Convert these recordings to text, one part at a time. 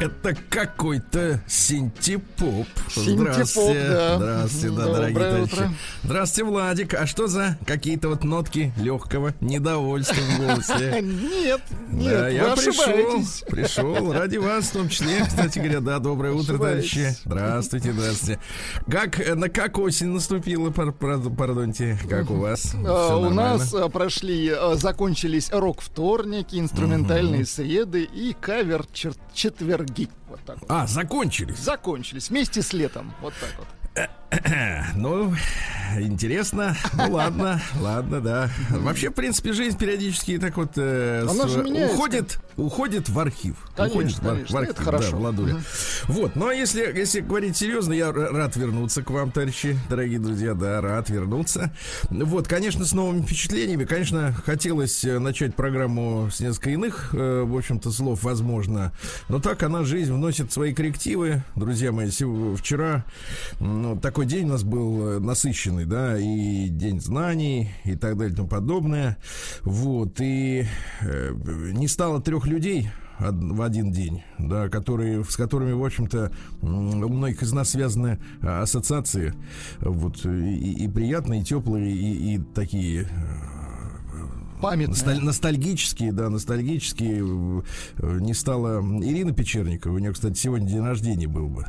Это какой-то синтепоп. Синтепоп, Здравствуйте. да. Здравствуйте, да, Доброе дорогие утро. товарищи. Здравствуйте, Владик. А что за какие-то вот нотки легкого недовольства в голосе? Нет, нет, да, я пришел, пришел ради вас в том числе, кстати говоря, да, доброе утро, товарищи. Здравствуйте, здравствуйте. Как, э, на как осень наступила, пар- пар- пардоньте, как у вас? Всё У нас а, прошли, закончились рок-вторники, инструментальные среды и кавер-четверги. Вот так вот. А, закончились. Закончились вместе с летом. Вот так вот. Ну, интересно. Ну, ладно, ладно, да. Вообще, в принципе, жизнь периодически так вот э, с- меняется. уходит, уходит в архив. Конечно, уходит в конечно, в архив, это хорошо. да, Владуля. Вот, ну а если, если говорить серьезно, я рад вернуться к вам, товарищи, дорогие друзья, да, рад вернуться. Вот, конечно, с новыми впечатлениями. Конечно, хотелось э, начать программу с несколько иных, э, в общем-то, слов, возможно. Но так она, жизнь, вносит свои коррективы. Друзья мои, вчера ну, такой день у нас был э, насыщенный, да, и день знаний, и так далее, и тому подобное. Вот, и э, не стало трех людей в один день, да, которые, с которыми, в общем-то, у многих из нас связаны а, ассоциации, вот, и, и приятные, и теплые, и, и такие Памятная. Носталь- ностальгические, да, ностальгические. э, Не стало Ирина Печерникова. У нее, кстати, сегодня день рождения был бы.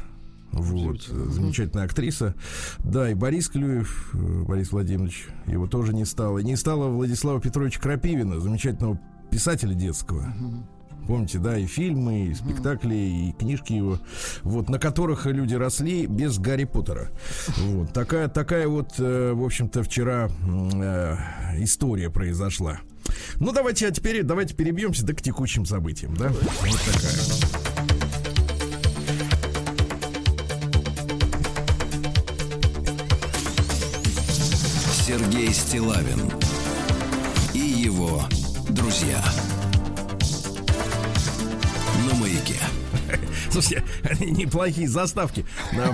Вот, э, замечательная актриса. Да, и Борис Клюев, э, Борис Владимирович, его тоже не стало. И не стало Владислава Петровича Крапивина, замечательного писателя детского. Помните, да, и фильмы, и спектакли, и книжки его, вот, на которых люди росли без Гарри Поттера. Вот, такая, такая вот, э, в общем-то, вчера э, история произошла. Ну, давайте, а теперь давайте перебьемся да к текущим событиям, да? Вот такая. Сергей Стилавин и его друзья на маяке. Слушайте, неплохие заставки.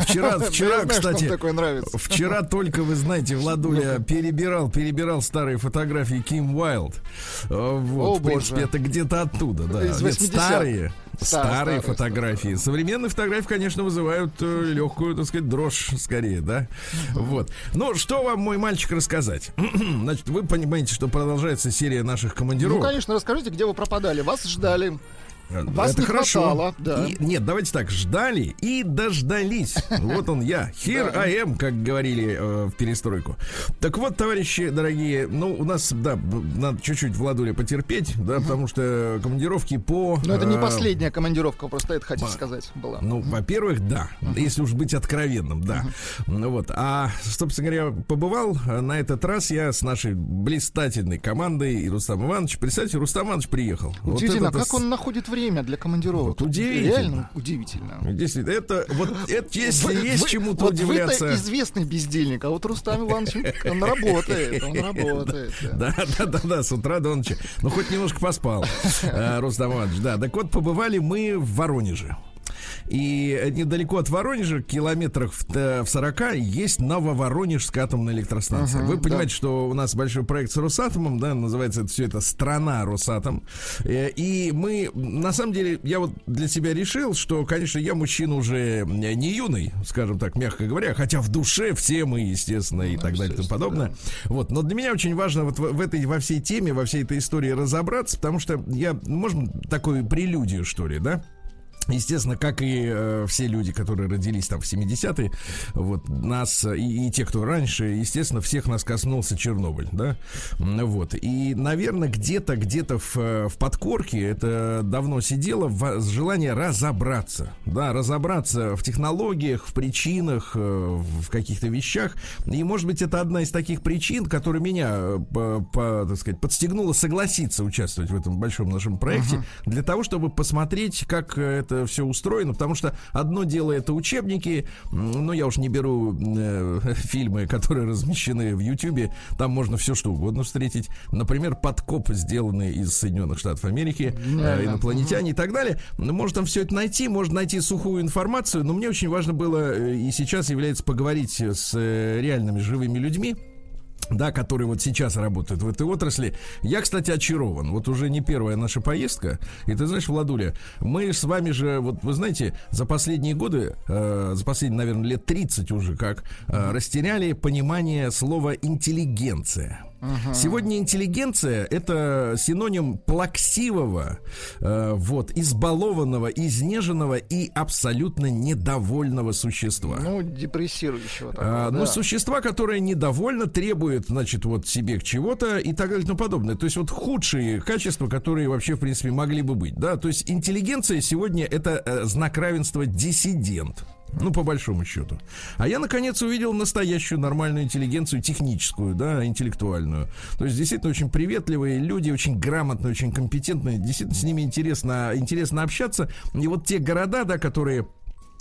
Вчера, вчера, знаю, кстати, такое нравится. Вчера только, вы знаете, Владуля перебирал, перебирал старые фотографии Ким Уайлд. Э, Вот, О, в принципе, боже. это где-то оттуда, да. Из Нет, 80-х. Старые. Старые, Старые старые, фотографии. Современные фотографии, конечно, вызывают э, легкую, так сказать, дрожь скорее, да. Вот. Ну, что вам, мой мальчик, рассказать? Значит, вы понимаете, что продолжается серия наших Ну, командировок. конечно, расскажите, где вы пропадали. Вас ждали. Вас Это не хорошо. хватало, да. И- нет, давайте так, ждали и дождались. Вот он я. Here Да. I am, как говорили э, в перестройку. Так вот, товарищи дорогие, ну, у нас, да, надо чуть-чуть Владуля потерпеть, да, потому что командировки по... Но это не э, последняя командировка, просто это хотите сказать была. ну, во-первых, да. Если уж быть откровенным, да. Ну вот. А, собственно говоря, побывал э, на этот раз я с нашей блистательной командой и Рустам Иванович. Представьте, Рустам Иванович приехал. Вот Удивительно, это-то как он находит время для командировок. Вот удивительно. Реально удивительно. Действительно, это вот это если Вы- есть вы- чему-то вот удивляться. Вы-то известный бездельник, а вот Рустам Иванович, он работает, он работает. Да, да, да, да, с утра до ночи. Ну, хоть немножко поспал, э, Рустам Иванович. Да, так вот, побывали мы в Воронеже. И недалеко от Воронежа, километрах в, э, в 40, есть Нововоронежская атомная электростанция. Мгм, Вы понимаете, да. что у нас большой проект с Росатомом, да, называется это все это «Страна Росатом». Э, И мы, на самом деле, я вот для себя решил, что, конечно, я мужчина уже не юный, скажем так, мягко говоря, хотя в душе все мы, естественно, и так далее и тому подобное. Вот, но для меня очень важно вот в, этой, во всей теме, во всей этой истории разобраться, потому что я, ну, можем такую прелюдию, что ли, да? Естественно, как и э, все люди, которые родились там в 70-е, вот нас и, и те, кто раньше, естественно, всех нас коснулся Чернобыль, да, вот. И, наверное, где-то, где-то в, в подкорке это давно сидело в, желание разобраться, да, разобраться в технологиях, в причинах, э, в каких-то вещах. И, может быть, это одна из таких причин, которая меня, э, по, по, так сказать, подстегнула согласиться участвовать в этом большом нашем проекте, для того, чтобы посмотреть, как это это все устроено, потому что одно дело это учебники, ну, я уж не беру э, фильмы, которые размещены в Ютьюбе, там можно все что угодно встретить. Например, подкоп, сделанный из Соединенных Штатов Америки, э, инопланетяне и так далее. Можно там все это найти, можно найти сухую информацию, но мне очень важно было э, и сейчас является поговорить с э, реальными живыми людьми, да, которые вот сейчас работают в этой отрасли. Я, кстати, очарован. Вот уже не первая наша поездка. И ты знаешь, Владуля, мы с вами же, вот вы знаете, за последние годы, э, за последние, наверное, лет 30 уже как, э, растеряли понимание слова интеллигенция. Ага. Сегодня интеллигенция это синоним плаксивого, э, вот, избалованного, изнеженного и абсолютно недовольного существа. Ну, депрессирующего. Такого, а, да. Ну, существа, которое недовольно, требует, значит, вот себе чего-то и так далее и тому подобное. То есть вот худшие качества, которые вообще, в принципе, могли бы быть, да. То есть интеллигенция сегодня это э, знак равенства диссидент. Ну, по большому счету. А я, наконец, увидел настоящую нормальную интеллигенцию, техническую, да, интеллектуальную. То есть, действительно, очень приветливые люди, очень грамотные, очень компетентные. Действительно, с ними интересно, интересно общаться. И вот те города, да, которые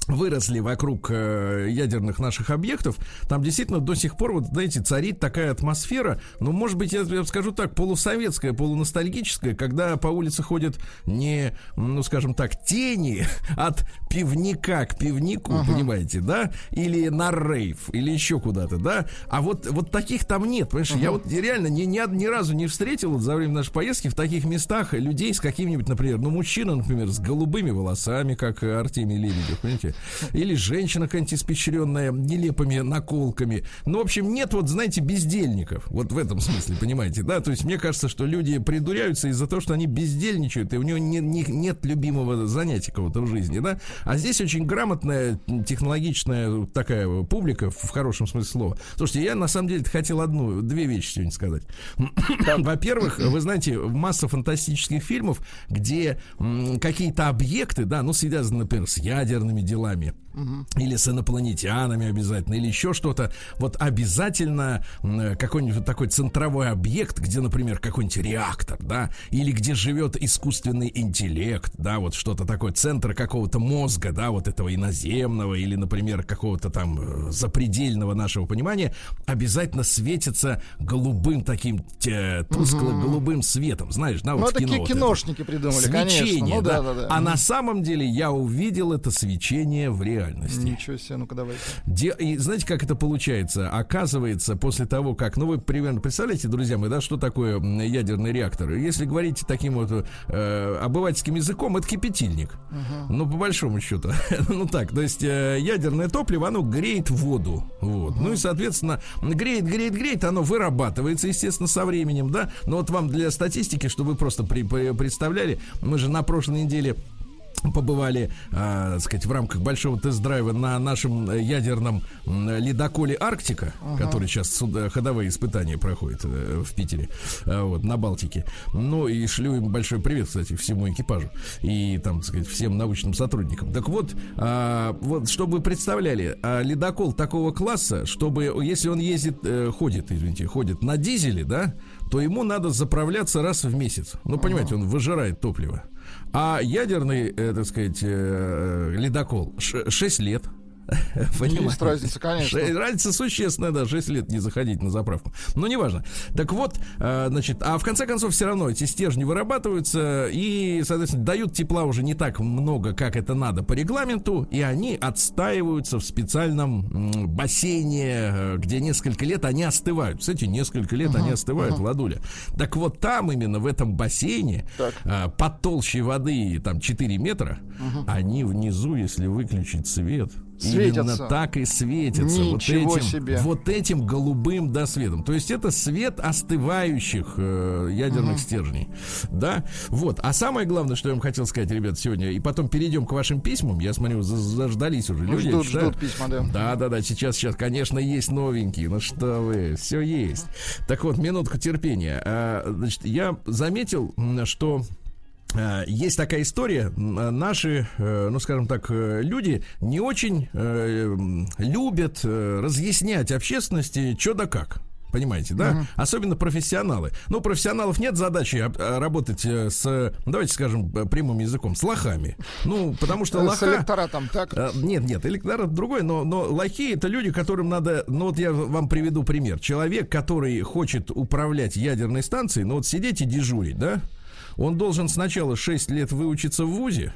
выросли вокруг э, ядерных наших объектов, там действительно до сих пор, вот знаете, царит такая атмосфера, ну, может быть, я, я скажу так, полусоветская, полуностальгическая, когда по улице ходят не, ну, скажем так, тени от пивника к пивнику, uh-huh. понимаете, да, или на рейв, или еще куда-то, да, а вот, вот таких там нет, понимаешь, uh-huh. я вот реально ни, ни, ни разу не встретил вот, за время нашей поездки в таких местах людей с каким-нибудь, например, ну, мужчина, например, с голубыми волосами, как Артемий Лебедев, понимаете, или женщина какая-нибудь испещренная нелепыми наколками. Ну, в общем, нет вот, знаете, бездельников. Вот в этом смысле, понимаете, да? То есть мне кажется, что люди придуряются из-за того, что они бездельничают, и у него не, не, нет любимого занятия кого-то в жизни, да? А здесь очень грамотная, технологичная такая публика, в хорошем смысле слова. Слушайте, я на самом деле хотел одну, две вещи сегодня сказать. Во-первых, вы знаете, масса фантастических фильмов, где какие-то объекты, да, ну, связаны, например, с ядерными делами, делами угу. или с инопланетянами обязательно, или еще что-то, вот обязательно какой-нибудь такой центровой объект, где, например, какой-нибудь реактор, да, или где живет искусственный интеллект, да, вот что-то такое, центр какого-то мозга, да, вот этого иноземного, или, например, какого-то там э, запредельного нашего понимания, обязательно светится голубым таким тускло-голубым светом, знаешь, да, вот ну, кино. такие вот киношники это. придумали, Свечение, конечно. Ну, да, да, да. А на самом деле я увидел это свечение в реальности. Ничего себе, ну-ка давайте. Де, и знаете, как это получается? Оказывается, после того, как, ну вы примерно представляете, друзья мои, да, что такое ядерный реактор? Если говорить таким вот э, обывательским языком, это кипятильник. Uh-huh. Ну, по большому счету. ну так, то есть э, ядерное топливо, оно греет воду. Вот. Uh-huh. Ну и, соответственно, греет, греет, греет, оно вырабатывается, естественно, со временем, да. Но вот вам для статистики, чтобы вы просто при, представляли, мы же на прошлой неделе побывали, э, так сказать, в рамках большого тест-драйва на нашем ядерном ледоколе Арктика, ага. который сейчас сюда, ходовые испытания проходит э, в Питере, э, вот, на Балтике. Ну и шлю им большой привет, кстати, всему экипажу и там, так сказать, всем научным сотрудникам. Так вот, э, вот, чтобы вы представляли, э, ледокол такого класса, чтобы, если он ездит, э, ходит, извините, ходит на дизеле, да, то ему надо заправляться раз в месяц. Ну, понимаете, он выжирает топливо. А ядерный, э, так сказать, э, ледокол 6 лет Есть разница, конечно. Разница существенная, да, 6 лет не заходить на заправку. Но неважно. Так вот, э, значит, а в конце концов все равно эти стержни вырабатываются и, соответственно, дают тепла уже не так много, как это надо по регламенту, и они отстаиваются в специальном бассейне, э, где несколько лет они остывают. Кстати, несколько лет uh-huh, они остывают, uh-huh. Владуля. Так вот там именно в этом бассейне так. Э, под толщей воды там 4 метра, uh-huh. они внизу, если выключить свет, Светятся. Именно так и светятся. Ничего вот этим, себе. Вот этим голубым да, светом. То есть это свет остывающих э, ядерных угу. стержней. Да? Вот. А самое главное, что я вам хотел сказать, ребят, сегодня, и потом перейдем к вашим письмам. Я смотрю, заждались уже люди. Ждут, ждут письма, да. Да, да, да. Сейчас, сейчас, конечно, есть новенькие. Ну что вы, все есть. Так вот, минутку терпения. А, значит, я заметил, что есть такая история. Наши, э, ну скажем так, э, люди не очень любят разъяснять общественности, что да как. понимаете, да? Мгм. Особенно профессионалы. Ну, профессионалов нет задачи а, работать э, с, давайте скажем э, прямым языком, с лохами. Ну, потому что Э, С лоха... электоратом, так? А, Нет, нет, электорат другой, но, но лохи это люди, которым надо. Ну вот я вам приведу пример. Человек, который хочет управлять ядерной станцией, ну вот сидеть и дежурить, да? Он должен сначала 6 лет выучиться в ВУЗе,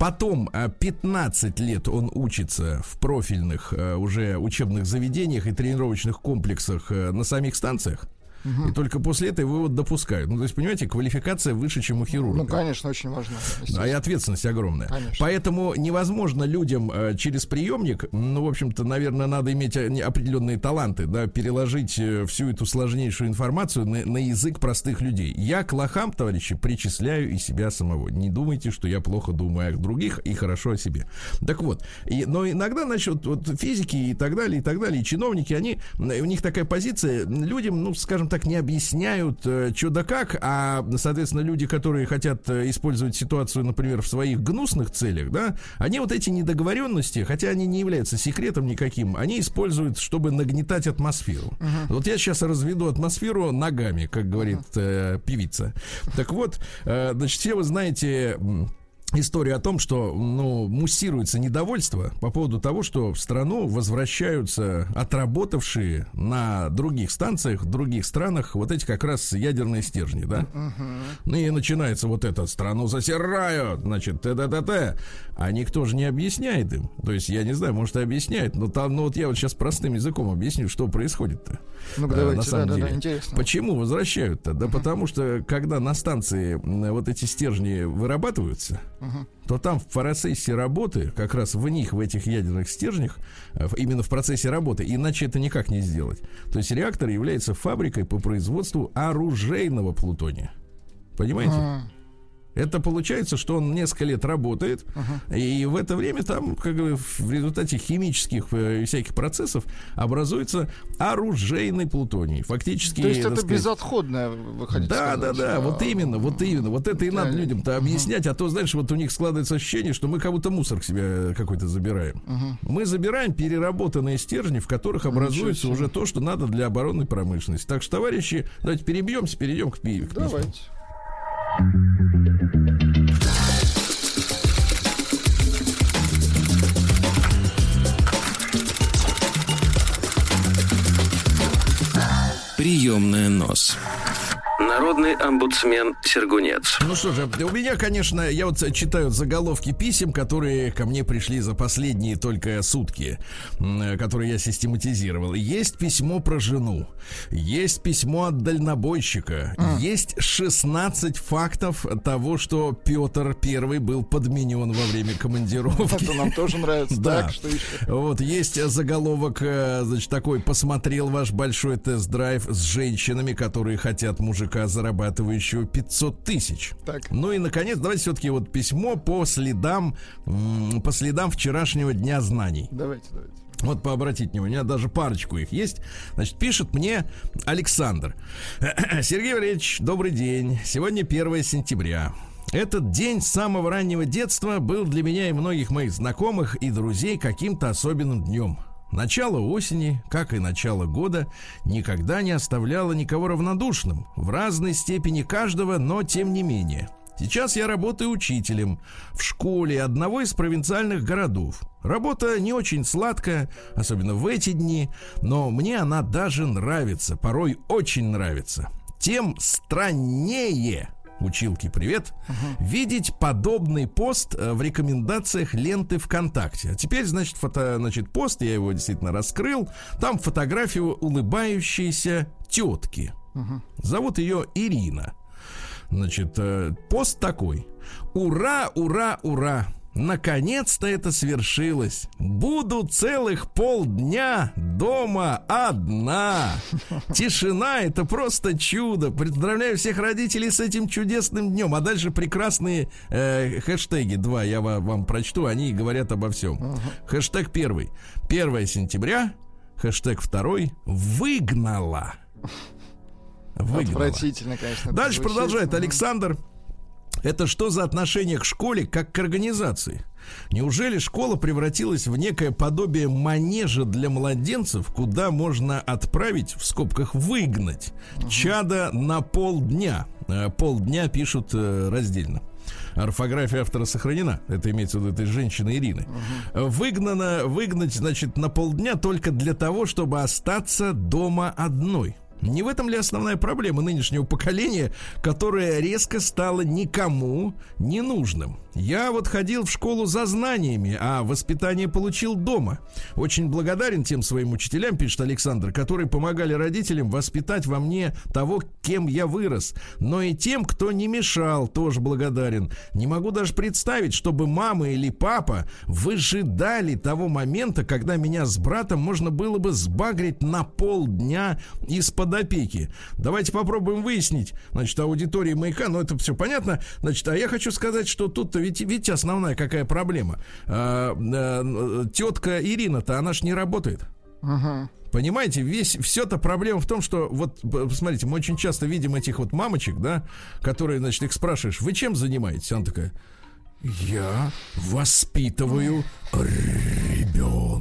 Потом а, 15 лет он учится в профильных э, уже учебных заведениях и тренировочных комплексах э, на самих станциях. И только после этого его вот допускают. Ну, то есть, понимаете, квалификация выше, чем у хирурга. Ну, конечно, очень важно. Да, и ответственность огромная. Конечно. Поэтому невозможно людям э, через приемник, ну, в общем-то, наверное, надо иметь э, определенные таланты, да, переложить э, всю эту сложнейшую информацию на, на язык простых людей. Я к лохам, товарищи, причисляю и себя самого. Не думайте, что я плохо думаю о других и хорошо о себе. Так вот, и, но иногда, значит, вот, физики и так далее, и так далее, и чиновники, они, у них такая позиция, людям, ну, скажем так, не объясняют, что да как, а, соответственно, люди, которые хотят э, использовать ситуацию, например, в своих гнусных целях, да, они вот эти недоговоренности, хотя они не являются секретом никаким, они используют, чтобы нагнетать атмосферу. Вот я сейчас разведу атмосферу ногами, как говорит э, певица. Так вот, э, значит, все вы знаете... м, историю о том, что ну, муссируется недовольство по поводу того, что в страну возвращаются отработавшие на других станциях, в других странах вот эти как раз ядерные стержни, да? Ну и начинается вот это, страну засирают, значит, т-т-т-т. А никто же не объясняет им. То есть, я не знаю, может, и объясняет, но там, ну вот я вот сейчас простым языком объясню, что происходит-то. Э, давайте, на самом да-да-да, деле. интересно. Почему возвращают-то? Да потому что, когда на станции вот эти стержни вырабатываются, то там в процессе работы, как раз в них, в этих ядерных стержнях, э, именно в процессе работы, иначе это никак не сделать. То есть реактор является фабрикой по производству оружейного плутония. Понимаете? А, Это получается, что он несколько лет работает, и в это время там, как бы, в результате химических э, всяких процессов образуется оружейный плутоний. Фактически. То есть это сказать, безотходное, вы хотите да, да, сказать? да, А, вот именно, вот именно, вот это и надо людям-то объяснять, а то, знаешь, вот у них складывается ощущение, что мы будто мусор к себе какой-то забираем. Мы забираем переработанные стержни, в которых образуется уже то, что надо для оборонной промышленности. Так что, товарищи, давайте перебьемся, перейдем к, пи- к письмам. Давайте. Приемная нос. Народный омбудсмен Сергунец. Ну что же, у меня, конечно, я вот читаю заголовки писем, которые ко мне пришли за последние только сутки, которые я систематизировал. Есть письмо про жену, есть письмо от дальнобойщика, есть 16 фактов того, что Петр Первый был подменен во время командировки. Это нам тоже нравится. Да. Так, что еще? Вот есть заголовок, э, значит, такой: посмотрел ваш большой тест-драйв с женщинами, которые хотят мужика, зарабатывающего 500 тысяч. Так. Ну и наконец, давайте все-таки вот письмо по следам, по следам вчерашнего дня знаний. Давайте, давайте. Вот пообратите внимание, у меня даже парочку их есть. Значит, пишет мне Александр. Сергей Валерьевич, добрый день. Сегодня 1 сентября. Этот день с самого раннего детства был для меня и многих моих знакомых и друзей каким-то особенным днем. Начало осени, как и начало года, никогда не оставляло никого равнодушным, в разной степени каждого, но тем не менее. Сейчас я работаю учителем в школе одного из провинциальных городов. Работа не очень сладкая, особенно в эти дни, но мне она даже нравится, порой очень нравится. Тем страннее, училки, привет, видеть подобный пост э, в рекомендациях ленты ВКонтакте. А теперь, значит, фото, значит, пост, я его действительно раскрыл, там фотографию улыбающейся тетки. Зовут ее Ирина. Значит, э, пост такой. Ура, ура, ура! Наконец-то это свершилось. Буду целых полдня дома одна. Тишина это просто чудо. Поздравляю всех родителей с этим чудесным днем. А дальше прекрасные э, хэштеги. Два я ва- вам прочту, они говорят обо всем. Хэштег первый. 1 сентября. Хэштег второй. Выгнала. Выгнала. Отвратительно, конечно. Дальше звучит. продолжает. Александр. Это что за отношение к школе, как к организации? Неужели школа превратилась в некое подобие манежа для младенцев, куда можно отправить, в скобках выгнать, чада на полдня? Э, полдня пишут э, раздельно орфография автора сохранена. Это имеется в виду этой женщины Ирины. Угу. Выгнана, выгнать, значит, на полдня только для того, чтобы остаться дома одной. Не в этом ли основная проблема нынешнего поколения, которое резко стало никому не нужным? Я вот ходил в школу за знаниями, а воспитание получил дома. Очень благодарен тем своим учителям, пишет Александр, которые помогали родителям воспитать во мне того, кем я вырос. Но и тем, кто не мешал, тоже благодарен. Не могу даже представить, чтобы мама или папа выжидали того момента, когда меня с братом можно было бы сбагрить на полдня из-под опеки. Давайте попробуем выяснить, значит, аудитории маяка, ну это все понятно. Значит, а я хочу сказать, что тут ведь, видите, основная какая проблема. А, а, тетка Ирина-то, она ж не работает. Ага. Понимаете, весь все-то проблема в том, что вот посмотрите, мы очень часто видим этих вот мамочек, да, которые, значит, их спрашиваешь, вы чем занимаетесь? Она такая, я воспитываю ребенка.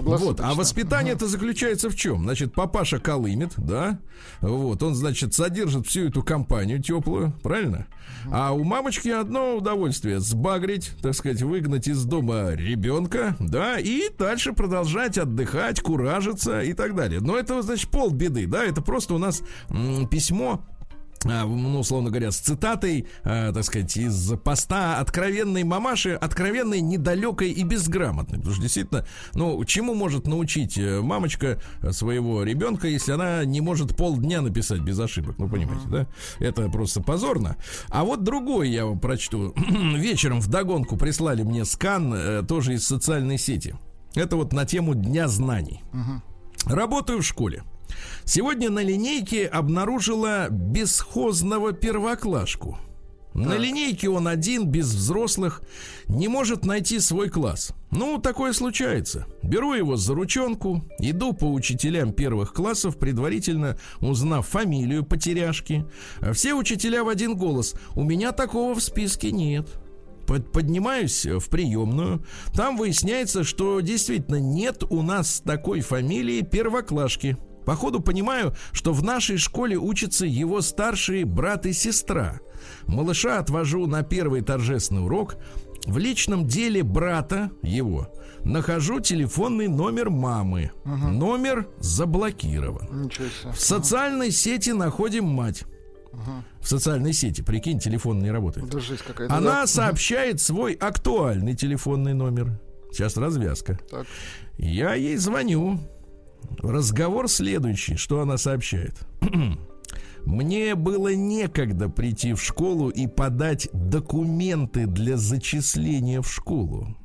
Вот, а воспитание это заключается в чем? Значит, папаша колымет, да? Вот, он, значит, содержит всю эту компанию теплую, правильно? А у мамочки одно удовольствие сбагрить, так сказать, выгнать из дома ребенка, да, и дальше продолжать отдыхать, куражиться и так далее. Но это, значит, полбеды, да, это просто у нас письмо ну, условно говоря, с цитатой, э, так сказать, из поста откровенной мамаши, откровенной, недалекой и безграмотной. Потому что действительно, ну, чему может научить э, мамочка своего ребенка, если она не может полдня написать без ошибок? Ну, понимаете, да? Это просто позорно. А вот другой я вам прочту. Вечером в догонку прислали мне скан, э, тоже из социальной сети. Это вот на тему Дня знаний. Работаю в школе. Сегодня на линейке обнаружила бесхозного первоклашку. На линейке он один, без взрослых, не может найти свой класс. Ну, такое случается. Беру его за ручонку, иду по учителям первых классов, предварительно узнав фамилию потеряшки. Все учителя в один голос. У меня такого в списке нет. Поднимаюсь в приемную. Там выясняется, что действительно нет у нас такой фамилии первоклашки. Походу понимаю, что в нашей школе учатся его старшие брат и сестра. Малыша отвожу на первый торжественный урок. В личном деле брата его нахожу телефонный номер мамы. Угу. Номер заблокирован. В социальной сети находим мать. Угу. В социальной сети, прикинь, телефон не работает. Да Она да. сообщает свой актуальный телефонный номер. Сейчас развязка. Так. Я ей звоню. Разговор следующий, что она сообщает. Мне было некогда прийти в школу и подать документы для зачисления в школу.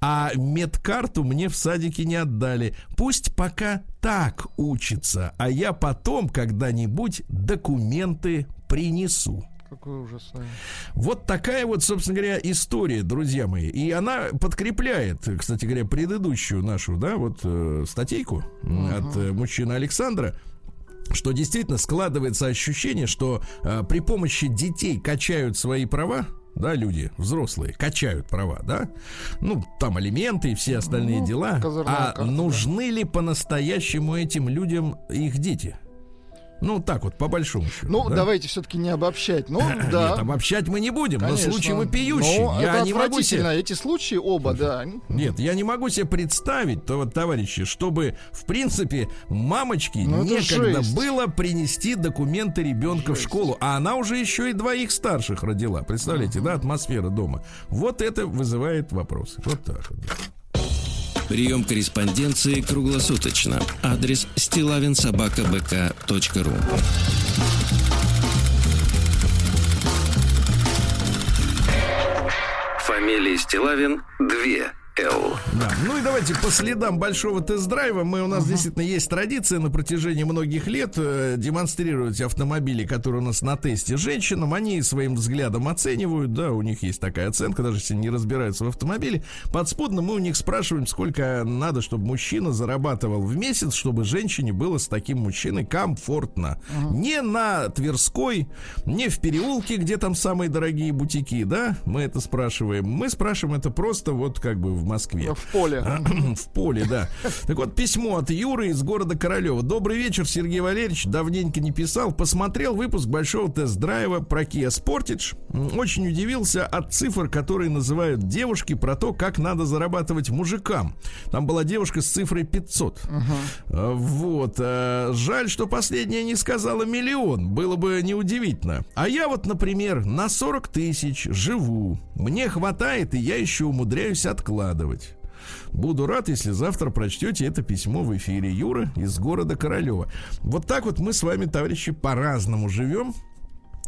А медкарту мне в садике не отдали. Пусть пока так учится, а я потом когда-нибудь документы принесу. Какой ужасный. Вот такая вот, собственно говоря, история, друзья мои. И она подкрепляет, кстати говоря, предыдущую нашу, да, вот э, статейку угу. от э, мужчины Александра что действительно складывается ощущение, что э, при помощи детей качают свои права, да, люди, взрослые, качают права, да, ну, там алименты и все остальные ну, дела, а карта, нужны да. ли по-настоящему этим людям их дети? Ну, так вот, по большому счету. Ну, да? давайте все-таки не обобщать. Ну, да. Нет, обобщать мы не будем, Конечно. но случаи вопиющие. Но я это не могу себе... эти случаи оба, да. Нет, я не могу себе представить, то вот, товарищи, чтобы, в принципе, мамочке ну, некогда было принести документы ребенка жесть. в школу, а она уже еще и двоих старших родила. Представляете, uh-huh. да, атмосфера дома. Вот это вызывает вопросы. Вот так вот. Прием корреспонденции круглосуточно. Адрес стилавинсобакабк.ру Фамилия Стилавин 2 Л. Да. Ну и давайте по следам большого тест-драйва. Мы, у нас uh-huh. действительно есть традиция на протяжении многих лет э, демонстрировать автомобили, которые у нас на тесте женщинам. Они своим взглядом оценивают, да, у них есть такая оценка, даже если не разбираются в автомобиле. Подспудно мы у них спрашиваем, сколько надо, чтобы мужчина зарабатывал в месяц, чтобы женщине было с таким мужчиной комфортно. Uh-huh. Не на Тверской, не в переулке, где там самые дорогие бутики, да, мы это спрашиваем. Мы спрашиваем это просто вот как бы в Москве. В поле. в поле, да. Так вот, письмо от Юры из города Королева. Добрый вечер, Сергей Валерьевич. Давненько не писал. Посмотрел выпуск большого тест-драйва про Kia Sportage. Очень удивился от цифр, которые называют девушки про то, как надо зарабатывать мужикам. Там была девушка с цифрой 500. Uh-huh. Вот. Э, жаль, что последняя не сказала миллион. Было бы неудивительно. А я вот, например, на 40 тысяч живу. Мне хватает, и я еще умудряюсь откладывать. Буду рад, если завтра прочтете это письмо в эфире Юра из города Королева. Вот так вот мы с вами, товарищи, по-разному живем.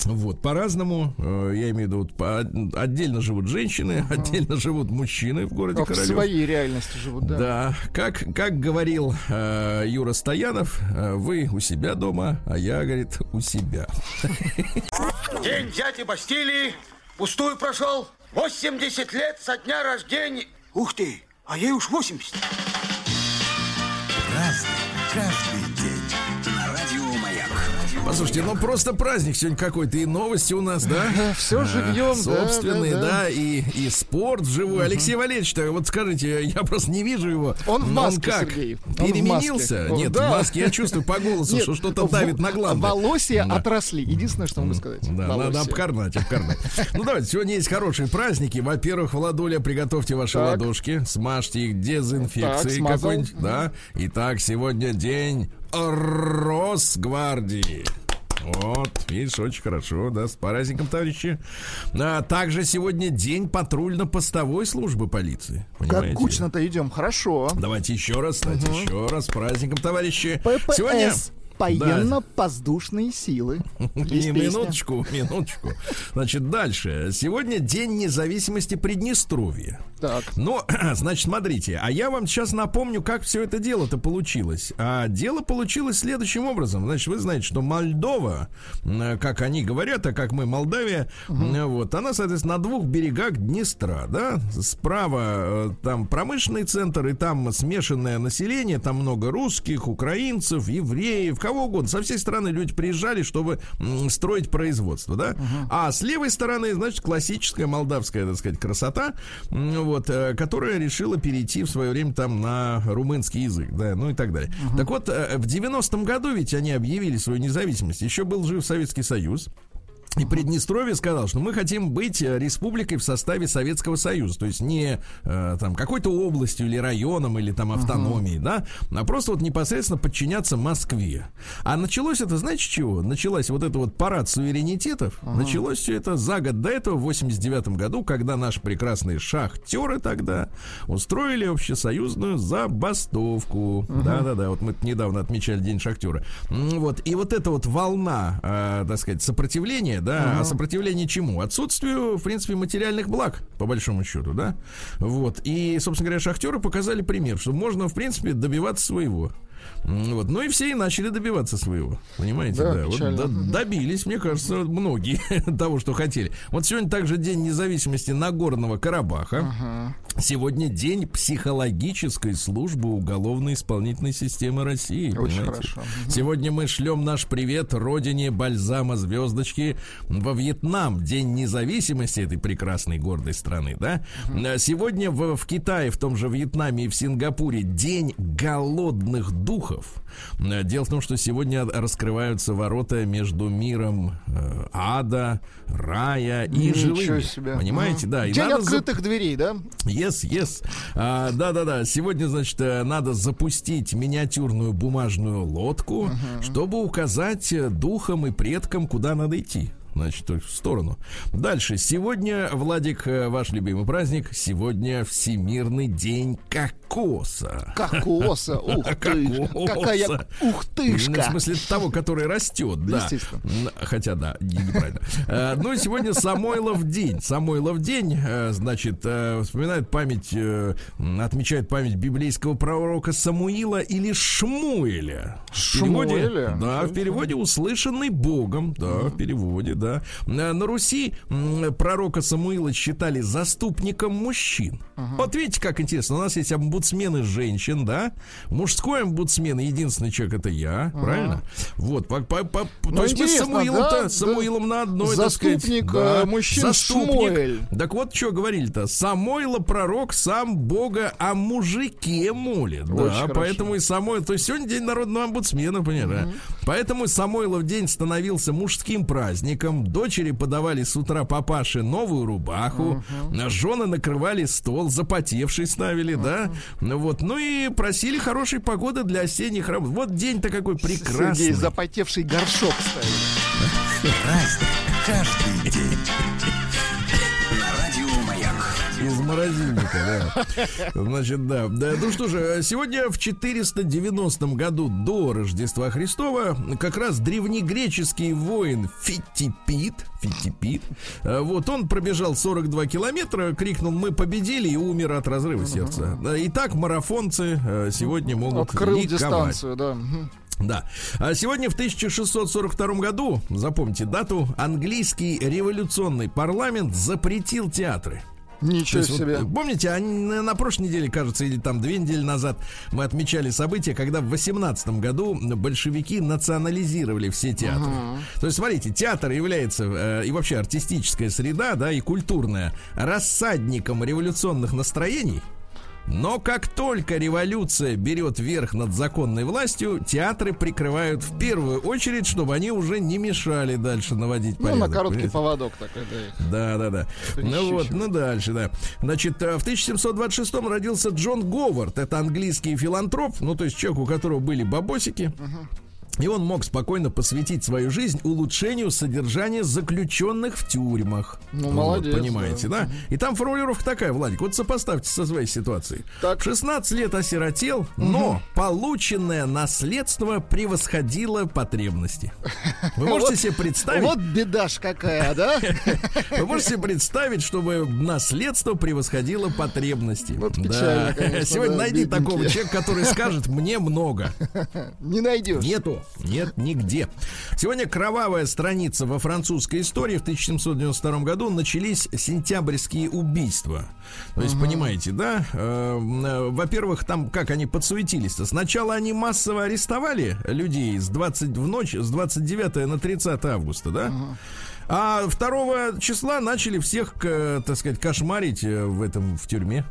Вот, по-разному, э, я имею в виду, по, отдельно живут женщины, uh-huh. отдельно живут мужчины в городе а Королев. В своей реальности живут, да. Да, как, как говорил э, Юра Стоянов, э, вы у себя дома, а я, говорит, у себя. День дяди Бастилии пустую прошел. 80 лет со дня рождения. Ух ты, а ей уж 80. Разный, Послушайте, ну просто праздник сегодня какой-то, и новости у нас, да? Все живьем, Собственные, да, и, и спорт живой. Алексей Валерьевич, вот скажите, я просто не вижу его. Он в маске, как? Переменился? Нет, в маске я чувствую по голосу, что что-то давит на глаз. Волосья да. отросли. Единственное, что могу сказать. Да, надо обкарнать, обкарнать. Ну давайте, сегодня есть хорошие праздники. Во-первых, Владуля, приготовьте ваши ладошки, смажьте их дезинфекцией какой-нибудь. Да. Итак, сегодня день Росгвардии. Вот, видишь, очень хорошо, да, с праздником, товарищи. А, также сегодня день патрульно-постовой службы полиции. Понимаете? Как кучно-то идем, хорошо. Давайте еще раз, кстати, угу. еще раз, с праздником, товарищи. ППС. Сегодня военно-воздушные силы. И минуточку, минуточку. Значит, дальше. Сегодня День независимости Приднестровья. Так. Ну, значит, смотрите, а я вам сейчас напомню, как все это дело-то получилось. А дело получилось следующим образом. Значит, вы знаете, что Молдова, как они говорят, а как мы Молдавия, угу. вот, она, соответственно, на двух берегах Днестра, да, справа э, там промышленный центр, и там смешанное население, там много русских, украинцев, евреев, кого угодно. Со всей стороны люди приезжали, чтобы строить производство, да. Uh-huh. А с левой стороны, значит, классическая молдавская, так сказать, красота, вот, э, которая решила перейти в свое время там на румынский язык, да, ну и так далее. Uh-huh. Так вот, э, в 90-м году ведь они объявили свою независимость. Еще был жив Советский Союз. И Приднестровье сказал, что мы хотим быть э, республикой в составе Советского Союза, то есть не э, там какой-то областью или районом или там автономией, uh-huh. да, а просто вот непосредственно подчиняться Москве. А началось это, знаете чего? Началась вот это вот парад суверенитетов. Uh-huh. Началось все это за год до этого, в 89 году, когда наши прекрасные шахтеры тогда устроили общесоюзную забастовку. Uh-huh. Да-да-да, вот мы недавно отмечали День шахтера. Вот, и вот эта вот волна, э, так сказать, сопротивления, да, угу. а сопротивление чему? Отсутствию, в принципе, материальных благ, по большому счету, да. Вот. И, собственно говоря, шахтеры показали пример, что можно, в принципе, добиваться своего. Вот. Ну и все и начали добиваться своего. Понимаете, да. да. Вот до, добились, мне кажется, многие того, что хотели. Вот сегодня также День независимости Нагорного Карабаха. Ага. Сегодня день психологической службы уголовно-исполнительной системы России. Очень хорошо. Сегодня мы шлем наш привет родине бальзама звездочки во Вьетнам. День независимости этой прекрасной гордой страны, да? Угу. Сегодня в, в Китае, в том же Вьетнаме и в Сингапуре день голодных духов. Дело в том, что сегодня раскрываются ворота между миром э, ада, рая и Ничего живыми. Себе. Понимаете, угу. да. И День открытых за... дверей, да? Yes, yes. А, да-да-да. Сегодня, значит, э, надо запустить миниатюрную бумажную лодку, угу. чтобы указать духам и предкам, куда надо идти значит, в сторону. Дальше. Сегодня, Владик, э, ваш любимый праздник. Сегодня Всемирный день кокоса. Кокоса, ух ты, Кокоса. какая ух Ну, В тышка. смысле того, который растет, да. Хотя, да, не- неправильно. Э, Ну, и сегодня Самойлов день. Самойлов день, э, значит, вспоминает память, отмечает память библейского пророка Самуила или Шмуэля. Шмуэля? Да, в переводе услышанный Богом. Да, в переводе, да. Э, На Руси пророка Самуила считали заступником мужчин. Вот видите, как интересно. У нас есть омбудсмены женщин, да? Мужской омбудсмен, единственный человек это я, правильно? Вот, по, по- по- Ну, то есть мы с Самуилом-то, да, да. Самуилом на одной, так сказать, Заступник, да, э, Шмуэль. Так вот, что говорили-то? Самойло пророк сам Бога о мужике молит. Очень да, хорошо. поэтому и Самойл... То есть сегодня день народного омбудсмена, понимаешь? да? Поэтому Самойлов день становился мужским праздником. Дочери подавали с утра папаше новую рубаху. Жены накрывали стол, запотевший ставили, да? Ну Вот. Ну и просили хорошей погоды для осенних работ. Вот день-то какой прекрасный. Сергей запотевший горшок ставит. Праздник каждый день. Морозильника, да. Значит, да. да. Ну что же, сегодня в 490 году до Рождества Христова как раз древнегреческий воин Фитипит, Фитипит, э, вот он пробежал 42 километра, крикнул «Мы победили» и умер от разрыва сердца. Итак, марафонцы э, сегодня могут Открыл ликовать. дистанцию, да. Да. А сегодня в 1642 году, запомните дату, английский революционный парламент запретил театры. Ничего есть вот, себе. помните, они на, прошлой неделе, кажется, или там две недели назад мы отмечали событие, когда в 18 году большевики национализировали все театры. То есть, смотрите, театр является э, и вообще артистическая среда, да, и культурная рассадником революционных настроений. Но как только революция берет верх над законной властью, театры прикрывают в первую очередь, чтобы они уже не мешали дальше наводить Ну, порядок. на короткий понимаете? поводок такой, да. Да, да, да. Ну вот, ну дальше, да. Значит, э, в 1726 родился Джон Говард. Это английский филантроп, ну то есть человек, у которого были бабосики. И он мог спокойно посвятить свою жизнь улучшению содержания заключенных в тюрьмах. Ну, Вот, молодец, понимаете, да. И там формулировка такая, Владик, вот сопоставьте со своей ситуацией. Так. 16 лет осиротел, но полученное наследство превосходило потребности. Вы можете себе представить? Вот беда ж какая, да? Вы можете себе представить, чтобы наследство превосходило потребности. Вот печально, Сегодня да, найди такого человека, который скажет мне много. Не найдешь. Нету. Нет, нигде. Сегодня кровавая страница во французской истории. В 1792 году начались сентябрьские убийства. То есть, понимаете, да? Э, э, Во-первых, там как они подсуетились-то? Сначала они массово арестовали людей с 20 в ночь, с 29 на 30 августа, да? А 2 числа начали всех, к- так сказать, кошмарить э, в этом в тюрьме.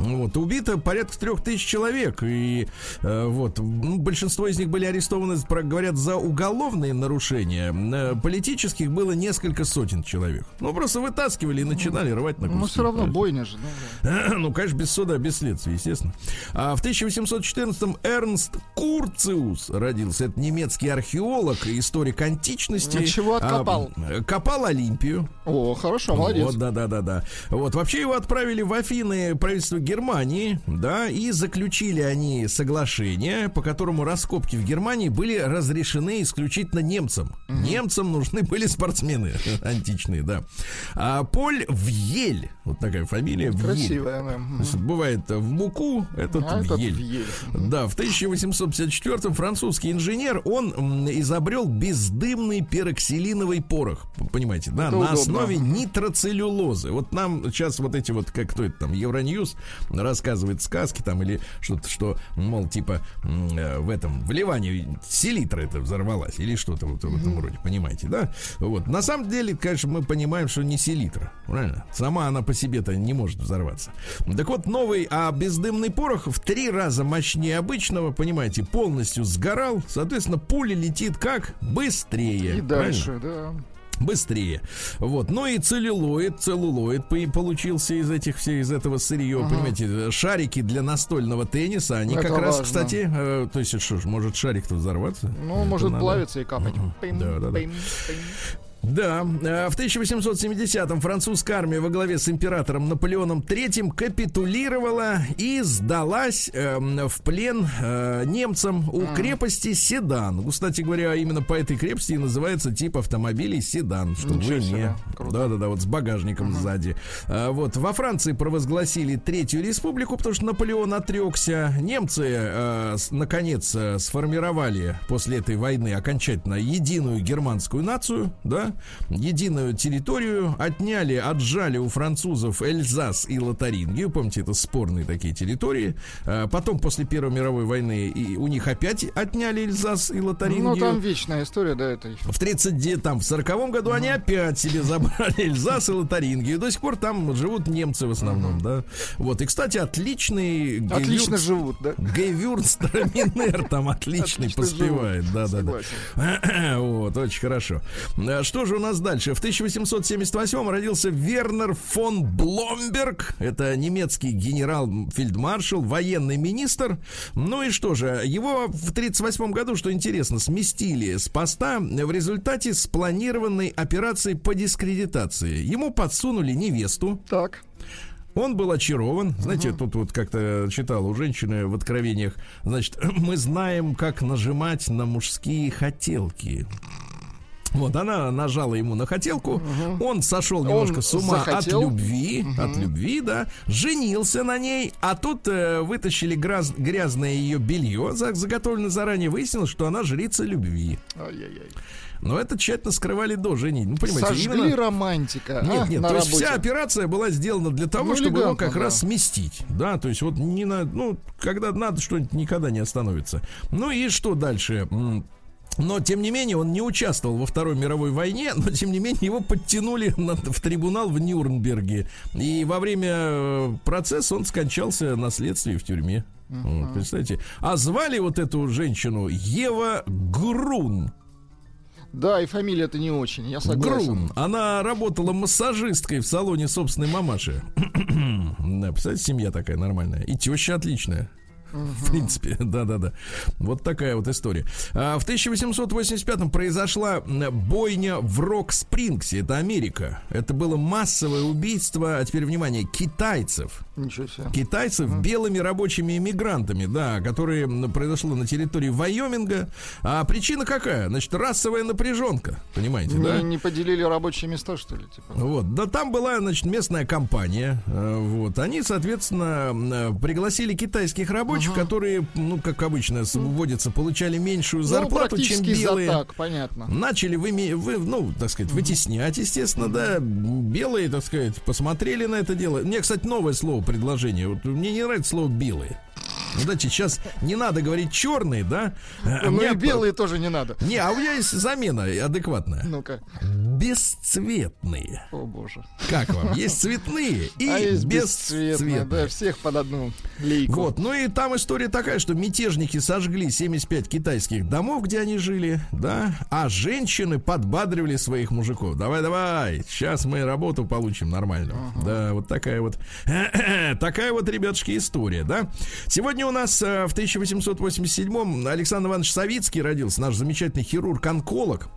Вот, убито порядка трех тысяч человек. И э, вот, ну, большинство из них были арестованы, говорят, за уголовные нарушения. Э, политических было несколько сотен человек. Ну, просто вытаскивали и начинали рвать на куски. Ну, все равно бойня же. ну, да. Ну, конечно, без суда, без следствия, естественно. А в 1814-м Эрнст Курциус родился. Это немецкий археолог и историк античности. А чего откопал? А, копал Олимпию. О, хорошо, молодец. Вот, да, да, да, да. Вот, вообще его отправили в Афины правительство Германии, да, и заключили они соглашение, по которому раскопки в Германии были разрешены исключительно немцам. Немцам нужны были спортсмены античные, да. А Поль Вьель, вот такая фамилия, Вьель. Красивая, да. Есть бывает в муку, этот А этот Вьель. Вьель. Да, в 1854-м французский инженер, он изобрел бездымный пероксилиновый порох. Понимаете, да, Это на удобно. основе нитроцеллюлозы. Вот нам сейчас вот эти вот, как кто это там, Евроньюз рассказывает сказки там или что-то, что, мол, типа э, в этом, в Ливане селитра это взорвалась или что-то вот в этом роде, понимаете, да? Вот. На самом деле, конечно, мы понимаем, что не селитра, правильно? Сама она по себе-то не может взорваться. Так вот, новый, а бездымный порох в три раза мощнее обычного, понимаете, полностью сгорал, соответственно, пуля летит как быстрее. И правильно? дальше, да. Быстрее. Вот. Ну и целлюлоид, целлулоид по- получился из этих все из этого сырье, понимаете, шарики для настольного тенниса, они Это как раз, важно. кстати, э, то есть что ж, может шарик-то взорваться? Ну, Это может надо. плавиться и капать. Пим, Да, да, да. пим, пим. Да, э, в 1870-м французская армия во главе с императором Наполеоном III капитулировала и сдалась э, в плен э, немцам у крепости Седан. Кстати говоря, именно по этой крепости и называется тип автомобилей Седан, что Ничего вы не. Да-да-да, вот с багажником сзади. А, вот во Франции провозгласили Третью Республику, потому что Наполеон отрекся. Немцы, э, наконец, э, сформировали после этой войны окончательно единую германскую нацию, да, единую территорию, отняли, отжали у французов Эльзас и Лотарингию, помните, это спорные такие территории. А, потом, после Первой мировой войны, и у них опять отняли Эльзас и Лотарингию. Ну, там вечная история, да, это. В 30 там, в 40 году они опять себе забрали Эльзас и Лотарингию. До сих пор там живут немцы в основном, да. Вот, и, кстати, отличный Отлично Гевюрц- живут, да? Гевюрцтраминер там отличный Отлично поспевает. живут, Да, да, да. согласен. Вот, очень хорошо. А Что же у нас дальше? В 1878 родился Вернер фон Бломберг. Это немецкий генерал-фельдмаршал, военный министр. Ну и что же, его в 1938 году, что интересно, сместили с поста в результате спланированной операции по дискредитации. Ему подсунули невесту. Так. Он был очарован. Знаете, тут вот как-то читал у женщины в откровениях. Значит, мы знаем, как нажимать на мужские хотелки. Вот она нажала ему на хотелку, он сошел немножко с ума захотел. от любви, от любви, да, женился на ней, а тут э, вытащили гряз- грязное ее белье, за- заготовленное заранее, выяснилось, что она жрица любви. Ай-яй-яй. Но это тщательно скрывали до женитьбы. Ну, понимаете, Сожгли именно- романтика. нет, а, нет, на то есть работе. вся операция была сделана для того, Ну, чтобы его как да. раз сместить. Да, то есть вот не на, ну, когда надо, что-нибудь никогда не остановится. Ну и что дальше? Но, тем не менее, он не участвовал во Второй мировой войне, но, тем не менее, его подтянули на- в трибунал в Нюрнберге. И во время э, процесса он скончался на следствии в тюрьме. Вот, представляете? А звали вот эту женщину Ева Грун. Да, и фамилия это не очень, я согласен. Грун. Она работала массажисткой в салоне собственной мамаши. Да, представляете, семья такая нормальная. И теща отличная. В принципе, да-да-да. Вот такая вот история. А, в 1885-м произошла бойня в Рок-Спрингсе, это Америка. Это было массовое убийство, а теперь, внимание, китайцев. Китайцев белыми рабочими иммигрантами, да, которые произошло на территории Вайоминга. А причина какая? Значит, расовая напряженка, понимаете, Не, да? не поделили рабочие места, что ли? Типа? Вот, да там была, значит, местная компания, э, вот, они, соответственно, э, пригласили китайских рабочих, которые, ну, как обычно, вводятся, получали меньшую зарплату, ну, чем белые. за так, понятно. Начали выми, вы, ну, так сказать, вытеснять, естественно, да. Белые, так сказать, посмотрели на это дело. Мне, кстати, новое слово, предложение. Вот мне не нравится слово белые. Знаете, сейчас не надо говорить черные, да? А ну мне и белые тоже не надо. Не, а у меня есть замена адекватная. Ну-ка. Бесцветные. О боже. Как вам? Есть цветные и а есть бесцветные. бесцветные, да, всех под одну лейку. Вот, ну и там история такая, что мятежники сожгли 75 китайских домов, где они жили, да, а женщины подбадривали своих мужиков. Давай, давай, сейчас мы работу получим нормальную. Да, вот такая вот, такая вот, ребятушки, история, да. Сегодня у нас э, в 1887-м Александр Иванович Савицкий родился, наш замечательный хирург-онколог.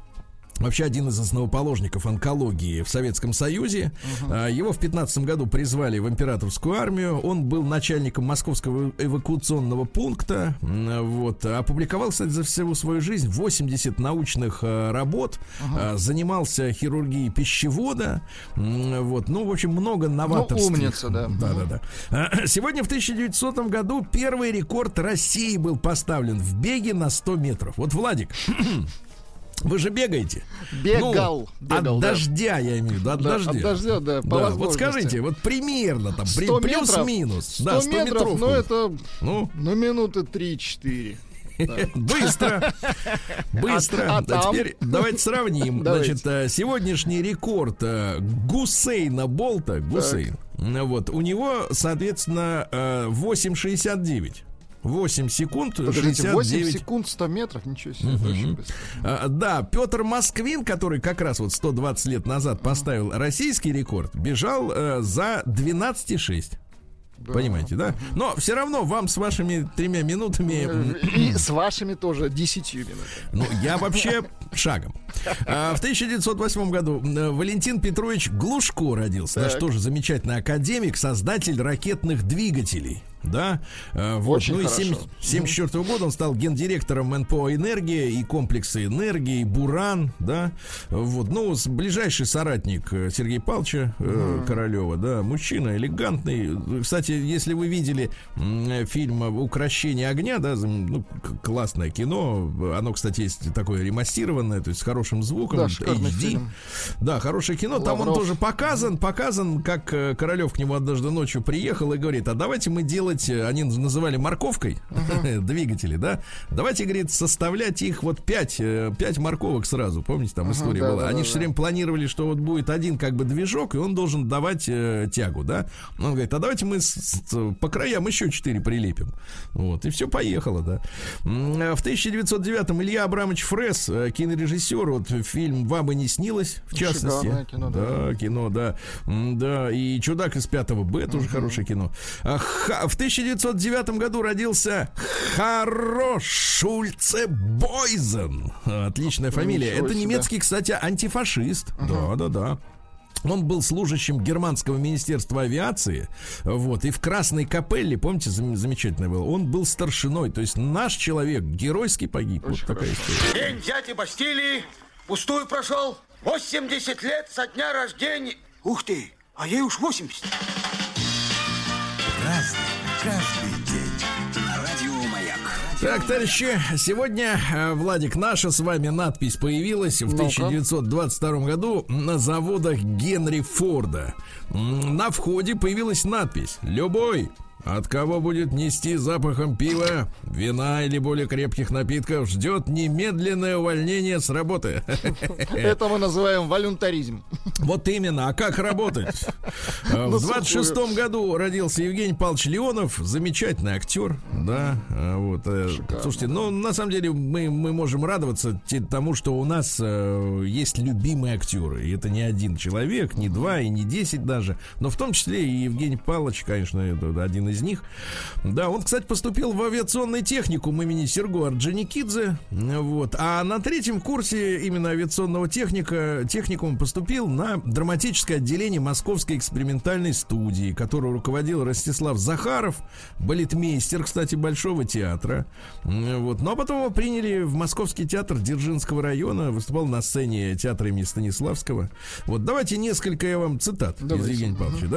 Вообще один из основоположников онкологии в Советском Союзе. А, Его в 15 году призвали в императорскую армию. Он был начальником московского эвакуационного пункта. Вот. Опубликовал, кстати, за всю свою жизнь 80 научных а, работ. А, Занимался хирургией пищевода. Вот. Ну, в общем, много новаторских. умница, да. Да, да, да. А, Сегодня в 1900 году первый рекорд России был поставлен в беге на 100 метров. Вот, Владик, вы же бегаете. Бегал, Ну, бегал, от да. дождя, я имею в виду, от Да, дождя. от дождя, да, по Да, вот скажите, вот примерно там, при- 100 метров, плюс-минус. 100 да, 100 метров, метров. ну это, Ну, ну, минуты 3-4. быстро. Быстро. А- а теперь давайте сравним. Давайте. Значит, э, сегодняшний рекорд э, Гусейна Болта, Гусейн, э, вот, у него, соответственно, э, 8,69. 8 секунд, Подождите, 8 69 секунд 100 метров, ничего себе. быстро. А, Да, Петр Москвин, который как раз вот 120 лет назад поставил российский рекорд, бежал э, за 12,6. Понимаете, да? Но все равно вам с вашими тремя минутами... И с вашими тоже десятью минутами. Ну, я вообще шагом. А, в 1908 году э, Валентин Петрович Глушко родился. Наш Так. тоже замечательный академик, создатель ракетных двигателей. Да, Э, вот. Очень ну и хорошо. 1974 года он стал гендиректором НПО «Энергия» и комплекса «Энергии», «Буран», да, вот, ну, ближайший соратник э, Сергея Павловича э, Королева, да, мужчина элегантный. Кстати, если вы видели фильм «Укращение огня», да, ну, классное кино, оно, кстати, есть такое ремастированное, то есть с хорошим звуком, Да, HD. фильм. Да, хорошее кино. Там он Лавров. тоже показан, показан, как Королев к нему однажды ночью приехал и говорит, а давайте мы делать, э, они называли морковкой двигатели, да? Давайте, говорит, составлять их вот пять, э, пять морковок сразу. Помните, там история да, была. да, они да, все да. время планировали, что вот будет один как бы движок, и он должен давать э, тягу, да? Он говорит, а давайте мы с- с- по краям еще четыре прилепим. Вот, и все поехало, да. Э, В 1909-м Илья Абрамович Фрес, э, кинорежиссер, вот фильм «Вам и не снилось», в частности. Шикарное кино, да. да, кино, да. Да, и «Чудак из 5 Б» тоже хорошее кино. А, В 1909 году родился Харо Шульце Бойзен. Отличная фамилия. Ничего Это себе. немецкий, кстати, антифашист. Да, да, да. Он был служащим германского министерства авиации, вот, и в Красной Капелле, помните, зам- замечательно было, он был старшиной, то есть наш человек геройски погиб. вот такая история. День дяди Бастилии пустую прошел. 80 лет со дня рождения. Ух ты, а ей уж 80. Разный, каждый день. На радио Маяк. Так, товарищи, сегодня, э, Владик, наша с вами надпись появилась в Ну-ка. 1922 году на заводах Генри Форда. На входе появилась надпись «Любой, от кого будет нести запахом пива, вина или более крепких напитков, ждет немедленное увольнение с работы». Это мы называем волюнтаризм. Вот именно, а как работать? В 26 сухую. году родился Евгений Павлович Леонов, замечательный актер, да, э, вот. э, Слушайте, ну, на самом деле, мы, мы можем радоваться тому, что у нас э, есть любимые актеры, и это не один человек, не два и не десять даже, но в том числе и Евгений Павлович, конечно, один из них. Да, он, кстати, поступил в авиационный техникум имени Серго Орджоникидзе, вот, а на третьем курсе именно авиационного техника, техникум поступил на драматическое отделение Московской экспериментальной студии, которую руководил Ростислав Захаров, балетмейстер, кстати, Большого театра. Вот. Ну, а потом его приняли в Московский театр Дзержинского района, выступал на сцене театра имени Станиславского. Вот давайте несколько я вам цитат из Давайте. Евгения Павловича,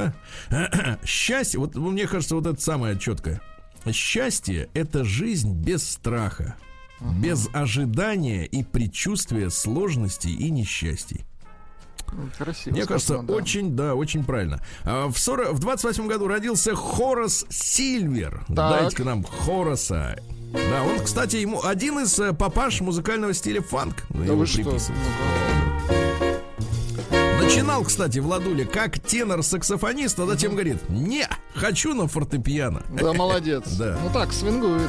да? Счастье, вот мне кажется, вот это самое четкое. Счастье – это жизнь без страха, без ожидания и предчувствия сложностей и несчастий. Красиво. Мне кажется, сказано, да. очень, да, очень правильно. А в, 40, в 28 году родился Хорас Сильвер. Дайте-ка нам Хораса. Да, он, кстати, ему один из э, папаш музыкального стиля фанк. Да его вы что? Начинал, кстати, Владуля как тенор-саксофонист, а затем говорит, не, хочу на фортепиано. Да, молодец. Да. Ну так, свингует.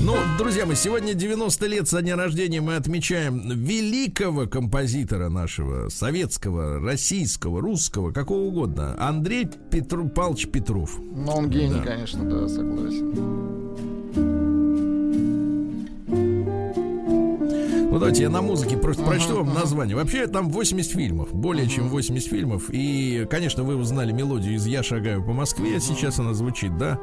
Ну, друзья мои, сегодня 90 лет со дня рождения мы отмечаем великого композитора нашего, советского, российского, русского, какого угодно, Андрей Петру, Павлович Петров. Но он гений, Да. конечно, да, согласен. Ну, давайте я на музыке просто прочту вам название. Вообще, там 80 фильмов, более чем 80 фильмов. И, конечно, вы узнали мелодию из «Я шагаю по Москве», сейчас она звучит, да?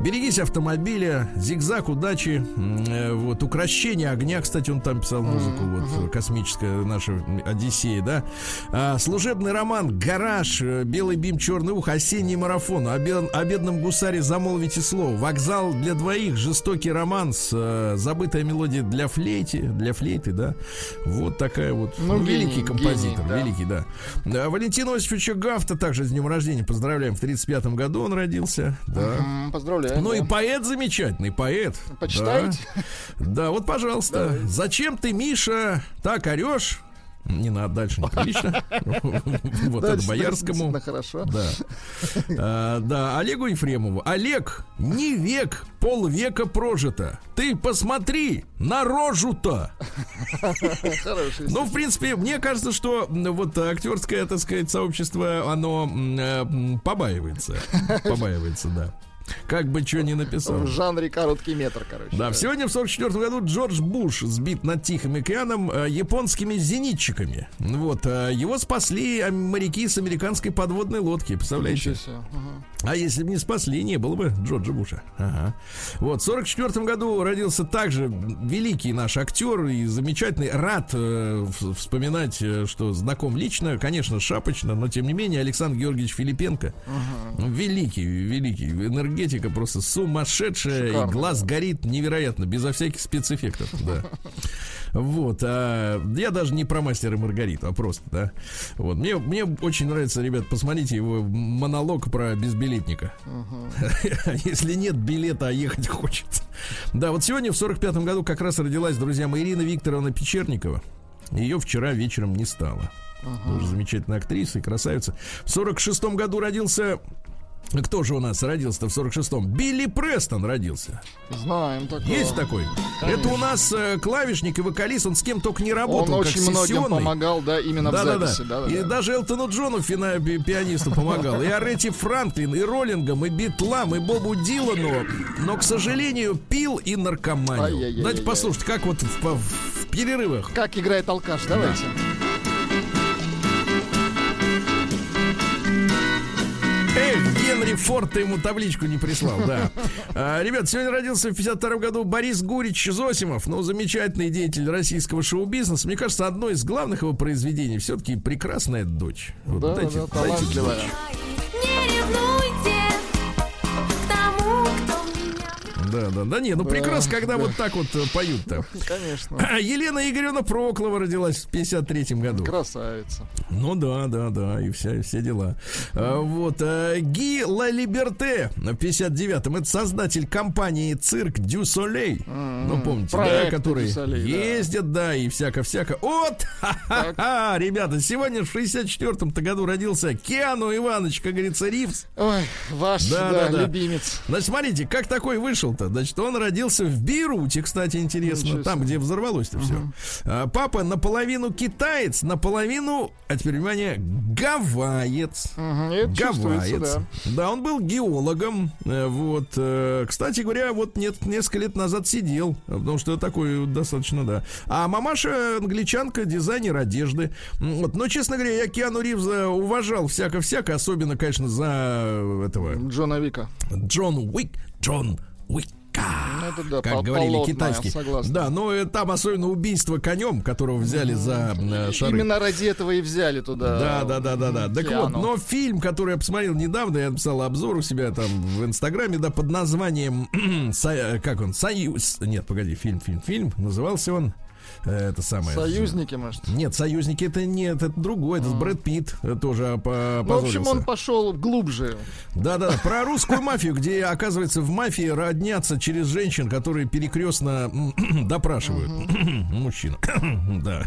«Берегись автомобиля», «Зигзаг удачи», э, вот, «Укращение огня», кстати, он там писал музыку, вот, космическая наша Одиссея, да? А, служебный роман «Гараж», э, «Белый бим, черный ух», «Осенний марафон», о, бед- о бедном гусаре замолвите слово, «Вокзал для двоих», «Жестокий романс», э, «Забытая мелодия для флейти», для флейты, да? Вот такая вот, Ну, ну, гений, великий композитор, гений, да. великий, да. Да, Валентина Осиповича Гафта также с днем рождения поздравляем. В 35 году он родился, да. М, Поздравляю. Ну и да. поэт замечательный, поэт. Почитаете? Да, Да, вот, пожалуйста. Зачем ты, Миша, так орешь? Не надо, дальше неприлично. Вот это Боярскому. хорошо. Да. А, Да, Олегу Ефремову. Олег, не век, полвека прожито. Ты посмотри на рожу-то. Ну, в принципе, мне кажется, что вот актерское, так сказать, сообщество, оно э, побаивается. Побаивается, да. Как бы что ни написал. В жанре короткий метр, короче. Да, сегодня в 44 году Джордж Буш сбит над Тихим океаном э, японскими зенитчиками. Вот, э, его спасли моряки с американской подводной лодки, представляете? Ага. А если бы не спасли, не было бы Джорджа Буша. Ага. Вот, в 44 году родился также великий наш актер и замечательный. Рад э, вспоминать, э, что знаком лично, конечно, шапочно, но тем не менее Александр Георгиевич Филипенко. Великий, великий. Энергетика просто сумасшедшая. И Шикарно, глаз горит невероятно, безо всяких спецэффектов. Да. Вот, а я даже не про мастера и Маргариту, а просто, да. Вот, мне, мне очень нравится, ребят, посмотрите его монолог про безбилетника. Если нет билета, а ехать хочется. Да, вот сегодня в 45-м году как раз родилась, друзья мои, Ирина Викторовна Печерникова. Ее вчера вечером не стало. Тоже замечательная актриса и красавица. В 46-м году родился... Кто же у нас родился-то в 46-м? Билли Престон родился. Знаем такого. Есть такой? Это у нас э, клавишник и вокалист, он с кем только не Он работал, как очень многим сессионный. помогал, да, именно в Да-да-да. записи. Да, И даже Элтону Джону, фина- пи- пианисту, помогал. И Аретти Франклин, и Роллингам, и Битлам, и Бобу Дилану. Но, к сожалению, пил и наркоманил. Давайте послушать, как вот в, в- в перерывах. Как играет алкаш, давайте. Эх, Генри Форд ему табличку не прислал, да. А, ребят, сегодня родился в 52 году Борис Гурич Зосимов, ну, замечательный деятель российского шоу-бизнеса. Мне кажется, одно из главных его произведений все-таки «Прекрасная дочь». Вот Да, дайте- да, дайте талантливая. дочь. Да, да, да, не, ну Да, прекрасно, когда да. вот так вот э, поют-то. Конечно. Елена Игоревна Проклова родилась в 53-м году. Красавица. Ну да, да, да, и вся, все дела. А, вот, а, Ги Ла Либерте в 59-м, это создатель компании Цирк Дю Солей. Ну, помните, да, проект которые да. ездят, да, и всяко-всяко. Вот, ха-ха-ха, ребята, сегодня в 64-м-то году родился Киану Иванович, как говорится, Ривз. Ой, ваш, Да, да, да, да. любимец. Значит, смотрите, как такой вышел-то? Значит, он родился в Бейруте, кстати, интересно, там, где взорвалось-то все. папа наполовину китаец, наполовину, а теперь внимание, это чувствуется, Гавайец. да. Да, он был геологом. э, Вот, э, кстати говоря, вот нет, несколько лет назад сидел, потому что такой достаточно, да. А мамаша англичанка, дизайнер одежды. Вот, но, честно говоря, я Киану Ривза уважал всяко-всяко, особенно, конечно, за этого Джона Вика. Джон Уик, Джон Уика. Ну, это да, как пол- говорили китайские. Да, но э, там особенно убийство конем, которого взяли за э, шары. Именно ради этого и взяли туда. Да, да, да, да, да. Так вот, но фильм, который я посмотрел недавно, я написал обзор у себя там в Инстаграме, да, под названием, Со- как он, Союз, нет, погоди, фильм, фильм, фильм, назывался он, э, это самое. Союзники, может. Нет, союзники это нет, это другой, это Брэд Питт э, тоже по- Ну, в общем, он пошел глубже. Да-да, про русскую мафию, где, оказывается, в мафии роднятся через женщин, которые перекрестно допрашивают мужчин. Да.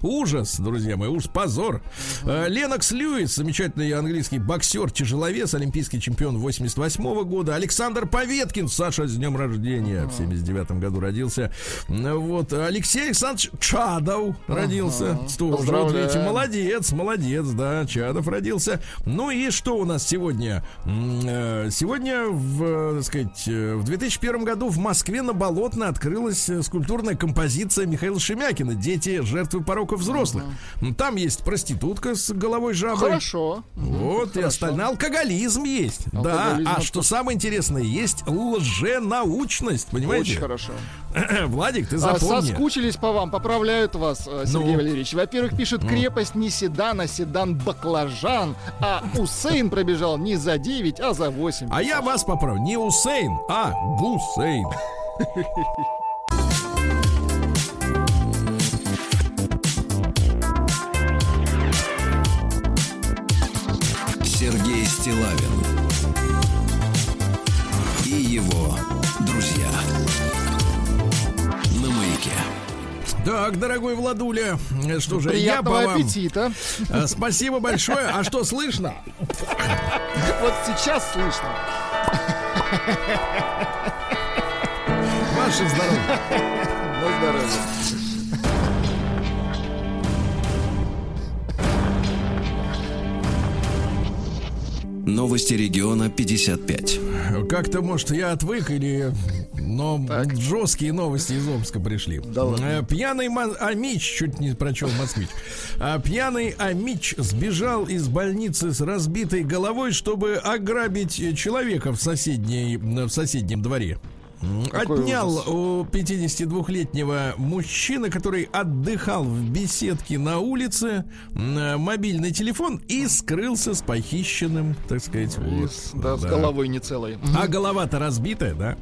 Ужас, друзья мои, ужас, позор. Э, Ленокс Льюис, замечательный английский боксер, тяжеловес, олимпийский чемпион 88 года. Александр Поветкин, Саша, с днем рождения, в 79 году родился. Э, Вот, Алексей Александрович Чадов родился. Тоже, вот Поздравляем. видите, молодец, молодец, да, Чадов родился. Ну и что у нас сегодня? Э, Сегодня, в, э, так сказать, э, в 2001 году в Москве на Болотно открылась скульптурная композиция Михаила Шемякина «Дети жертвы пороков взрослых». Там есть проститутка с головой жабы. Хорошо. Вот, и Хорошо. остальное. Алкоголизм есть. Да, Алкоголизм а это что самое интересное, есть лженаучность, понимаете? Очень хорошо. Владик, ты А, запомни. соскучились по вам, поправляют вас, э, Сергей Ну? Валерьевич. Во-первых, пишет крепость не седан, а седан баклажан. А Усейн пробежал не за 9, а за 8. А я вас поправлю. Не Усейн, а Гусейн. Сергей Стилавин Так, дорогой Владуля, э, что же, я по Приятного вам. аппетита. Э, Спасибо большое. А что слышно? Вот сейчас слышно. Ваше здоровье. На здоровье. Новости региона 55. Как-то, может, я отвык или... Но жесткие новости из Омска пришли. Да ладно. Э, Пьяный ма- Амич, чуть не прочел москвич. А, Пьяный Амич сбежал из больницы с разбитой головой, чтобы ограбить э, человека в, соседней, в соседнем дворе. Какой Отнял ужас. у 52-летнего мужчины, который отдыхал в беседке на улице, м, мобильный телефон и скрылся с похищенным, так сказать, вот. С- Да, с Да. головой не целой. А голова-то разбитая, да?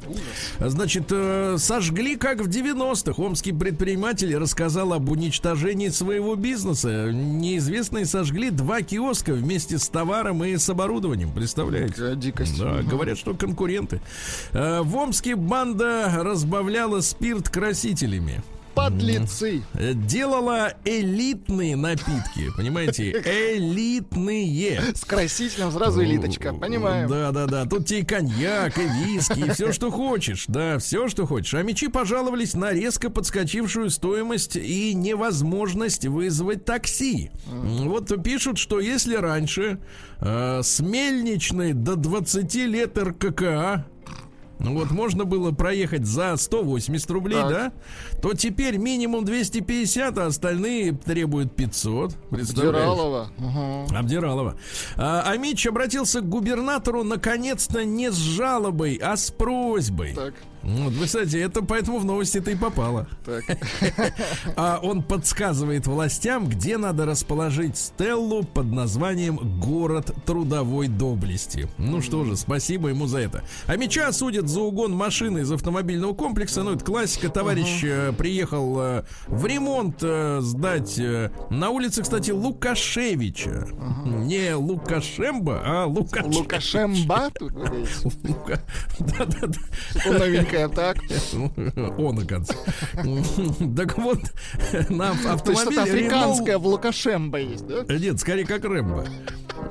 Значит, э, сожгли как в 90-х. Омский предприниматель рассказал об уничтожении своего бизнеса. Неизвестные сожгли два киоска вместе с товаром и с оборудованием. Представляете? Дикость. Да, говорят, что конкуренты. Э, В Омске банда разбавляла спирт красителями. Подлецы. Делала элитные напитки, понимаете? Элитные. С красителем сразу элиточка. Понимаем. Да, да, да. Тут тебе и коньяк, и виски, и все, что хочешь. Да, все, что хочешь. А мечи пожаловались на резко подскочившую стоимость и невозможность вызвать такси. Вот пишут, что если раньше э, с мельничной до 20 лет РККА ну вот можно было проехать за 180 рублей, Так. да? То теперь минимум 250, а остальные требуют 500. Представляешь? Диралова. Угу. Обдиралова. А, а Митч обратился к губернатору наконец-то не с жалобой, а с просьбой. Так, Вот, вы, кстати, это поэтому в новости это и попало. так. А он подсказывает властям, где надо расположить стеллу под названием «Город трудовой доблести». Ну что же, спасибо ему за это. А Меча осудят за угон машины из автомобильного комплекса. Ну, это классика. Товарищ приехал э, в ремонт э, сдать э, на улице, кстати, Лукашевича. Не Лукашемба, а Лукашевич. Лукашемба. Лука- Да-да-да. Что новенькое, так? О, на конце. Так вот, на автомобиле что-то африканское в Лукашемба есть, да? Нет, скорее как Рэмбо.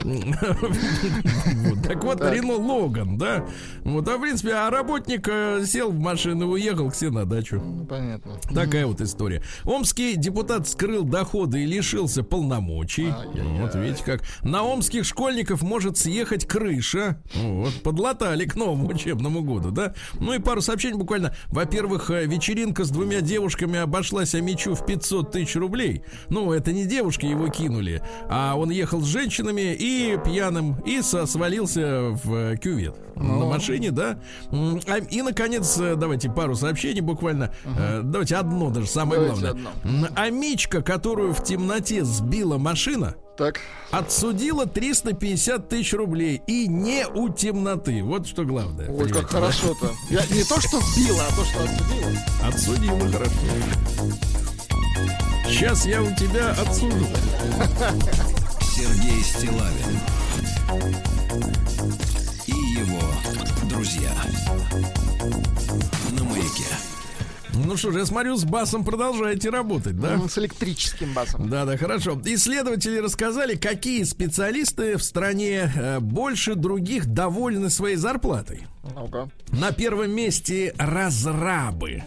Так вот. Рено Логан, да? Вот, а в принципе, а работник сел в машину и уехал к себе на дачу. Ну, Понятно. Такая вот история. Омский депутат скрыл доходы и лишился полномочий. Ай-яй-яй. Вот видите как. На омских школьников может съехать крыша. Вот, подлатали к новому учебному году, да? Ну и пару сообщений буквально. Во-первых, э, вечеринка с двумя девушками обошлась Амичу в 500 тысяч рублей. Ну, это не девушки его кинули, а он ехал с женщинами и пьяным, и свалился в э, кювет на машине, да? А- И, наконец, э, давайте пару сообщений буквально. Э, Давайте одно даже, самое Давайте главное. одно. Амичка, которую в темноте сбила машина, Так, отсудила 350 тысяч рублей. И не у темноты. Вот что главное. ой, понимаете, как хорошо-то. Я не то, что сбила, а то, что отсудила. Отсудила хорошо. Сейчас я у тебя отсужу. Сергей Стилавин и его друзья на маяке. Ну что ж, я смотрю, с басом продолжаете работать, да? М, С электрическим басом. Да, да, хорошо. Исследователи рассказали, какие специалисты в стране э, больше других довольны своей зарплатой. На первом месте разрабы.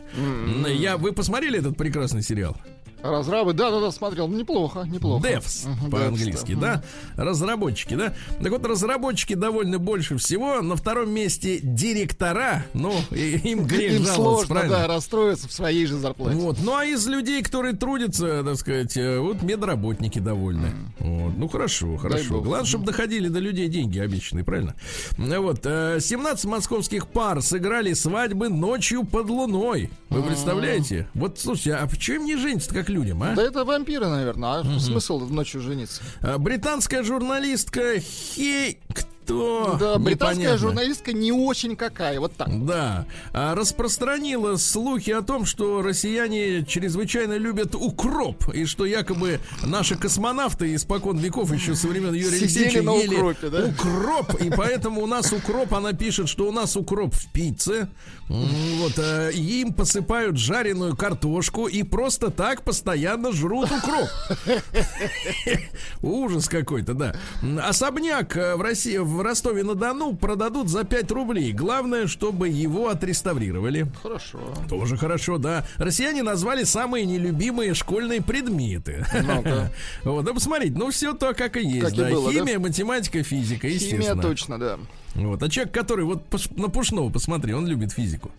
Я, вы посмотрели этот прекрасный сериал? Разрабы, да-да-да, смотрел. Неплохо, неплохо. Devs по-английски, devs, да? Разработчики, да? Так вот, разработчики довольны больше всего. На втором месте директора. Ну, и- им грех Им сложно, правильно? да, расстроиться в своей же зарплате. Вот. Ну а из людей, которые трудятся, так сказать, э, вот медработники довольны. Вот. Ну хорошо, хорошо. Главное, чтобы доходили до людей деньги обещанные, правильно? Ну, Вот. э, 17 московских пар сыграли свадьбы ночью под луной. Вы представляете? Вот слушайте, а почему не жениться как людям, а? Да это вампиры, наверное. А смысл ночью жениться? Британская журналистка Хей... кто? Да, британская Непонятно. журналистка не очень какая, вот так. Да, а, распространила слухи о том, что россияне чрезвычайно любят укроп, и что якобы наши космонавты испокон веков еще со времен Юрия Сидели Алексеевича на ели укропе, да? укроп, и поэтому у нас укроп, она пишет, что у нас укроп в пицце, вот, а, им посыпают жареную картошку и просто так постоянно жрут укроп. Ужас какой-то, да. Особняк э, в России, в Ростове-на-Дону продадут за 5 рублей. Главное, чтобы его отреставрировали. Хорошо. Тоже хорошо, да. Россияне назвали самые нелюбимые школьные предметы. Ну-ка. Вот, да посмотрите, ну все то, как и есть. Как и да. Химия, математика, физика, Химия естественно. точно, да. Вот. А человек, который, вот на Пушного посмотри, он любит физику.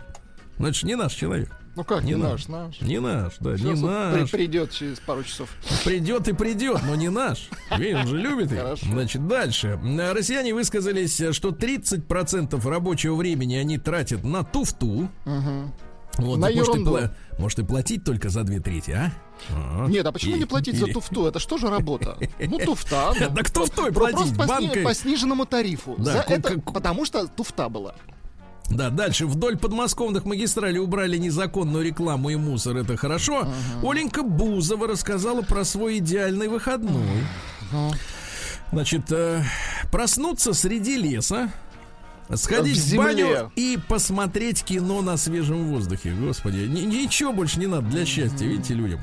Ну, это же не наш человек. Ну как, не, Не наш, наш. Не наш, да, Сейчас не наш. при- придет через пару часов. Придет и придет, но не наш. Видишь, он же любит их. Хорошо. Значит, дальше. Россияне высказались, что 30% рабочего времени они тратят на туфту. Вот, На может, и ерунду. пла- может и платить только за две трети, а? А. Нет, а почему И- не платить за или- туфту? Это что же работа? Ну, туфта. ну, Да кто в той про- платить? Просто по, Банкой? по сниженному тарифу. Да, За потому что туфта была. Да, дальше. Вдоль подмосковных магистралей убрали незаконную рекламу и мусор. Это хорошо. Оленька Бузова рассказала про свой идеальный выходной. Значит, э, проснуться среди леса, сходить В в, земле. баню и посмотреть кино на свежем воздухе. Господи, ни- ничего больше не надо для счастья, видите, людям.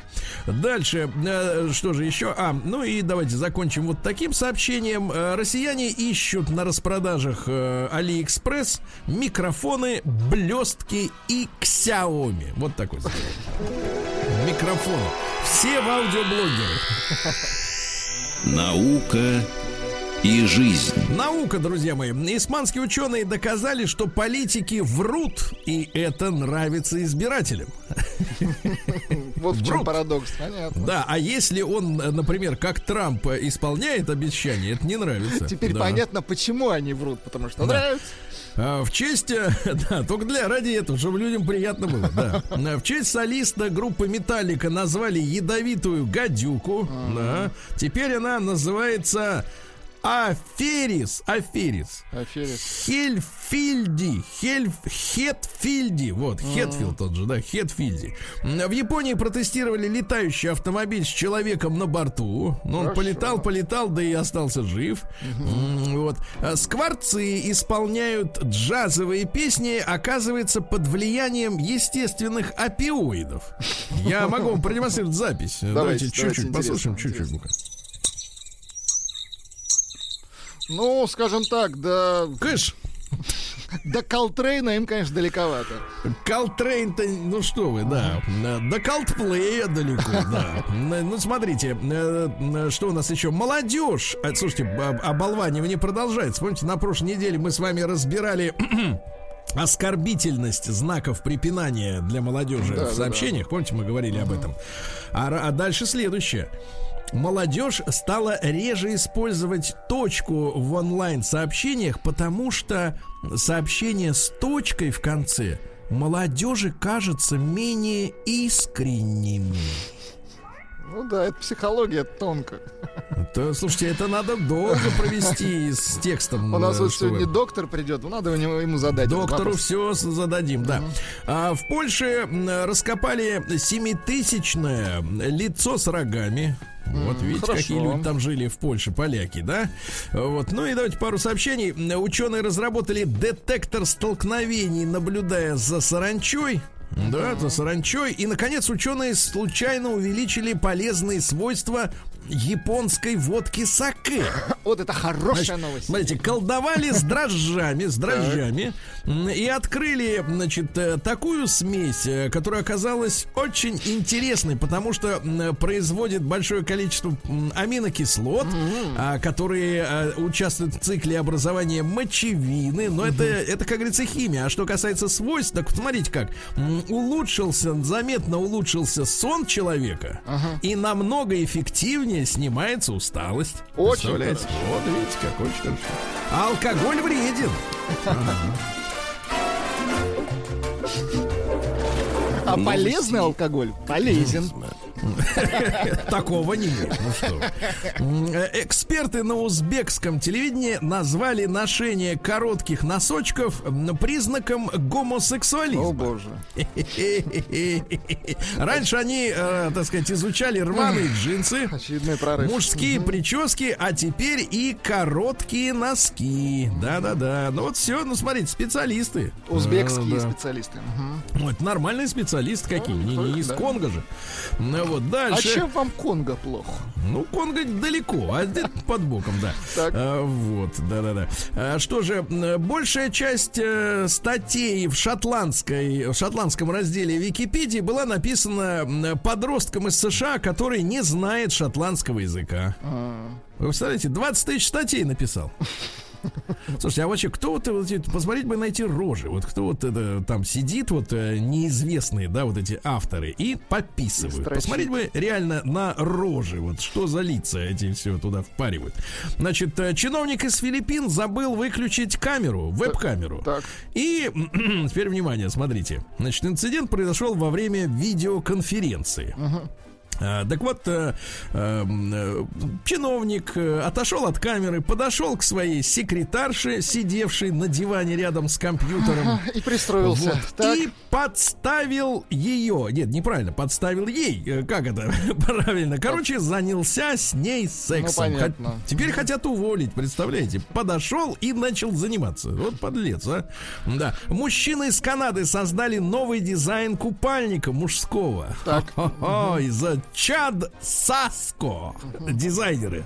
Дальше, э, что же еще? А, ну и давайте закончим вот таким сообщением. Э, Россияне ищут на распродажах э, Алиэкспресс микрофоны, блестки и Xiaomi. Вот такой. Микрофоны. Все в аудиоблогеры. Наука и жизнь. Наука, друзья мои. Испанские ученые доказали, что политики врут, и это нравится избирателям. Вот в чем парадокс, понятно. Да, а если он, например, как Трамп, исполняет обещания, это не нравится. Теперь понятно, почему они врут, потому что нравится. А, В честь, э, да, только для ради этого, чтобы людям приятно было, да. А, В честь солиста группы Металлика назвали ядовитую гадюку, да. Теперь она называется Аферис, Аферис. Аферис. Хельфильди, Хельф, Хетфильди, вот, Хетфилд тот же, да, Хетфильди. В Японии протестировали летающий автомобиль с человеком на борту. Ну, он Хорошо. полетал, полетал, да и остался жив. Вот. А Скворцы исполняют джазовые песни, оказывается, под влиянием естественных опиоидов. Я могу вам продемонстрировать запись. Давайте, чуть-чуть послушаем, чуть-чуть. Ну, скажем так, до, Кыш! до Колтрейна им, конечно, далековато. Колтрейн-то, ну что вы, да. До Колдплея далеко, да. Ну, смотрите, э, э, что у нас еще? Молодежь. А, Слушайте, об- оболванивание продолжается. Помните, на прошлой неделе мы с вами разбирали оскорбительность знаков препинания для молодежи Да, в да, сообщениях. Помните, мы говорили об этом. А, а дальше следующее. Молодежь стала реже использовать точку в онлайн-сообщениях, потому что сообщение с точкой в конце молодежи кажется менее искренними. Ну да, это психология тонко. Это, слушайте, это надо долго провести с текстом. У нас э, вот чтобы- сегодня доктор придет, ну надо у него- ему задать. Доктору все зададим, да. А в Польше раскопали семитысячное лицо с рогами. Вот видите, хорошо. какие люди там жили в Польше, поляки, да? Вот. Ну и давайте пару сообщений. Ученые разработали детектор столкновений, наблюдая за саранчой. Да, за саранчой. И, наконец, ученые случайно увеличили полезные свойства японской водки саке. Вот это хорошая Значит, новость. Смотрите, колдовали с дрожжами, с дрожжами и открыли, значит, э, такую смесь, э, которая оказалась очень интересной, потому что производит большое количество аминокислот, а, которые а, участвуют в цикле образования мочевины. Но это, это, как говорится, химия. А что касается свойств, так вот смотрите как. Улучшился, заметно улучшился сон человека и намного эффективнее снимается усталость. Очень Представляете? Вот видите, как очень хорошо. А алкоголь вреден. А полезный алкоголь полезен. Такого не нет. Ну что. Э, Эксперты на узбекском телевидении назвали ношение коротких носочков признаком гомосексуализма. О боже. Раньше они, э, так сказать, изучали рваные джинсы, мужские прически, а теперь и короткие носки. Да-да-да. Ну вот все, ну смотрите, специалисты. Узбекские специалисты. Ну, это нормальные специалисты какие, не, не из. Конго же. Вот А дальше. чем вам Конго плохо? Ну, Конго далеко, а где-то под боком, да. Так. А, вот, да-да-да. А, что же, большая часть э, статей в шотландской, в шотландском разделе Википедии была написана подростком из США, который не знает шотландского языка. А, Вы представляете, 20 тысяч статей написал. Слушайте, а вообще, кто вот, вот посмотреть бы на эти рожи, вот кто вот это там сидит, вот э, неизвестные, да, вот эти авторы, и пописывают. И. Посмотреть бы реально на рожи, вот что за лица эти все туда впаривают. Значит, э, чиновник из Филиппин забыл выключить камеру, веб-камеру. Так. И теперь внимание, смотрите. Значит, инцидент произошел во время видеоконференции. А, Так вот, э, э, э, чиновник э, отошел от камеры, подошел к своей секретарше, сидевшей на диване рядом с компьютером. И пристроился. Вот. Так. И подставил ее. Нет, неправильно, подставил ей. Э, Как это правильно? Короче, занялся с ней сексом. Ну, понятно. Теперь хотят уволить, представляете? Подошел и начал заниматься. Вот подлец, а. Да. Мужчины из Канады создали новый дизайн купальника мужского. Так. Ой, за Чад Саско. Дизайнеры.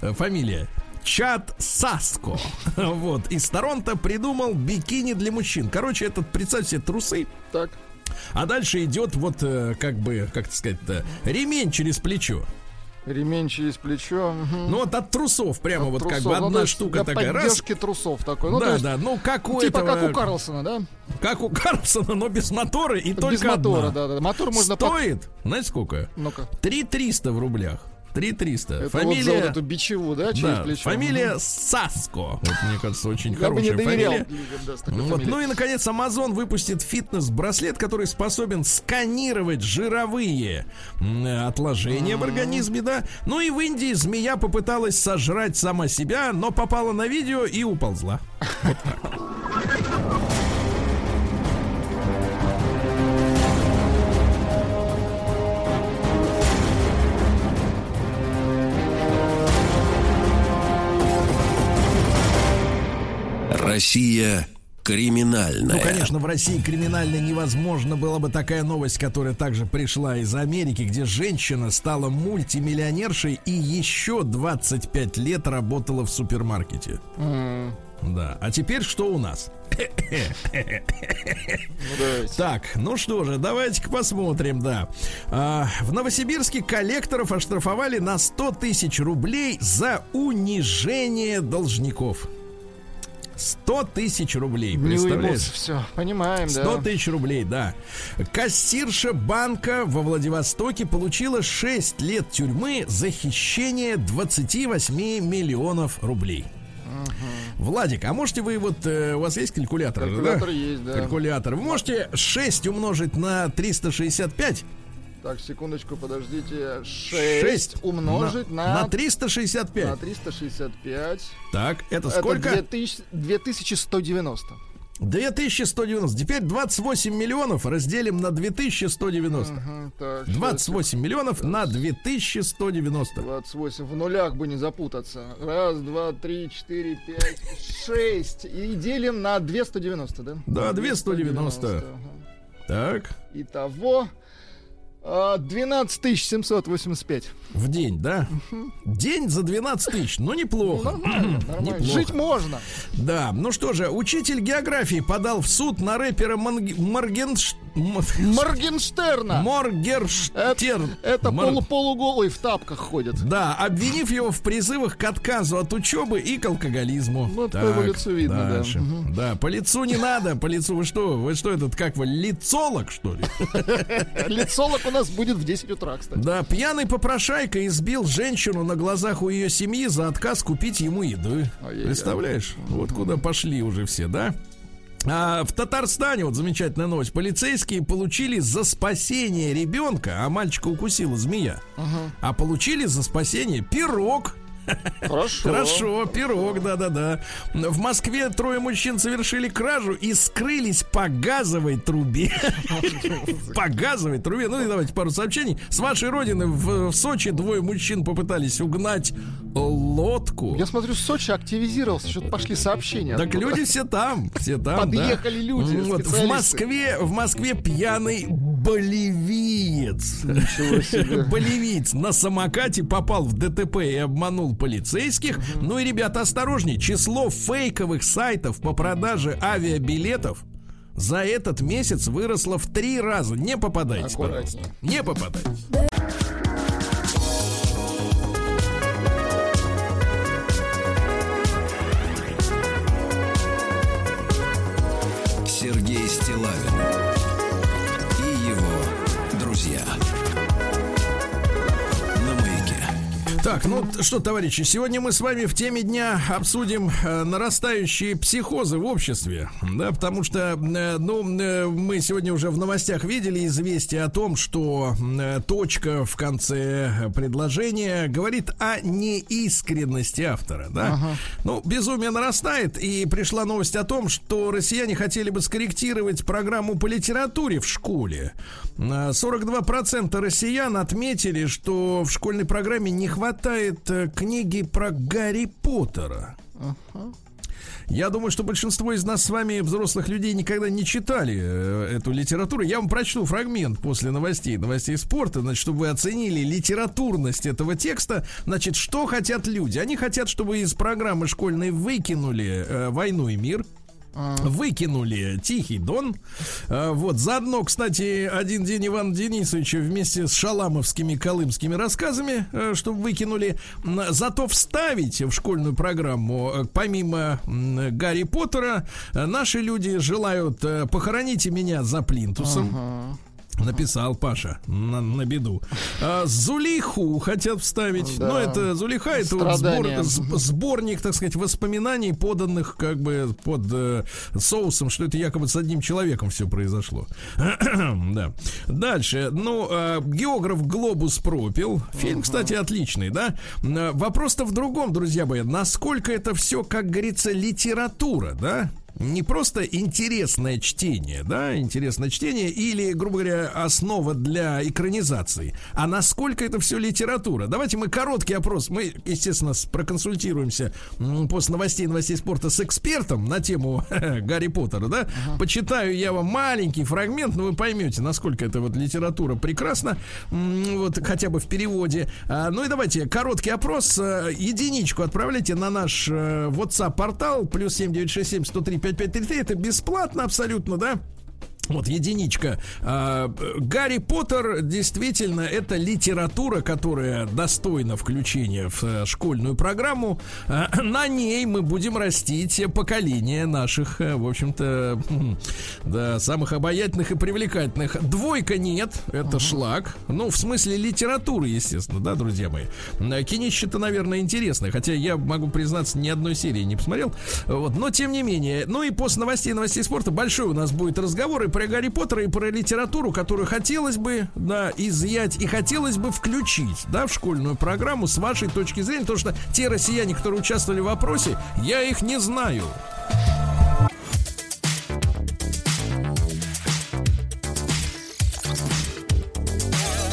Фамилия. Чад Саско. Вот. Из Торонто придумал бикини для мужчин. Короче, этот, представьте себе, трусы. Так. А дальше идет вот, э, как бы, как сказать-то, ремень через плечо. Ремень через плечо. Ну вот от трусов прямо От вот как трусов. бы Ну, одна есть штука такая раз. поддержки трусов такой. Ну, да, есть да, ну как у Типа этого, как у Карлсона, да? как у Карлсона, но без мотора и только Без мотора, одна. да, да. Мотор можно под- Стоит, знаете сколько? Ну-ка. 3 300 в рублях. 3 300. Это вот за Фамилия... вот эту бичеву, да, через да, плечо. фамилия. Саско. Вот, мне кажется, очень Я бы не хорошая доверял фамилия. людям, да, Вот. Ну и, наконец, Amazon выпустит фитнес-браслет, который способен сканировать жировые отложения в организме, да. Ну и в Индии змея попыталась сожрать сама себя, но попала на видео и уползла. Россия криминальная. Ну, конечно, в России криминально невозможно было бы такая новость, которая также пришла из Америки, где женщина стала мультимиллионершей и еще 25 лет работала в супермаркете. М, Да. А теперь что у нас? Ну. Так, ну что же, давайте-ка посмотрим, да. А, в Новосибирске коллекторов оштрафовали на 100 тысяч рублей за унижение должников. 100 тысяч рублей, Не представляешь? все. Понимаем, 100 да. тысяч рублей, да. Кассирша банка во Владивостоке получила 6 лет тюрьмы за хищение 28 миллионов рублей. Владик, а можете вы вот, э, у вас есть калькулятор? Калькулятор да? есть, да. Калькулятор. Вы можете 6 умножить на 365? Так, секундочку, подождите. 6, Шесть умножить на, на 365. на 365. Так, это Это сколько? 2000 2190. 2190. Теперь 28 миллионов разделим на 2190. Мгм, так, щас, 28 миллионов на 2190. 28. В нулях бы не запутаться. Раз, два, три, четыре, пять, шесть. И делим на 290, да? Да, 290. ага. Так, Итого 12 785. в день, да? День за 12 тысяч, ну неплохо. Нормально, нормально. Неплохо. Жить можно. Да, ну что же, учитель географии подал в суд на рэпера Манг... Моргенш... Моргенштерна. Моргерштерн. Это Мор- полу полуголый в тапках ходит. Да, обвинив его в призывах к отказу от учебы и к алкоголизму. Ну, это по его лицу видно, да. дальше. Да, по лицу не надо, по лицу вы что? Вы что, этот как вы, лицолог, что ли? Лицолог у нас будет в 10 утра, кстати. Да, пьяный попрошайка избил женщину на глазах у ее семьи за отказ купить ему еду. Представляешь? Вот куда пошли уже все, да? А в Татарстане, вот замечательная новость, полицейские получили за спасение ребенка, а мальчика укусила змея, а получили за спасение пирог. Хорошо. Хорошо, пирог, да-да-да. В Москве трое мужчин совершили кражу и скрылись по газовой трубе. По газовой трубе. Ну и давайте пару сообщений. С вашей родины в, в Сочи двое мужчин попытались угнать лодку. Я смотрю, Сочи активизировался, что-то пошли сообщения. Так оттуда. люди все там, все там. Подъехали да. люди, Вот, в. Москве, в Москве пьяный боливиец. Ничего себе. Боливиец на самокате попал в ДТП и обманул полицейских. Ну и, ребята, осторожней. Число фейковых сайтов по продаже авиабилетов за этот месяц выросло в три раза. Не пожалуйста. Аккуратнее. Не попадайтесь. Так, ну что, товарищи, сегодня мы с вами в теме дня обсудим э, нарастающие психозы в обществе, да, потому что, э, ну, э, мы сегодня уже в новостях видели известие о том, что э, точка в конце предложения говорит о неискренности автора, да. Ну, безумие нарастает, и пришла новость о том, что россияне хотели бы скорректировать программу по литературе в школе. Э, 42% россиян отметили, что в школьной программе не хватает э, книги про Гарри Поттера. Я думаю, что большинство из нас с вами, взрослых людей, никогда не читали э, эту литературу. Я вам прочту фрагмент после новостей, новостей спорта, значит, чтобы вы оценили литературность этого текста. Значит, что хотят люди? Они хотят, чтобы из программы школьной выкинули э, «Войну и мир», Выкинули Тихий Дон. А, Вот, заодно, кстати, один день Ивана Денисовича вместе с шаламовскими колымскими рассказами, э, чтобы выкинули. Зато вставить в школьную программу, э, помимо Гарри Поттера, наши люди желают «Похороните меня за плинтусом». Написал Паша на, на беду. А, Зулиху хотят вставить. Да. Ну, это Зулиха, это вот сбор- сборник, так сказать, воспоминаний, поданных как бы под э, соусом, что это якобы с одним человеком все произошло. да. Дальше. Ну, э, географ Глобус пропил. Фильм, кстати, отличный, да? Э, Вопрос-то в другом, друзья мои. Насколько это все, как говорится, литература, да? Не просто интересное чтение, да, интересное чтение или, грубо говоря, основа для экранизации, а насколько это все литература. Давайте мы короткий опрос. Мы, естественно, проконсультируемся после новостей, новостей спорта с экспертом на тему Гарри Поттера, да. Почитаю я вам маленький фрагмент, но вы поймете, насколько это вот литература прекрасна, вот хотя бы в переводе. А, ну и давайте короткий опрос. э, Единичку отправляйте на наш э, WhatsApp-портал плюс 7967 103 5533. Это бесплатно абсолютно, да? Вот единичка. А, Гарри Поттер действительно это литература, которая достойна включения в э, школьную программу. А, На ней мы будем растить поколение наших, э, в общем-то, хм, да, самых обаятельных и привлекательных. Двойка нет, это шлак. Ну, в смысле литературы, естественно, да, друзья мои. Э, Кинище-то, наверное, интересное, хотя я могу признаться, ни одной серии не посмотрел. Вот, но тем не менее. Ну и после новостей, новостей спорта большой у нас будет разговор и про Гарри Поттера, и про литературу, которую хотелось бы, да, изъять и хотелось бы включить, да, в школьную программу с вашей точки зрения, потому что те россияне, которые участвовали в вопросе, я их не знаю.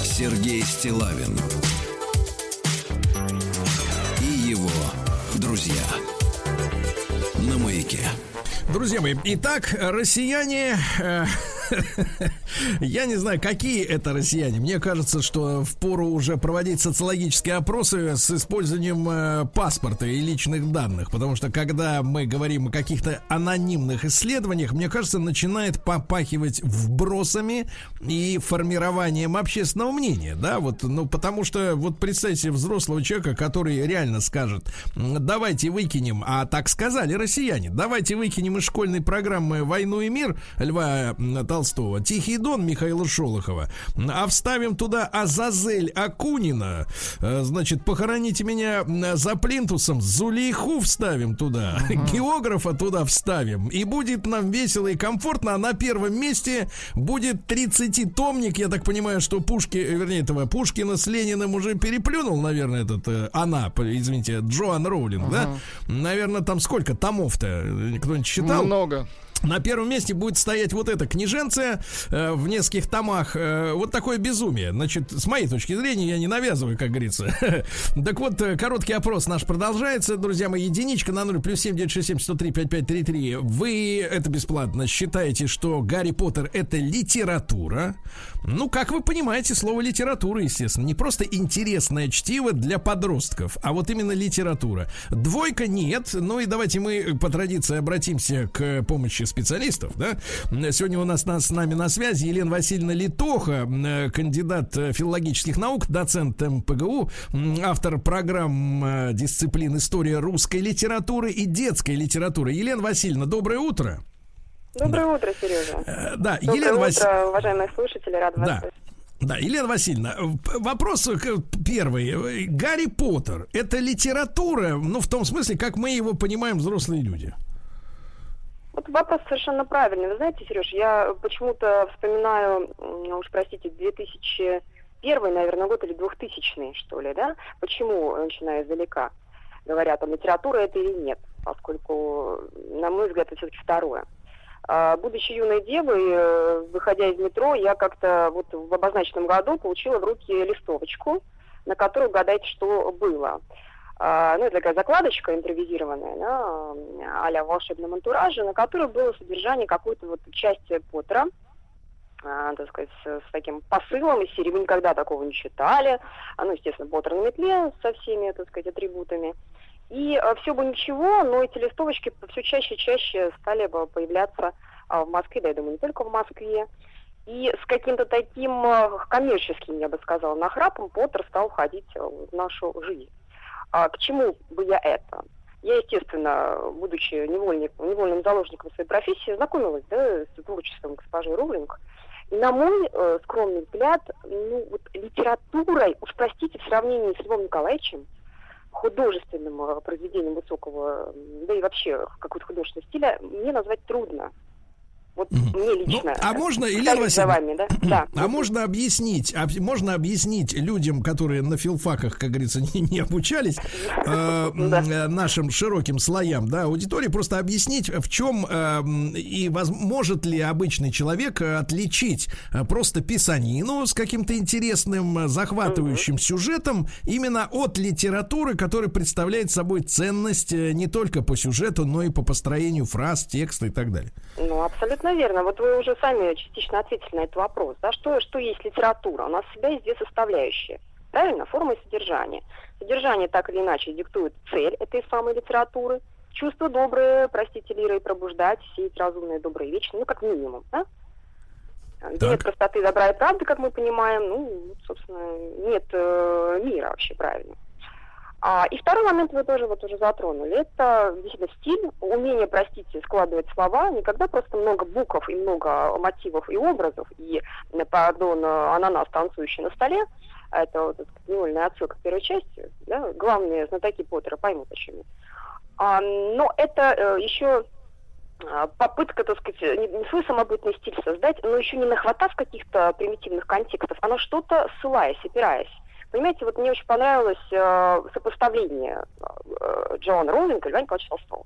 Сергей Стилавин и его друзья. На маяке. Друзья мои, итак, россияне, э, я не знаю, какие это россияне. Мне кажется, что впору уже проводить социологические опросы с использованием э, паспорта и личных данных, потому что когда мы говорим о каких-то анонимных исследованиях, мне кажется, начинает попахивать вбросами и формированием общественного мнения, да, вот, ну, потому что, вот представьте взрослого человека, который реально скажет, «М, давайте выкинем, а так сказали россияне, давайте выкинем из школьной программы «Войну и мир» Льва Толстого, Тихий Дон Михаила Шолохова, а вставим туда Азазель Акунина, э, значит, похороните меня э, за плинтусом, Зулейху вставим туда, географа туда вставим, и будет нам весело и комфортно, а на первом месте будет 30-томник, я так понимаю, что Пушки, э, вернее, этого Пушкина с Лениным уже переплюнул, наверное, этот, э, она, извините, Джоан Роулинг, да? Наверное, там сколько томов-то? Кто-нибудь считал? Много. На первом месте будет стоять вот эта книженция э, в нескольких томах. Э, вот такое безумие. Значит, с моей точки зрения, я не навязываю, как говорится. Так вот, э, короткий опрос наш продолжается. Друзья мои, единичка на 0 плюс 7 967 103 5533. Вы, это бесплатно, считаете, что Гарри Поттер это литература? Ну, как вы понимаете, слово литература, естественно, не просто интересное чтиво для подростков, а вот именно литература. Двойка нет. Ну и давайте мы по традиции обратимся к помощи специалистов. Да? Сегодня у нас, нас с нами на связи Елена Васильевна Литоха, э, кандидат э, филологических наук, доцент МПГУ, автор программ э, дисциплин история русской литературы и детской литературы. Елена Васильевна, доброе утро. Доброе утро, Сережа. Да, Доброе Елена Васильевна. уважаемые слушатели, рад вас Да. слышать. Да, Елена Васильевна, вопрос первый. Гарри Поттер – это литература, ну, в том смысле, как мы его понимаем, взрослые люди. Вот вопрос совершенно правильный. Вы знаете, Сереж, я почему-то вспоминаю, уж простите, 2001, наверное, год или 2000 что ли, да? Почему, начиная издалека, говорят, а литература это или нет? Поскольку, на мой взгляд, это все-таки второе. А, Будучи юной девой, э, выходя из метро, я как-то вот в обозначенном году получила в руки листовочку, на которой угадайте, что было. А, ну, такая закладочка импровизированная, да, а-ля в волшебном антураже, на которой было содержание какой-то вот части Поттера, а, так сказать, с, с таким посылом из серии «Вы никогда такого не читали», а, ну, естественно, Поттер на метле со всеми, так сказать, атрибутами. И все бы ничего, но эти листовочки все чаще и чаще стали бы появляться а, в Москве, да, я думаю, не только в Москве. И с каким-то таким э, коммерческим, я бы сказала, нахрапом Поттер стал входить э, в нашу жизнь. А к чему бы я это? Я, естественно, будучи невольник, невольным заложником своей профессии, знакомилась да, с творчеством госпожи Роулинг. И на мой э, скромный взгляд, ну, вот литературой, уж простите, в сравнении с Львом Николаевичем, художественным э, произведением высокого, да и вообще какого-то художественного стиля, мне назвать трудно. Вот мне лично. Ну, а можно, Повторюсь Елена Васильевна, вами, да? да. А можно объяснить, об- можно объяснить людям, которые на филфаках, как говорится, не, не обучались, э, Да. э, нашим широким слоям, да, аудитории, просто объяснить, в чем э, и воз- может ли обычный человек э, отличить э, просто писанину с каким-то интересным, э, захватывающим сюжетом именно от литературы, которая представляет собой ценность э, не только по сюжету, но и по построению фраз, текста и так далее. Ну, абсолютно верно. Вот вы уже сами частично ответили на этот вопрос. Да? Что, что есть литература? У нас всегда есть две составляющие. Правильно? Форма и содержание. Содержание так или иначе диктует цель этой самой литературы. Чувство доброе, простите, лирой пробуждать, сеять разумное, доброе и вечное, ну, как минимум, да? Где нет простоты, добра и правды, как мы понимаем, ну, собственно, нет э, мира вообще, правильно. А, и второй момент вы тоже вот уже затронули. Это действительно стиль, умение, простите, складывать слова. Никогда просто много букв и много мотивов и образов. И, э, пардон, э, ананас, танцующий на столе. Это вот эта невольная отсылка к первой части. Да? Главные знатоки Поттера поймут, почему. А, но это э, еще а, попытка, так сказать, не, не свой самобытный стиль создать, но еще не нахватав каких-то примитивных контекстов, а на что-то ссылаясь, опираясь. Понимаете, вот мне очень понравилось э, сопоставление э, Джоан Роулинг и Льва Николаевича Толстого.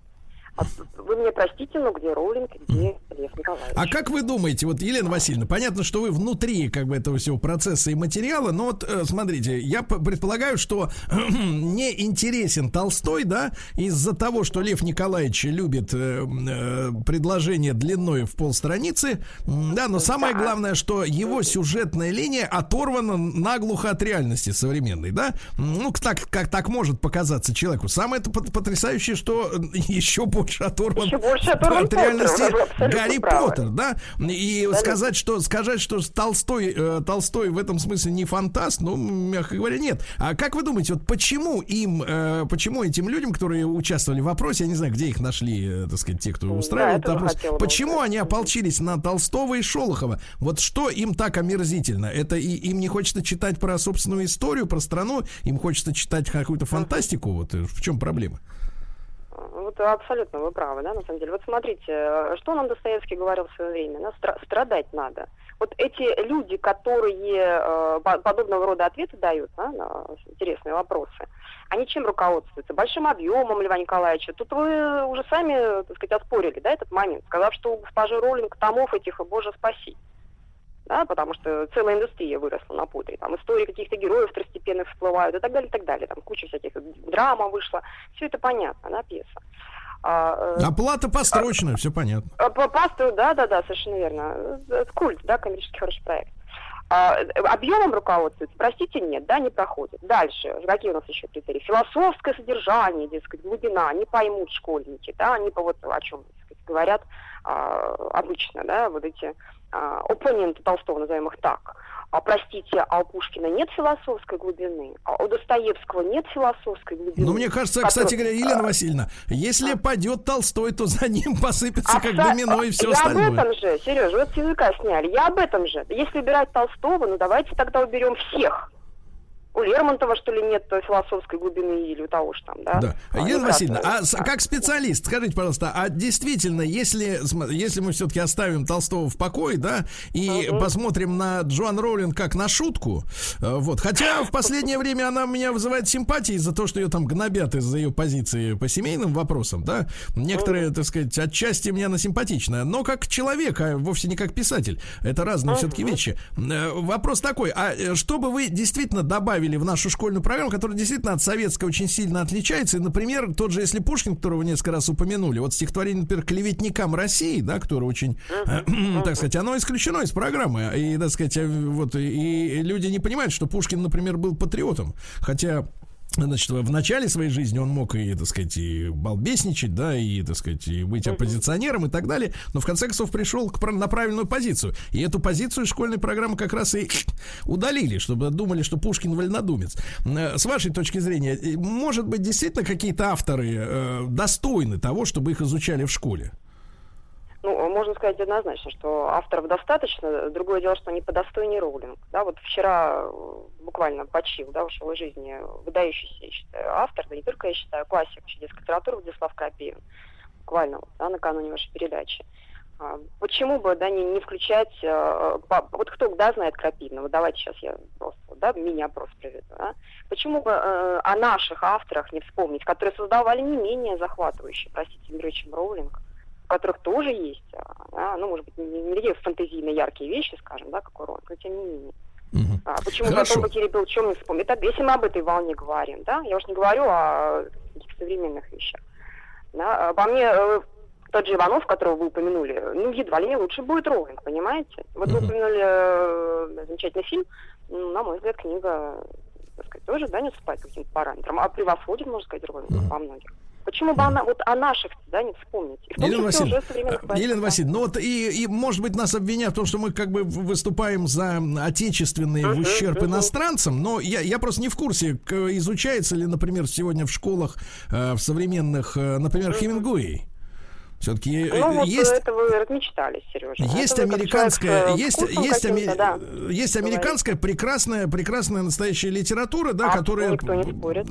А вы мне простите, но где Роулинг, где Лев Николаевич? А как вы думаете, вот, Елена Васильевна, понятно, что вы внутри как бы этого всего процесса и материала, но вот э, смотрите, я предполагаю, что не интересен Толстой, да, из-за того, что Лев Николаевич любит э, э, предложение длиной в полстраницы, да, но самое главное, что его сюжетная линия оторвана наглухо от реальности современной, да, ну, так, как так может показаться человеку. Самое это пот- потрясающее, что э, еще более больше оторван Еще больше оторван от реальности Поттер, абсолютно Гарри правы. Поттер, да? И сказать, что сказать, что Толстой, э, Толстой в этом смысле не фантаст, ну, мягко говоря, нет. А как вы думаете, вот почему им, э, почему этим людям, которые участвовали в вопросе, я не знаю, где их нашли, э, так сказать, те, кто устраивал это бы опрос, хотела бы почему они ополчились на Толстого и Шолохова? Вот что им так омерзительно? Это и, им не хочется читать про собственную историю, про страну, им хочется читать какую-то фантастику. Вот э, в чем проблема? Вот абсолютно вы правы, да, на самом деле. Вот смотрите, э, что нам Достоевский говорил в свое время? Да, стра- страдать надо. Вот эти люди, которые э, по- подобного рода ответы дают да, на интересные вопросы, они чем руководствуются? Большим объемом Льва Николаевича. Тут вы уже сами, так сказать, оспорили, да, этот момент, сказав, что у госпожи Роллинг томов этих, боже, спаси. Да, потому что целая индустрия выросла на пудре. Там истории каких-то героев второстепенных всплывают и так далее, и так далее. Там куча всяких драма вышла. Все это понятно, да, пьеса. А, э, Оплата построчная, все понятно. а, По пасту, да, да, да, совершенно верно. Это культ, да, коммерческий хороший проект. А, э, объемом руководствуется, простите, нет, да, не проходит. Дальше, какие у нас еще критерии? Философское содержание, дескать, глубина, не поймут школьники, да, они по вот о чем так сказать, говорят а, обычно, да, вот эти а, оппоненты Толстого, назовем их так. А, простите, а у Пушкина нет философской глубины, а у Достоевского нет философской глубины. Ну, мне кажется, Который- кстати говоря, Елена Васильевна, если падет Толстой, то за ним посыпется как Абсо- домино и все я остальное. об этом же, Сереж, вот с языка сняли. Я об этом же. Если убирать Толстого, ну давайте тогда уберем всех. У Лермонтова, что ли, нет той философской глубины или у того же там, да? Да. А, Елена Васильевна, а с- как специалист, скажите, пожалуйста, а действительно, если, если мы все-таки оставим Толстого в покое, да, и посмотрим на Джоан Роулинг как на шутку, э, вот, хотя в последнее время она меня вызывает симпатии из-за того, что ее там гнобят из-за ее позиции по семейным вопросам, да, некоторые, так сказать, отчасти мне она симпатичная, но как человек, а вовсе не как писатель, это разные все-таки вещи. Э, Вопрос такой, а э, что бы вы действительно добавили в нашу школьную программу, которая действительно от советской очень сильно отличается, и, например, тот же, если Пушкин, которого несколько раз упомянули, вот стихотворение, например, «Клеветникам России», да, которое очень, э, так сказать, оно исключено из программы, и, так сказать, э, вот, и люди не понимают, что Пушкин, например, был патриотом, хотя Значит, в начале своей жизни он мог и, так сказать, и балбесничать, да, и, так сказать, и быть оппозиционером и так далее, но в конце концов пришел к, на правильную позицию. И эту позицию школьной программы как раз и удалили, чтобы думали, что Пушкин вольнодумец. Э, С вашей точки зрения, э, может быть, действительно какие-то авторы э, достойны того, чтобы их изучали в школе? Ну, можно сказать однозначно, что авторов достаточно. Другое дело, что они по достойнее Роулинг. Да, вот вчера э, буквально почил, да, ушел из жизни выдающийся, я считаю, автор, да не только я считаю, классик вообще детской литературы Владислав Крапивин. Буквально, да, накануне вашей передачи. А, Почему бы, да, не, не включать, э, вот кто, да, знает Крапивина, вот давайте сейчас я просто, да, мини-опрос проведу, а? Почему бы э, о наших авторах не вспомнить, которые создавали не менее захватывающие, простите, миры, чем Роулинг, у которых тоже есть, а, да, ну, может быть, не, не такие фантазийно яркие вещи, скажем, да, как у Роулинг, но тем не менее. Мгм. А, почему Хорошо. потом был чем не вспомнить? Это если мы об этой волне говорим, да, я уж не говорю о каких-то современных вещах. Да, по мне, э, тот же Иванов, которого вы упомянули, ну, едва ли не лучше будет Роулинг, понимаете? Вот вы упомянули э, замечательный фильм, ну, на мой взгляд, книга, так сказать, тоже, да, не уступает каким-то параметрам, а превосходит, можно сказать, Роулинг во многих. Почему бы она, вот о наших, да, не вспомнить? И в Елена Васильевна, э, Елена. Васильевна, ну вот и, и, может быть, нас обвинят в том, что мы как бы в- выступаем за отечественные в Мгм, ущерб мгм. иностранцам, но я, я просто не в курсе, изучается ли, например, сегодня в школах, э, в современных, э, например, Хемингуэй. Все-таки Ну, вот есть... это вы размечтались, Сережа. Есть Это американская, э, есть, есть, ами- да. есть американская прекрасная, прекрасная настоящая литература, да, А, которая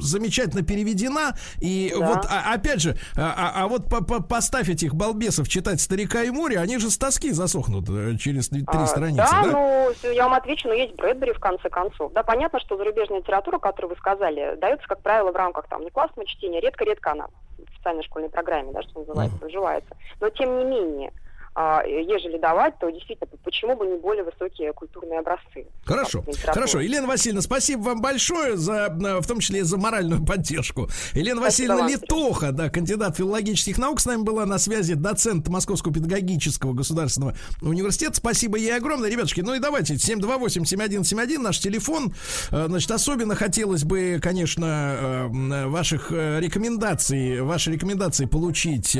замечательно переведена. И Да. вот, а- опять же, а, а- а вот по- по- поставь этих балбесов читать «Старика и море», они же с тоски засохнут э, через три А, страницы, да, да? ну, я вам отвечу, но есть Брэдбери в конце концов. Да, понятно, что зарубежная литература, которую вы сказали, дается, как правило, в рамках там не классного чтения, редко-редко она в специальной школьной программе, да, что называется, проживается. Но тем не менее, ежели давать, то действительно, почему бы не более высокие культурные образцы. Хорошо, хорошо. Елена Васильевна, спасибо вам большое за, в том числе за моральную поддержку. Елена Спасибо Васильевна вам, Литоха, да, кандидат филологических наук, с нами была на связи, доцент Московского педагогического государственного университета. Спасибо ей огромное, ребятушки. Ну и давайте, 728-7171, наш телефон. Э, Значит, особенно хотелось бы, конечно, э, ваших э, рекомендаций, ваши рекомендации получить,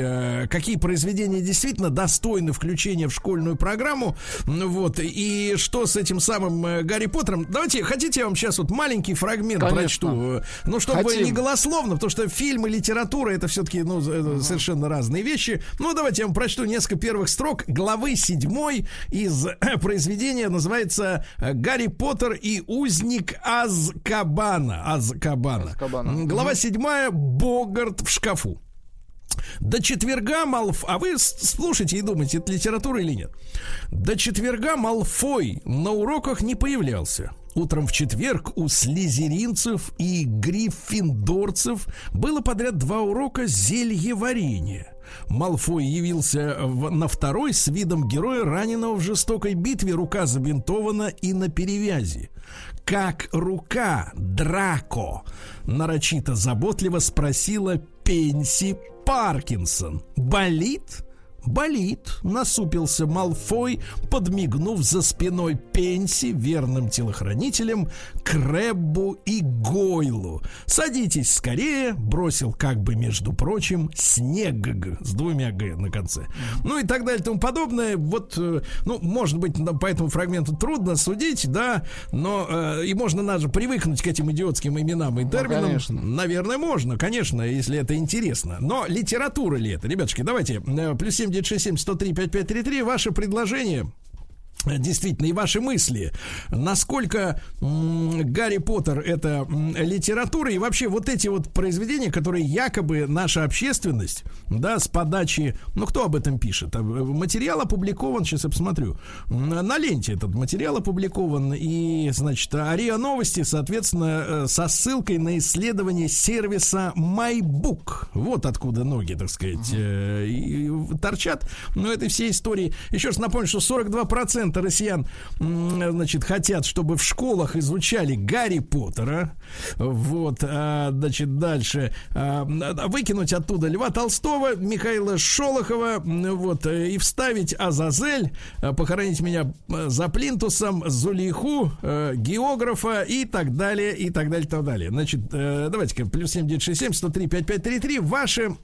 какие произведения действительно достойны включения в школьную программу. Ну Вот, и что с этим самым э, Гарри Поттером. Давайте, хотите, я вам сейчас вот маленький фрагмент Конечно. прочту? Э, Ну, чтобы Хотим. не голословно, потому что фильм и литература это все-таки ну, э, совершенно разные вещи. Ну, давайте я вам прочту несколько первых строк главы седьмой из произведения. Называется «Гарри Поттер и узник Азкабана». Азкабана. Азкабана. Глава седьмая «Богарт в шкафу». До четверга Малф... А вы слушайте и думайте, это литература или нет. До четверга Малфой на уроках не появлялся. Утром в четверг у слизеринцев и гриффиндорцев было подряд два урока зельеварения. Малфой явился в- на второй с видом героя, раненого в жестокой битве, рука забинтована и на перевязи. Как рука, Драко? Нарочито заботливо спросила Пенси Паркинсон. Болит? болит, насупился Малфой, подмигнув за спиной Пенси верным телохранителем Крэббу и Гойлу. «Садитесь скорее», — бросил как бы, между прочим, снег с двумя «г» на конце. Ну и так далее, и тому подобное. Вот, э, ну, может быть, по этому фрагменту трудно судить, да, но э, и можно даже привыкнуть к этим идиотским именам и ну, терминам. Ну, конечно. Наверное, можно, конечно, если это интересно. Но литература ли это? Ребятушки, давайте, э, плюс 7 967 103 5533. Ваше предложение Действительно, и ваши мысли. Насколько Гарри Поттер это литература и вообще вот эти вот произведения, которые якобы наша общественность, да, с подачи, ну кто об этом пишет? Э, Материал опубликован, сейчас я посмотрю. На ленте этот материал опубликован и, значит, АРИА Новости, соответственно, э, со ссылкой на исследование сервиса MyBook. Вот откуда ноги, так сказать, и торчат. Но этой всей истории. Еще раз напомню, что 42% россиян, м, значит, хотят, чтобы в школах изучали Гарри Поттера. Вот, а, значит, дальше. а, выкинуть оттуда Льва Толстого, Михаила Шолохова, вот, э, и вставить Азазель, э, похоронить меня э, за плинтусом, Зулейху, географа и так далее, и так далее, и так далее. Значит, давайте-ка, плюс 7967 103 5533. Ваши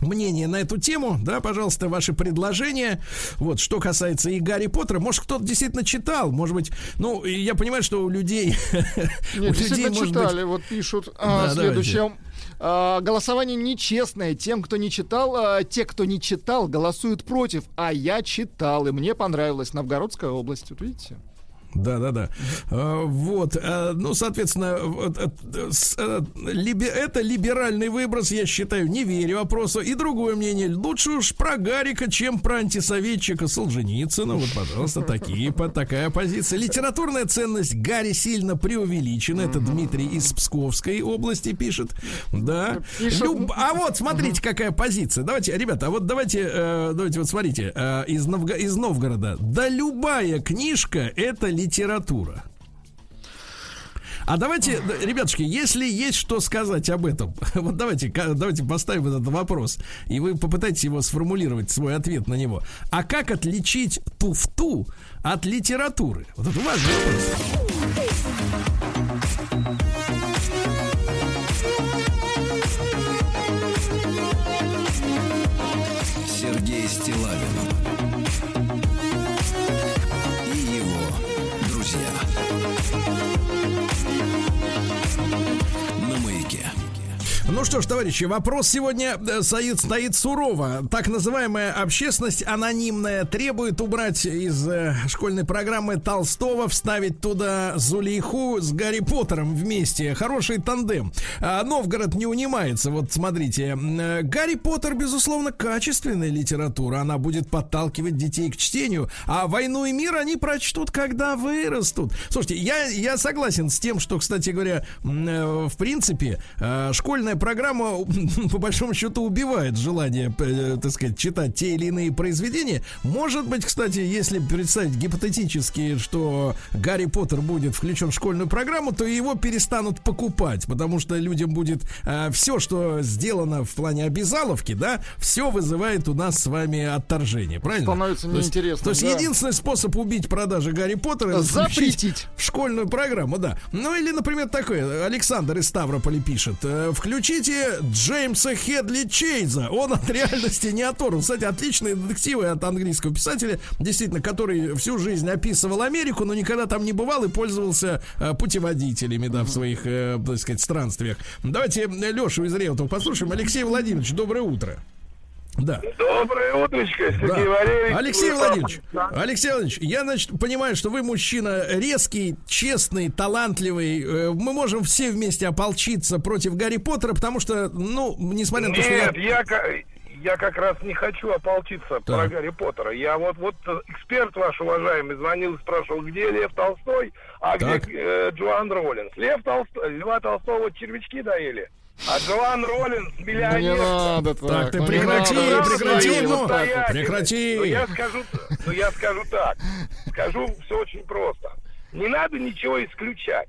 мнение на эту тему, да, пожалуйста, ваши предложения. Вот, что касается и Гарри Поттера, может, кто-то действительно читал, может быть, ну, я понимаю, что у людей... у Нет, людей, быть, читали. Вот пишут а, следующее. А, голосование нечестное. Тем, кто не читал, а, те, кто не читал, голосуют против. А я читал, и мне понравилась Новгородская область. Вот видите? Да, да, да. Вот, а, ну, соответственно, э, э, это либеральный выброс, я считаю, не верю вопросу. И другое мнение, лучше уж про Гарика, чем про антисоветчика Солженицына. Вот, пожалуйста, такие, такая позиция. Литературная ценность Гарри сильно преувеличена. Это Дмитрий из Псковской области пишет. Да. Люб- А вот, смотрите, какая позиция. Давайте, ребята, а вот давайте, э, давайте вот смотрите, из, Новго- из Новгорода. Да любая книжка это литература. А давайте, да, ребятушки, если есть что сказать об этом, вот давайте, давайте поставим этот вопрос, и вы попытайтесь его сформулировать, свой ответ на него. А как отличить туфту от литературы? Вот это важный вопрос. Сергей Стилавин Ну что ж, товарищи, вопрос сегодня э, стоит, стоит сурово. Так называемая общественность анонимная требует убрать из э, школьной программы Толстого, вставить туда Зулейху с Гарри Поттером вместе. Хороший тандем. А Новгород не унимается. Вот смотрите, э, Гарри Поттер, безусловно, качественная литература. Она будет подталкивать детей к чтению. А «Войну и мир» они прочтут, когда вырастут. Слушайте, я, я согласен с тем, что, кстати говоря, э, в принципе, э, школьная программа, по большому счету, убивает желание, э, так сказать, читать те или иные произведения. Может быть, кстати, если представить гипотетически, что Гарри Поттер будет включен в школьную программу, то его перестанут покупать, потому что людям будет все, что сделано в плане обязаловки, да, все вызывает у нас с вами отторжение, правильно? Становится То есть- неинтересно, То есть, да. единственный способ убить продажи Гарри Поттера включить Запретить. в школьную программу, да. Ну или, например, такое. Александр из Ставрополя пишет. э, Включите Джеймса Хедли Чейза. Он от реальности не оторван. Кстати, отличные детективы от английского писателя, действительно, который всю жизнь описывал Америку, но никогда там не бывал и пользовался э, путеводителями, да, в своих, э, так сказать, странствиях. Давайте Лешу из Реутова послушаем. Алексей Владимирович, доброе утро. Да. Доброе утречко, Сергей Да. Валерьевич. Алексей Владимирович, Алексей Владимирович, я, значит, понимаю, что вы мужчина резкий, честный, талантливый. Э, Мы можем все вместе ополчиться против Гарри Поттера, потому что, ну, несмотря на то, что я... Нет, я, ка- я как раз не хочу ополчиться про Так. Гарри Поттера. Я вот, вот э, эксперт ваш уважаемый звонил и спрашивал, где Лев Толстой, а Так. где э, Джоан Роллинс. Лев Толстой, Льва Толстого червячки доели, а Джоан Роллинс Ну, не миллионер. надо так. Так, ты ну, не прекрати, надо. прекрати, Ну, ну, самостоятельно. прекрати. Ну, я скажу, ну, я скажу так. Скажу все очень просто. Не надо ничего исключать.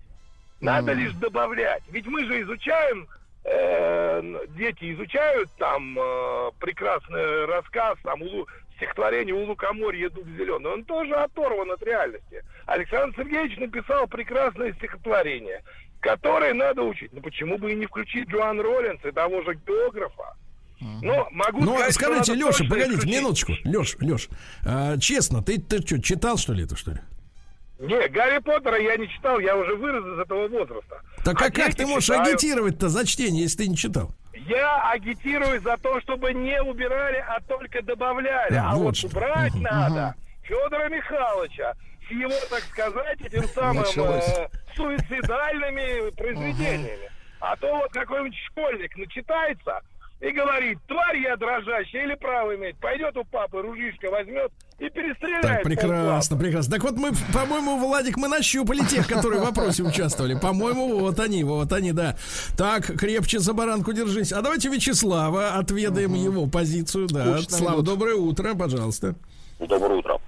Надо лишь добавлять. Ведь мы же изучаем, э, дети изучают там э, прекрасный рассказ, там Улу- стихотворение «У лукоморья дуб зеленый». Он тоже оторван от реальности. Александр Сергеевич написал прекрасное стихотворение, которое надо учить. Ну почему бы и не включить Джоан Роллинс и того же географа? Ну, могу Ну, сказать, скажите, Леша, погодите, исключить. минуточку. Леш, Леш, а, честно, ты, ты что, читал, что ли, это, что ли? Не, Гарри Поттера я не читал, я уже вырос из этого возраста. Так А а как ты можешь читают. агитировать-то за чтение, если ты не читал? Я агитирую за то, чтобы не убирали, а только добавляли. А, А, вот вот что. убрать надо Федора Михайловича с его, так сказать, этим самым э, суицидальными произведениями. А то вот какой-нибудь школьник начитается и говорит, тварь я дрожащая или право имеет, пойдет у папы ружишко возьмет и перестреляет. Так, прекрасно, прекрасно. Так вот мы, по-моему, Владик, мы нащупали тех, которые в вопросе участвовали. По-моему, вот они, вот они, да. Так, крепче за баранку держись. А давайте Вячеслава отведаем его позицию, да. Скучно Слава, идут. доброе утро, пожалуйста. Доброе утро.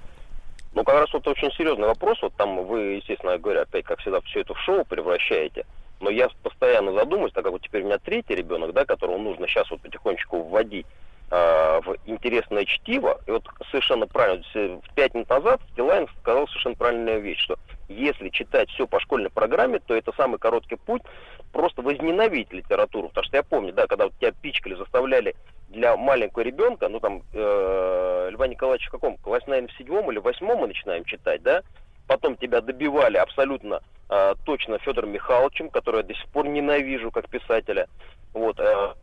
Ну, как раз вот очень серьезный вопрос. Вот там вы, естественно говоря, опять, как всегда, все это в шоу превращаете. Но я постоянно задумываюсь, так как вот теперь у меня третий ребенок, да, которого нужно сейчас вот потихонечку вводить э, в интересное чтиво. И вот совершенно правильно, э, пять минут назад Стилайн сказал совершенно правильную вещь, что если читать все по школьной программе, то это самый короткий путь просто возненавидеть литературу. Потому что я помню, да, когда вот тебя пичкали, заставляли для маленького ребенка, ну там, э, Льва Николаевича в каком, классе, наверное, в седьмом или восьмом мы начинаем читать, да? Потом тебя добивали абсолютно э, точно Федором Михайловичем, которого я до сих пор ненавижу как писателя. Вот, э,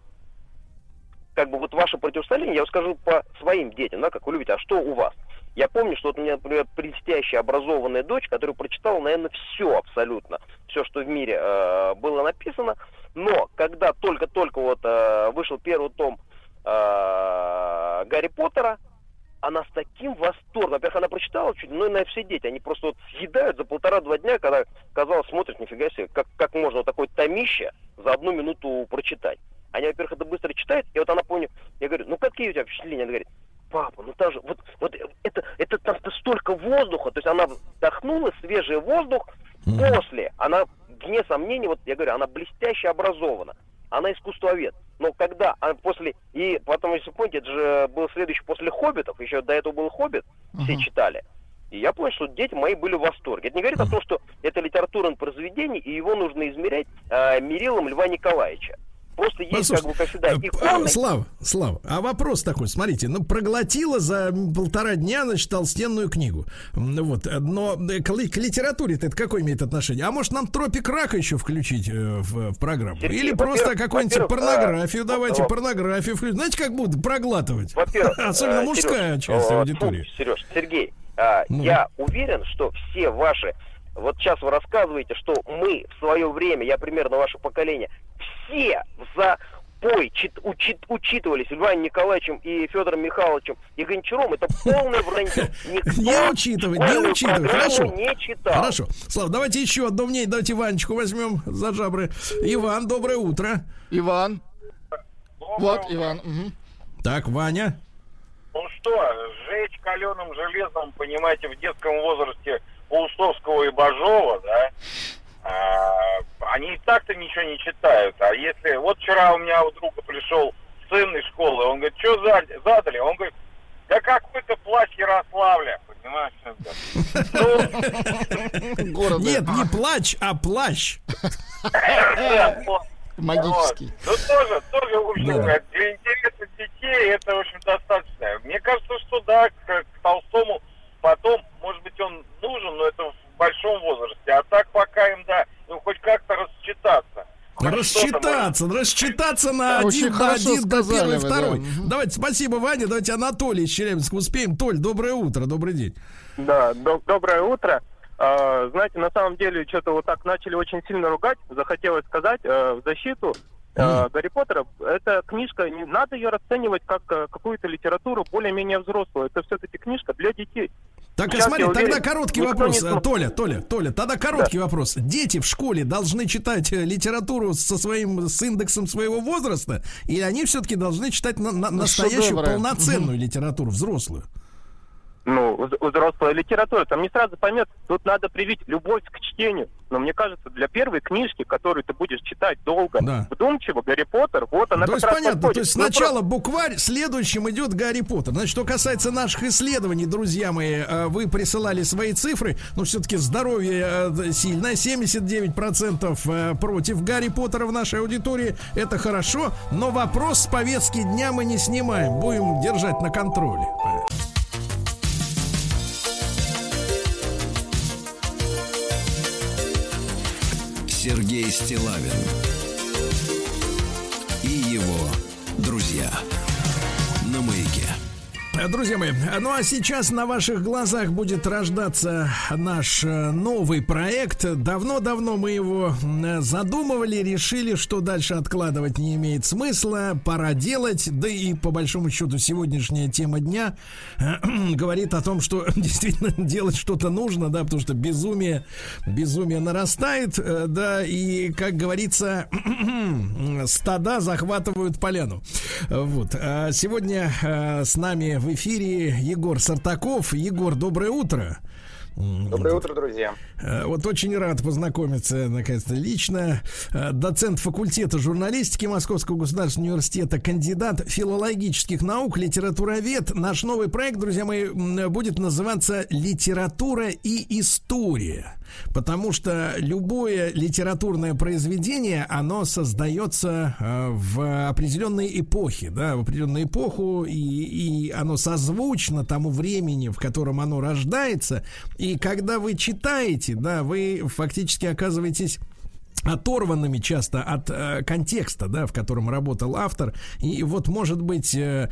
как бы вот ваше противостояние, я скажу по своим детям, да, как вы любите, а что у вас? Я помню, что вот у меня, например, блестящая образованная дочь, которая прочитала, наверное, все абсолютно, все, что в мире э, было написано, но когда только-только вот э, вышел первый том э, Гарри Поттера, она с таким восторгом, во-первых, она прочитала чуть, ну и на все дети, они просто вот съедают за полтора-два дня, когда, казалось, смотрят, нифига себе, как, как можно вот такое томище за одну минуту прочитать. Они, во-первых, это быстро читают, и вот она, помню, я говорю, ну какие у тебя впечатления? Она говорит, папа, ну там же, вот, вот это, это там столько воздуха, то есть она вдохнула свежий воздух. После, она, вне сомнений, вот я говорю, она блестяще образована, она искусствовед. Но когда она после, и потом, если помните, это же был следующий после «Хоббитов», еще до этого был «Хоббит», все читали. И я понял, что дети мои были в восторге. Это не говорит о том, что это литературное произведение, и его нужно измерять э, мерилом Льва Николаевича. Просто есть, Послушайте, как бы, как всегда, э, иконы. э, Слава, Слава, а вопрос такой, смотрите, ну проглотила за полтора дня, значит, толстенную книгу. М, Вот, э, но э, к, к литературе-то это какое имеет отношение? А может нам тропик рака еще включить э, в, в программу? Сергей, Или просто какую-нибудь порнографию, э, давайте вот- порнографию включить. Знаете, как будут проглатывать? Во-первых, Особенно э, мужская Сереж, часть аудитории. Сереж, Сергей, а, Ну. я уверен, что все ваши, вот сейчас вы рассказываете, что мы в свое время, я примерно ваше поколение, все за пой чит- учит- учитывались Львом Николаевичем и Федором Михайловичем и Гончаром, это полное вранье. Не учитывать, не учитывать. Хорошо. не читал. Хорошо. Слава, давайте еще одно мнение. Давайте Иванечку возьмем за жабры. Иван, доброе утро. Иван, Вот, Иван. мгм. Так, Ваня. Ну что, сжечь каленым железом, понимаете, в детском возрасте Паустовского и Бажова, да, а, они и так-то ничего не читают. А если... Вот вчера у меня у друга пришел сын из школы, он говорит, что задали? Он говорит, да какой-то плащ Ярославля, понимаешь? Ну. Нет, не плач, а плащ. Магический. Ну, тоже, тоже, в общем, для интереса детей это, в общем, достаточно. Мне кажется, что да, к Толстому потом, может быть, он нужен, но это в большом возрасте. А так пока им, да, ну, хоть как-то рассчитаться. Рассчитаться, рассчитаться на один, на один, сказали первый, вы, второй. да. Давайте, спасибо, Ваня. Давайте Анатолий из Челябинска успеем. Толь, доброе утро, добрый день. Да, до- доброе утро. А, знаете, на самом деле, что-то вот так начали очень сильно ругать. Захотелось сказать э, в защиту э, Гарри Поттера. Эта книжка, не надо ее расценивать как э, какую-то литературу более-менее взрослую. Это все-таки книжка для детей. Так, Сейчас, смотри, тогда уверен, короткий вопрос. не Толя, Толя, Толя, тогда короткий вопрос. Дети в школе должны читать э, литературу со своим, с индексом своего возраста, или они все-таки должны читать на- на- настоящую шедевры. полноценную литературу, взрослую? Ну, вз- взрослая литература, там не сразу поймет. Тут надо привить любовь к чтению. Но мне кажется, для первой книжки, которую ты будешь читать долго, Да. вдумчиво, Гарри Поттер, вот она то есть понятно, подходит. то есть Ну, сначала букварь, следующим идет Гарри Поттер. Значит, что касается наших исследований, друзья мои, э, вы присылали свои цифры, но все-таки здоровье э, сильное, 79% э, против Гарри Поттера в нашей аудитории, это хорошо, но вопрос с повестки дня мы не снимаем, будем держать на контроле. Сергей Стилавин Друзья мои, ну а сейчас на ваших глазах будет рождаться наш э, новый проект. Давно-давно мы его м, задумывали, решили, что дальше откладывать не имеет смысла, пора делать. Да и по большому счету сегодняшняя тема дня э, говорит о том, что действительно делать что-то нужно, да, потому что безумие, безумие нарастает, э, да, и, как говорится, стада захватывают поляну. Вот. А Сегодня э, с нами в эфире Егор Сартаков. Егор, доброе утро. Доброе утро, друзья. Э, Вот очень рад познакомиться, наконец-то, лично. Э, Доцент факультета журналистики Московского государственного университета, кандидат филологических наук, литературовед. Наш новый проект, друзья мои, будет называться «Литература и история». Потому что любое литературное произведение, оно создается э, в определенной эпохе, да, в определенную эпоху, и, и оно созвучно тому времени, в котором оно рождается. И когда вы читаете, да, вы фактически оказываетесь оторванными часто от э, контекста, да, в котором работал автор. И вот, может быть, э,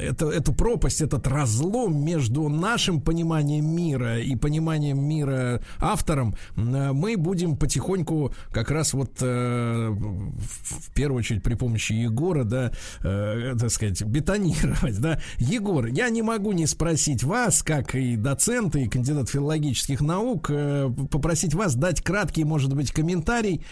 это, эту пропасть, этот разлом между нашим пониманием мира и пониманием мира автором э, мы будем потихоньку как раз вот э, в, первую очередь при помощи Егора, да, э, так сказать, бетонировать, да. Егор, я не могу не спросить вас, как и доцент, и кандидат филологических наук, э, попросить вас дать краткий, может быть, комментарий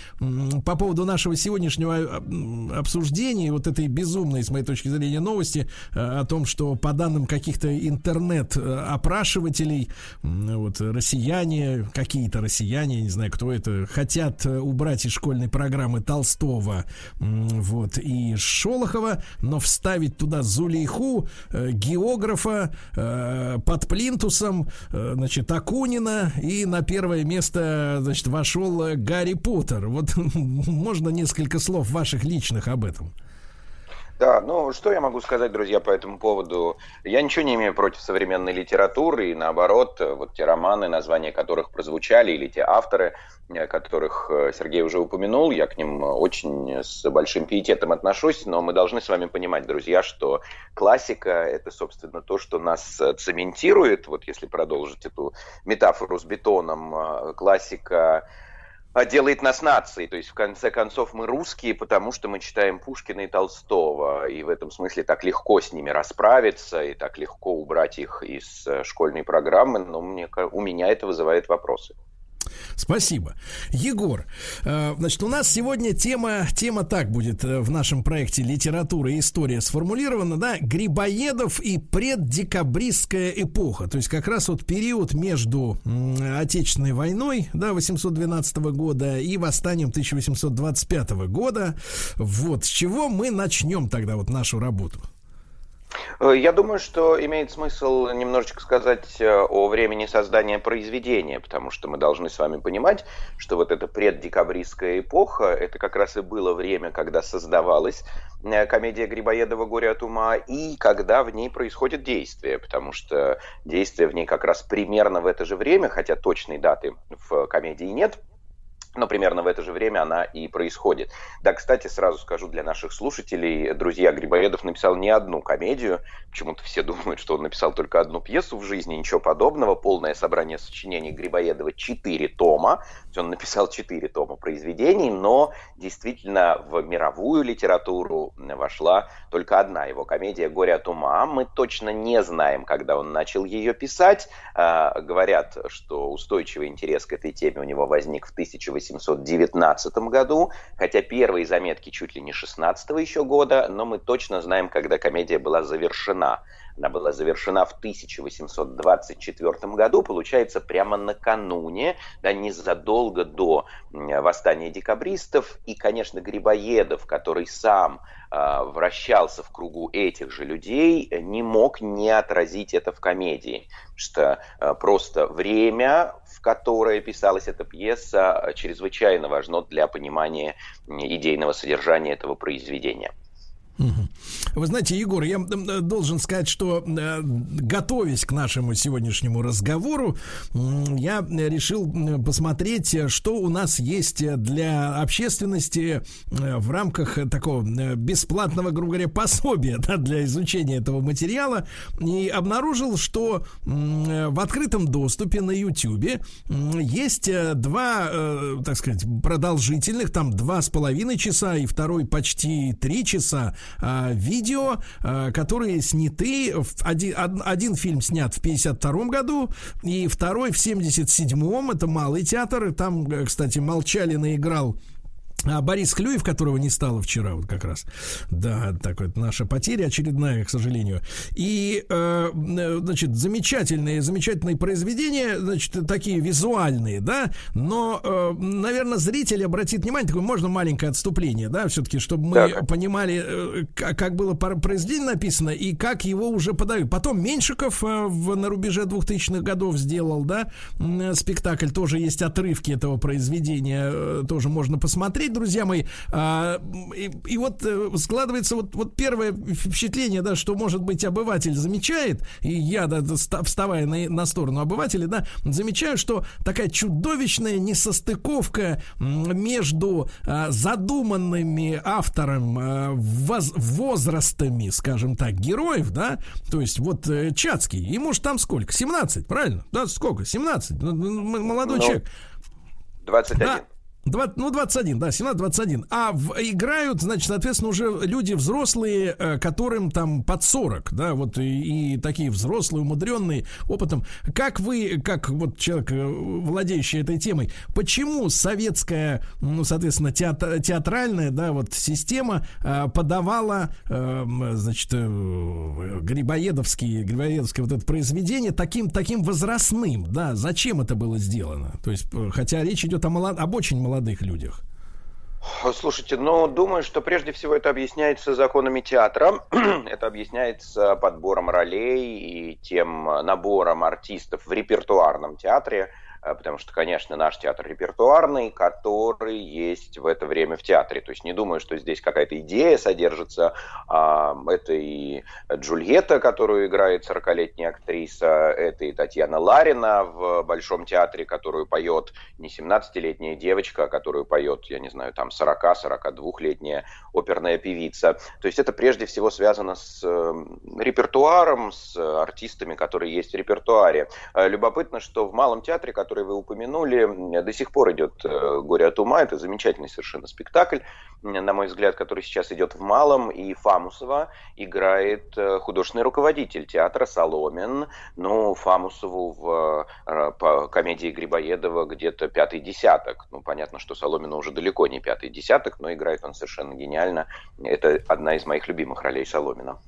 по поводу нашего сегодняшнего э, обсуждения, вот этой безумной, с моей точки зрения, новости э, о том, что по данным каких-то интернет-опрашивателей, м, вот россияне, какие-то россияне, я не знаю, кто это, хотят э, убрать из школьной программы Толстого, вот, и Шолохова, но вставить туда Зулейху, э, географа, э, под плинтусом, э, значит, Акунина, и на первое место, значит, вошел э, Гарри Поттер. Вот можно несколько слов ваших личных об этом? Да, ну что я могу сказать, друзья, по этому поводу? Я ничего не имею против современной литературы, и наоборот, э, вот те романы, названия которых прозвучали, или те авторы, э, которых э, Сергей уже упомянул, я к ним очень с большим пиететом отношусь, но мы должны с вами понимать, друзья, что классика — это, собственно, то, что нас э, цементирует, вот если продолжить эту метафору с бетоном, э, классика делает нас нацией. То есть, в конце концов, мы русские, потому что мы читаем Пушкина и Толстого. И в этом смысле так легко с ними расправиться, и так легко убрать их из э, школьной программы. Но мне, у меня это вызывает вопросы. Спасибо. Егор, э, значит, у нас сегодня тема, тема так будет э, в нашем проекте «Литература и история» сформулирована, да, Грибоедов и преддекабристская эпоха. То есть как раз вот период между Отечественной войной, да, 812 года и восстанием 1825 года. Вот, с чего мы начнем тогда вот нашу работу? Э, я думаю, что имеет смысл немножечко сказать э, о времени создания произведения, потому что мы должны с вами понимать, что вот эта преддекабристская эпоха, это как раз и было время, когда создавалась э, комедия Грибоедова «Горе от ума», и когда в ней происходит действие, потому что действие в ней как раз примерно в это же время, хотя точной даты в комедии нет – но примерно в это же время она и происходит. Да, кстати, сразу скажу для наших слушателей, друзья, Грибоедов написал не одну комедию, почему-то все думают, что он написал только одну пьесу в жизни, ничего подобного, полное собрание сочинений Грибоедова 4 тома, он написал 4 тома произведений, но действительно в мировую литературу вошла только одна его комедия «Горе от ума». Мы точно не знаем, когда он начал ее писать. А, говорят, что устойчивый интерес к этой теме у него возник в 1819 году, хотя первые заметки чуть ли не 16 еще года, но мы точно знаем, когда комедия была завершена. Она была завершена в 1824 году, получается, прямо накануне, да, незадолго до восстания декабристов. И, конечно, Грибоедов, который сам э, вращался в кругу этих же людей, не мог не отразить это в комедии. Что э, просто время, в которое писалась эта пьеса, чрезвычайно важно для понимания идейного содержания этого произведения. Вы знаете, Егор, я должен сказать, что э, готовясь к нашему сегодняшнему разговору, я решил посмотреть, что у нас есть для общественности э, в рамках такого э, бесплатного, грубо говоря, пособия да, для изучения этого материала. И обнаружил, что в открытом доступе на YouTube есть два, так сказать, продолжительных, там два с половиной часа и второй почти три часа а, видео, а, которые сняты. Один, один фильм снят в 52 году, и второй в 77-м. Это малый театр. Там, э, кстати, Молчалин играл а Борис Клюев, которого не стало вчера, вот как раз. Да, так вот, наша потеря очередная, к сожалению. И, э, значит, замечательные, замечательные произведения, значит, такие визуальные, да, но, э, наверное, зритель обратит внимание, такое можно маленькое отступление, да, все-таки, чтобы мы так. понимали, э, как было произведение написано и как его уже подают. Потом Меньшиков э, в, на рубеже 2000-х годов сделал, да, спектакль, тоже есть отрывки этого произведения, э, тоже можно посмотреть говорить, друзья мои. А, и, и вот э, складывается вот, вот первое впечатление, да, что, может быть, обыватель замечает, и я, да, вставая на, на сторону обывателя, да, замечаю, что такая чудовищная несостыковка между а, задуманными автором а, воз, возрастами, скажем так, героев, да, то есть вот э, Чацкий, ему же там сколько? 17, правильно? Да, сколько? 17, молодой ну, человек. 21. Да, 20, ну, 21, да, 17-21. А в, играют, значит, соответственно, уже люди взрослые, э, которым там под 40, да, вот и, и такие взрослые, умудренные опытом. Как вы, как вот человек, э, владеющий этой темой, почему советская, ну, соответственно, театр, театральная, да, вот система э, подавала, э, значит, э, Грибоедовские, Грибоедовское вот это произведение таким, таким возрастным, да, зачем это было сделано? То есть, э, хотя речь идет о молод, об очень молодых молодых людях? Слушайте, ну, думаю, что прежде всего это объясняется законами театра, это объясняется подбором ролей и тем набором артистов в репертуарном театре, потому что, конечно, наш театр репертуарный, который есть в это время в театре. То есть не думаю, что здесь какая-то идея содержится. А, это и Джульетта, которую играет 40-летняя актриса, это и Татьяна Ларина в Большом театре, которую поет не 17-летняя девочка, а которую поет, я не знаю, там 40-42-летняя оперная певица. То есть это прежде всего связано с э, репертуаром, с артистами, которые есть в репертуаре. Э, любопытно, что в Малом театре, который вы упомянули, до сих пор идет э, «Горе от ума». Это замечательный совершенно спектакль, на мой взгляд, который сейчас идет в Малом. И Фамусова играет художественный руководитель театра Соломин. Ну, Фамусову в по комедии Грибоедова где-то пятый десяток. Ну, понятно, что Соломина уже далеко не пятый десяток, но играет он совершенно гениально. Это одна из моих любимых ролей Соломина.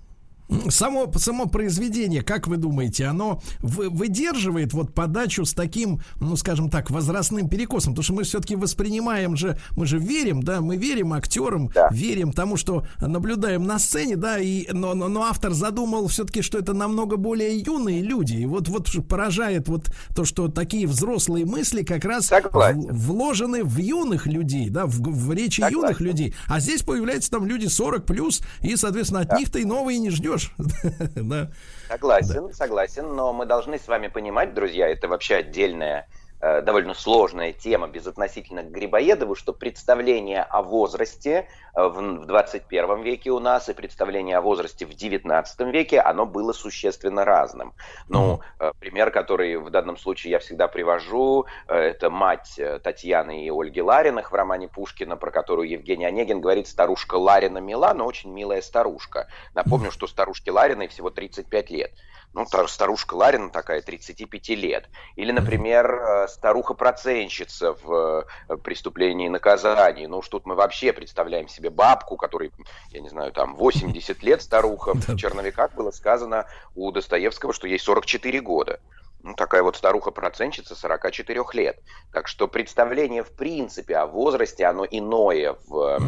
Само, само произведение, как вы думаете, оно выдерживает вот подачу с таким, ну, скажем так, возрастным перекосом? Потому что мы все-таки воспринимаем же, мы же верим, да, мы верим актерам, да. верим тому, что наблюдаем на сцене, да, и, но, но, но автор задумал все-таки, что это намного более юные люди. И вот, вот поражает вот то, что такие взрослые мысли как раз в, вложены в юных людей, да, в, в речи Согласен. юных людей. А здесь появляются там люди 40 плюс, и, соответственно, от да. них-то и новые не ждешь да. Согласен, согласен, но мы должны с вами понимать, друзья, это вообще отдельная довольно сложная тема безотносительно к Грибоедову, что представление о возрасте э, в 21 веке у нас и представление о возрасте в 19 веке, оно было существенно разным. Ну, э, пример, который в данном случае я всегда привожу, это мать Татьяны и Ольги Лариных в романе Пушкина, про которую Евгений Онегин говорит, старушка Ларина мила, но очень милая старушка. Напомню, что старушке Лариной всего 35 лет ну, старушка Ларина такая, 35 лет. Или, например, э, старуха-проценщица в э, «Преступлении и наказании». Ну уж тут мы вообще представляем себе бабку, которой, я не знаю, там 80 лет старуха. В «Черновиках» было сказано у Достоевского, что ей 44 года. Ну, такая вот старуха-проценщица 44 лет. Так что представление, в принципе, о возрасте, оно иное в...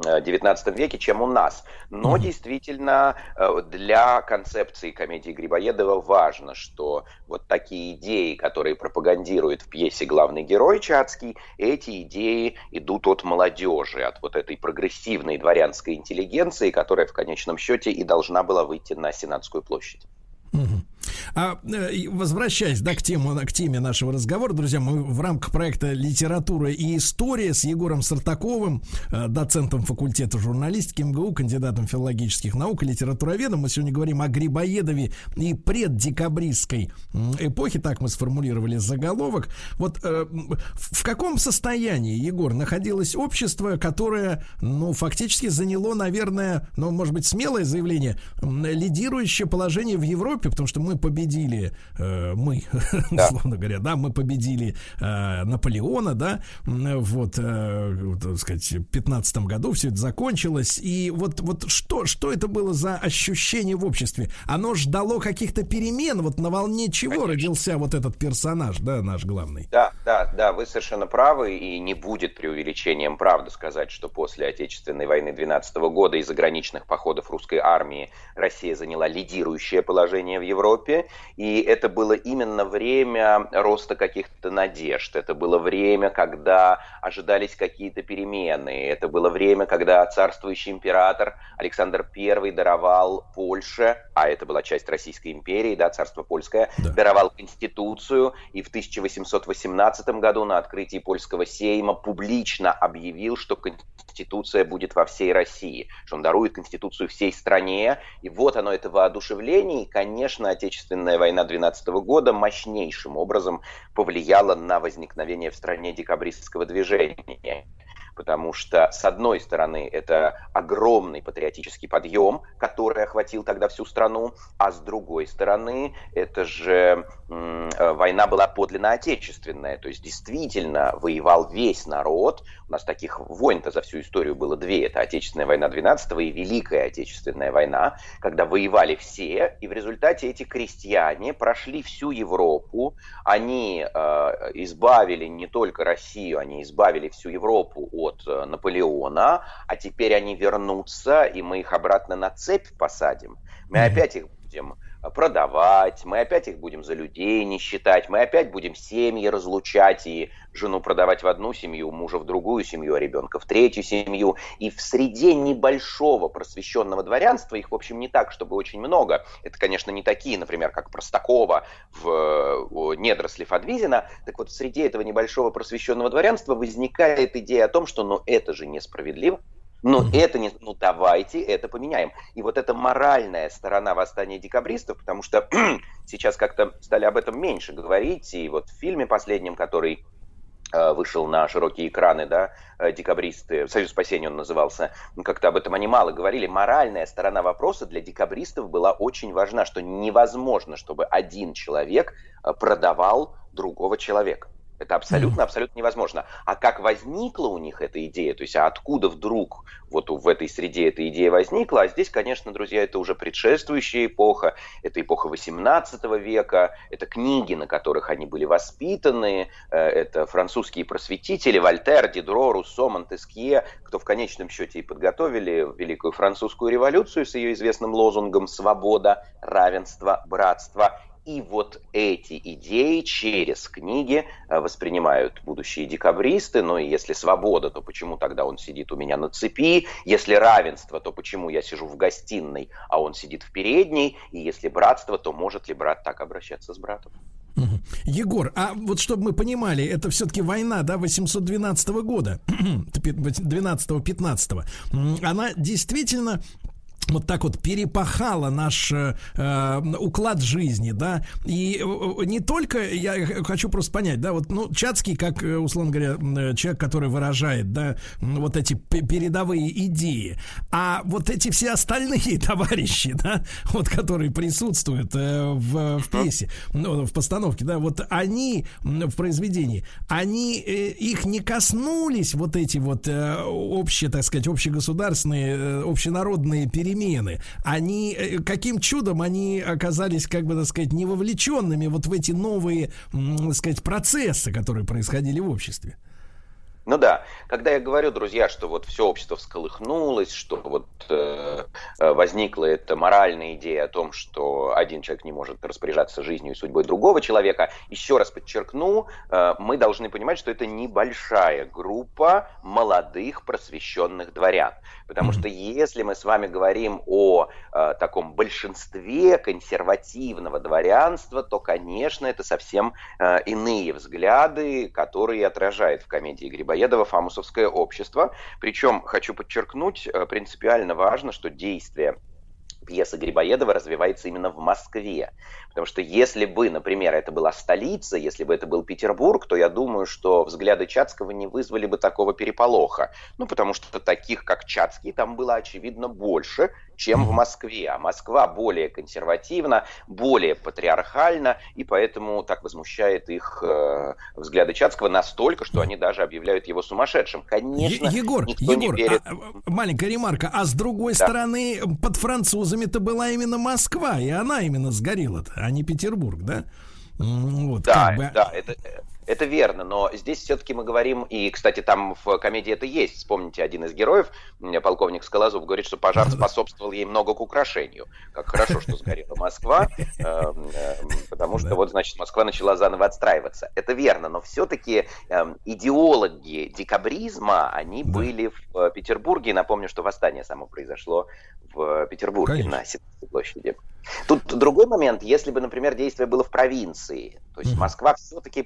XIX веке, чем у нас. Но mm-hmm. действительно э, для концепции комедии Грибоедова важно, что вот такие идеи, которые пропагандирует в пьесе главный герой Чацкий, эти идеи идут от молодежи, от вот этой прогрессивной дворянской интеллигенции, которая в конечном счете и должна была выйти на Сенатскую площадь. Mm-hmm. А э, возвращаясь да, к, тему, к теме нашего разговора, друзья, мы в рамках проекта «Литература и история» с Егором Сартаковым, э, доцентом факультета журналистики МГУ, кандидатом филологических наук и литературоведом. Мы сегодня говорим о Грибоедове и преддекабристской эпохе, так мы сформулировали заголовок. Вот э, в каком состоянии, Егор, находилось общество, которое, ну, фактически заняло, наверное, ну, может быть, смелое заявление, лидирующее положение в Европе, потому что мы мы победили, э, мы, да. условно говоря, да, мы победили э, Наполеона, да, вот, э, так сказать, в 15 году все это закончилось, и вот, вот что, что это было за ощущение в обществе? Оно ждало каких-то перемен, вот на волне чего Конечно. родился вот этот персонаж, да, наш главный? Да, да, да, вы совершенно правы, и не будет преувеличением правды сказать, что после Отечественной войны 12 года и заграничных походов русской армии Россия заняла лидирующее положение в Европе, Европе, и это было именно время роста каких-то надежд, это было время, когда ожидались какие-то перемены, это было время, когда царствующий император Александр I даровал Польше, а это была часть Российской империи, да, царство польское, да. даровал конституцию, и в 1818 году на открытии польского сейма публично объявил, что конституция будет во всей России, что он дарует конституцию всей стране, и вот оно, это воодушевление, и, конечно, Отечественная война 12 года мощнейшим образом повлияла на возникновение в стране декабристского движения потому что, с одной стороны, это огромный патриотический подъем, который охватил тогда всю страну, а с другой стороны, это же э, война была подлинно отечественная, то есть действительно воевал весь народ. У нас таких войн-то за всю историю было две. Это Отечественная война 12 и Великая Отечественная война, когда воевали все, и в результате эти крестьяне прошли всю Европу, они э, избавили не только Россию, они избавили всю Европу от э, Наполеона, а теперь они вернутся, и мы их обратно на цепь посадим. Мы опять их будем продавать, мы опять их будем за людей не считать, мы опять будем семьи разлучать и жену продавать в одну семью, мужа в другую семью, а ребенка в третью семью. И в среде небольшого просвещенного дворянства, их, в общем, не так, чтобы очень много. Это, конечно, не такие, например, как Простакова в недоросли Фадвизина. Так вот, в среде этого небольшого просвещенного дворянства возникает идея о том, что ну это же несправедливо, но mm-hmm. это не... Ну, давайте это поменяем. И вот эта моральная сторона восстания декабристов, потому что сейчас как-то стали об этом меньше говорить, и вот в фильме последнем, который э, вышел на широкие экраны, да, э, декабристы, Союз спасения он назывался, ну, как-то об этом они мало говорили. Моральная сторона вопроса для декабристов была очень важна, что невозможно, чтобы один человек э, продавал другого человека. Это абсолютно, абсолютно невозможно. А как возникла у них эта идея, то есть а откуда вдруг вот в этой среде эта идея возникла, а здесь, конечно, друзья, это уже предшествующая эпоха, это эпоха 18 века, это книги, на которых они были воспитаны, э, это французские просветители, Вольтер, Дидро, Руссо, Монтескье, кто в конечном счете и подготовили Великую Французскую революцию с ее известным лозунгом «Свобода, равенство, братство» И вот эти идеи через книги э, воспринимают будущие декабристы. Ну и если свобода, то почему тогда он сидит у меня на цепи? Если равенство, то почему я сижу в гостиной, а он сидит в передней? И если братство, то может ли брат так обращаться с братом? Егор, а вот чтобы мы понимали, это все-таки война, да, 812 года, 12-15. Она действительно вот так вот перепахала наш э, э, уклад жизни, да, и э, не только, я хочу просто понять, да, вот, ну, Чацкий, как, э, условно говоря, э, человек, который выражает, да, вот эти передовые идеи, а вот эти все остальные товарищи, да, вот, которые присутствуют э, в, в пьесе, ну, в постановке, да, вот они в произведении, они, э, их не коснулись вот эти вот э, общие, так сказать, общегосударственные, э, общенародные перемены, перемены, они э, каким чудом они оказались, как бы так сказать, не вовлеченными вот в эти новые, так сказать, процессы, которые происходили в обществе? Ну да, когда я говорю, друзья, что вот все общество всколыхнулось, что вот э, э, возникла эта моральная идея о том, что один человек не может распоряжаться жизнью и судьбой другого человека, еще раз подчеркну, э, мы должны понимать, что это небольшая группа молодых просвещенных дворян. Потому что если мы с вами говорим о э, таком большинстве консервативного дворянства, то, конечно, это совсем э, иные взгляды, которые отражает в комедии Грибоедова Грибоедова «Фамусовское общество». Причем, хочу подчеркнуть, э, принципиально важно, что действие пьеса Грибоедова развивается именно в Москве. Потому что если бы, например, это была столица, если бы это был Петербург, то я думаю, что взгляды Чацкого не вызвали бы такого переполоха. Ну, потому что таких, как Чацкий, там было, очевидно, больше, чем в Москве. А Москва более консервативна, более патриархальна, и поэтому так возмущает их э, взгляды Чацкого настолько, что они даже объявляют его сумасшедшим. Конечно, е- Егор, никто Егор, не верит. А, маленькая ремарка. А с другой Да. стороны, под французами-то была именно Москва, и она именно сгорела-то, а не Петербург, да? Вот, Да, как бы. да, это, это верно, но здесь все-таки мы говорим, и, кстати, там в комедии это есть, вспомните, один из героев, полковник Скалозуб, говорит, что пожар способствовал ей много к украшению. Как хорошо, что сгорела Москва, эм, эм, потому что вот, значит, Москва начала заново отстраиваться. Это верно, но все-таки идеологи декабризма, они были в э, Петербурге, напомню, что восстание само произошло в Петербурге Конечно. на Сенатской площади. Тут другой момент, если бы, например, действие было в провинции, то есть Москва все-таки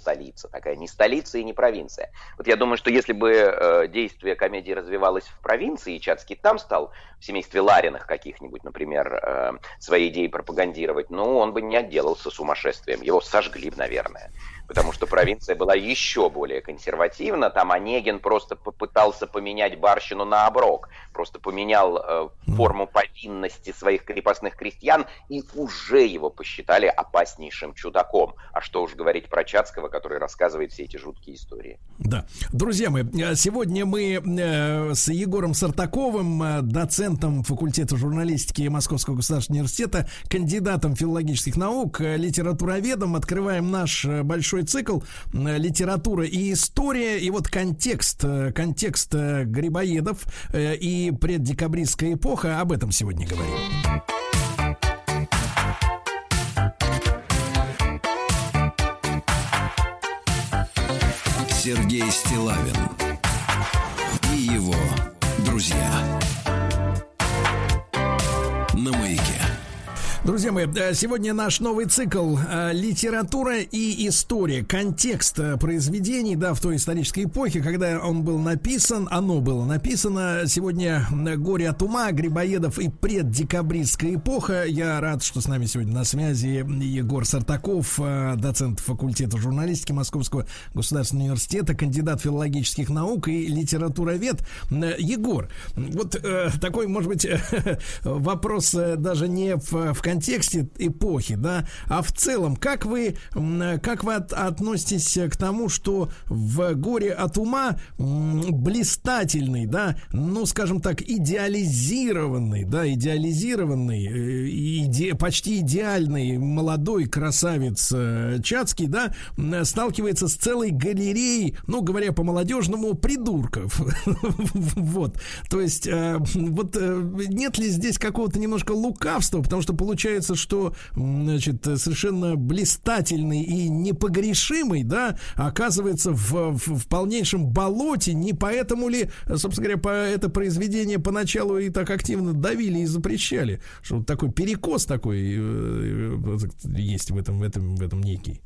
полустолица такая, не столица и не провинция. Вот я думаю, что если бы э, действие комедии развивалось в провинции, и Чацкий там стал в семействе Лариных каких-нибудь, например, э, свои идеи пропагандировать, ну, он бы не отделался сумасшествием, его сожгли бы, наверное. Потому что провинция была еще более консервативна. Там Онегин просто попытался поменять барщину на оброк. Просто поменял э, форму повинности своих крепостных крестьян, и уже его посчитали опаснейшим чудаком. А что уж говорить про Чацкого, который рассказывает все эти жуткие истории. Да. Друзья мои, э, сегодня мы э, с Егором Сартаковым, э, доцентом факультета журналистики Московского государственного университета, кандидатом филологических наук, э, литературоведом, открываем наш э, большой цикл э, литература и история, и вот контекст, э, контекст э, Грибоедов и преддекабристская эпоха, об этом сегодня говорим. Сергей Стилавин. Друзья мои, э, сегодня наш новый цикл э, «Литература и история». Контекст э, произведений, да, в той исторической эпохе, когда он был написан, оно было написано. Сегодня «Горе от ума», «Грибоедов» и «Преддекабристская эпоха». Я рад, что с нами сегодня на связи Егор Сартаков, доцент факультета журналистики Московского государственного университета, кандидат филологических наук и литературовед. Егор, вот такой, может быть, вопрос даже не в, в контексте эпохи, да, а в целом, как вы, как вы от, относитесь к тому, что в горе от ума блистательный, да, ну, скажем так, идеализированный, да, идеализированный, э, иде, почти идеальный молодой красавец э, Чацкий, да, сталкивается с целой галереей, ну, говоря по-молодежному, придурков. Вот. То есть, э, вот нет ли здесь какого-то немножко лукавства, потому что получается получается, что, значит, совершенно блистательный и непогрешимый, да, оказывается в, в, в полнейшем болоте. Не поэтому ли, собственно говоря, по это произведение поначалу и так активно давили и запрещали? Что такой перекос такой э, э, есть в этом, в этом, в этом некий.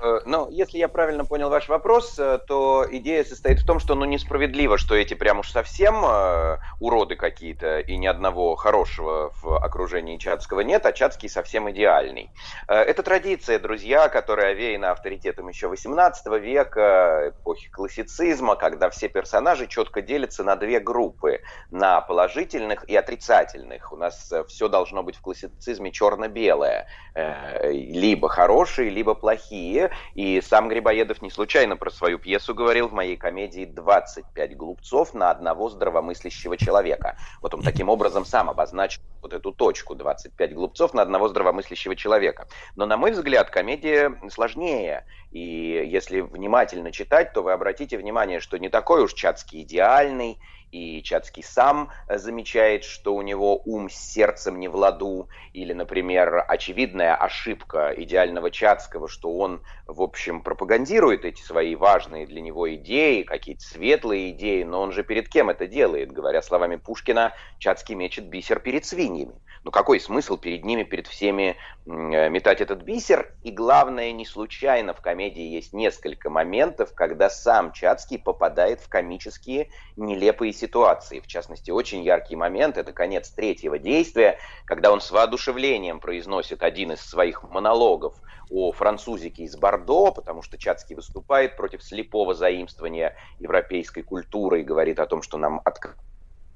Э, ну, если я правильно понял ваш вопрос, э, то идея состоит в том, что ну несправедливо, что эти прям уж совсем э, уроды какие-то и ни одного хорошего в окружении Чацкого нет, а Чацкий совсем идеальный. Это традиция, друзья, которая овеяна авторитетом еще 18 века, эпохи классицизма, когда все персонажи четко делятся на две группы, на положительных и отрицательных. У нас все должно быть в классицизме черно-белое, либо хорошие, либо плохие и сам Грибоедов не случайно про свою пьесу говорил в моей комедии «25 глупцов на одного здравомыслящего человека». Вот он таким образом сам обозначил вот эту точку 25 глупцов на одного здравомыслящего человека. Но, на мой взгляд, комедия сложнее. И если внимательно читать, то вы обратите внимание, что не такой уж Чацкий идеальный, и Чацкий сам э, замечает, что у него ум с сердцем не в ладу, или, например, очевидная ошибка идеального Чацкого, что он, в общем, пропагандирует эти свои важные для него идеи, какие-то светлые идеи, но он же перед кем это делает? Говоря словами Пушкина, Чацкий мечет бисер перед свиньями. Ну какой смысл перед ними, перед всеми э, метать этот бисер? И главное, не случайно в комедии есть несколько моментов, когда сам Чацкий попадает в комические нелепые ситуации. В частности, очень яркий момент – это конец третьего действия, когда он с воодушевлением произносит один из своих монологов о французике из Бордо, потому что Чацкий выступает против слепого заимствования европейской культуры и говорит о том, что нам открыто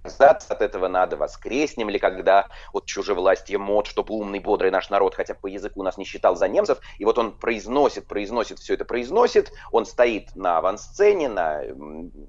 отказаться от этого надо, воскреснем ли, когда вот чужевластие мод, чтобы умный, бодрый наш народ хотя бы по языку нас не считал за немцев, и вот он произносит, произносит, все это произносит, он стоит на авансцене, на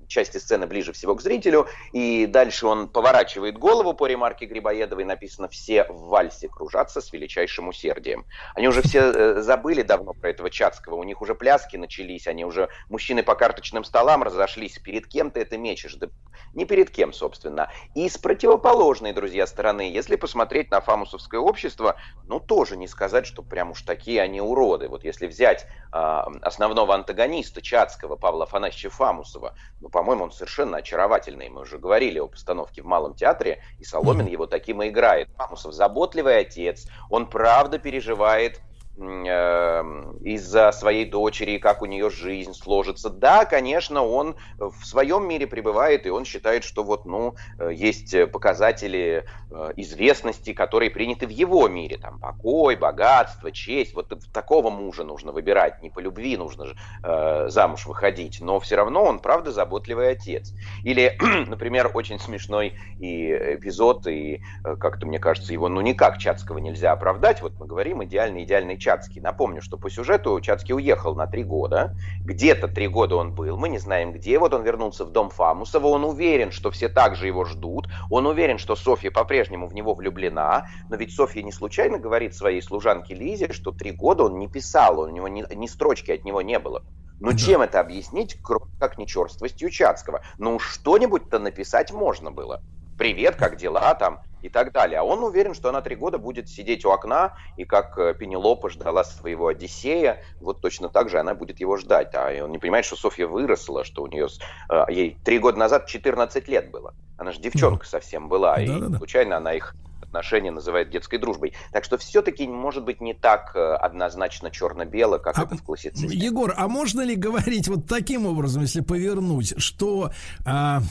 части сцены ближе всего к зрителю, и дальше он поворачивает голову по ремарке Грибоедовой, написано «все в вальсе кружатся с величайшим усердием». Они уже все э, забыли давно про этого Чацкого, у них уже пляски начались, они уже, мужчины по карточным столам разошлись, перед кем ты это мечешь? Да не перед кем, собственно, Путина. И с противоположной, друзья, стороны, если посмотреть на фамусовское общество, ну, тоже не сказать, что прям уж такие они уроды. Вот если взять э, основного антагониста Чацкого, Павла Афанасьевича Фамусова, ну, по-моему, он совершенно очаровательный. Мы уже говорили о постановке в Малом театре, и Соломин его таким и играет. Фамусов заботливый отец, он правда переживает из-за своей дочери, как у нее жизнь сложится. Да, конечно, он в своем мире пребывает, и он считает, что вот, ну, э, есть показатели э, известности, которые приняты в его мире. Там покой, богатство, честь. Вот такого мужа нужно выбирать. Не по любви нужно же э, замуж выходить. Но все равно он, правда, заботливый отец. Или, например, очень смешной и эпизод, и как-то, мне кажется, его, ну, никак Чацкого нельзя оправдать. Вот мы говорим, идеальный, идеальный Чацкий. Напомню, что по сюжету Чацкий уехал на три года. Где-то три года он был, мы не знаем где. Вот он вернулся в дом Фамусова. Он уверен, что все так же его ждут. Он уверен, что Софья по-прежнему в него влюблена. Но ведь Софья не случайно говорит своей служанке Лизе, что три года он не писал, у него ни, ни строчки от него не было. Но да. чем это объяснить, кроме как не черствостью Чацкого? Ну, что-нибудь-то написать можно было. Привет, как дела там? И так далее. А он уверен, что она три года будет сидеть у окна, и как э, Пенелопа ждала своего Одиссея, вот точно так же она будет его ждать. А он не понимает, что Софья выросла, что у нее э, ей три года назад 14 лет было. Она же девчонка совсем была, и Да-да-да. случайно она их отношения называет детской дружбой. Так что все-таки, может быть, не так э, однозначно черно-бело, как это в классицизме. Егор, а можно ли говорить вот таким образом, если повернуть, что, а,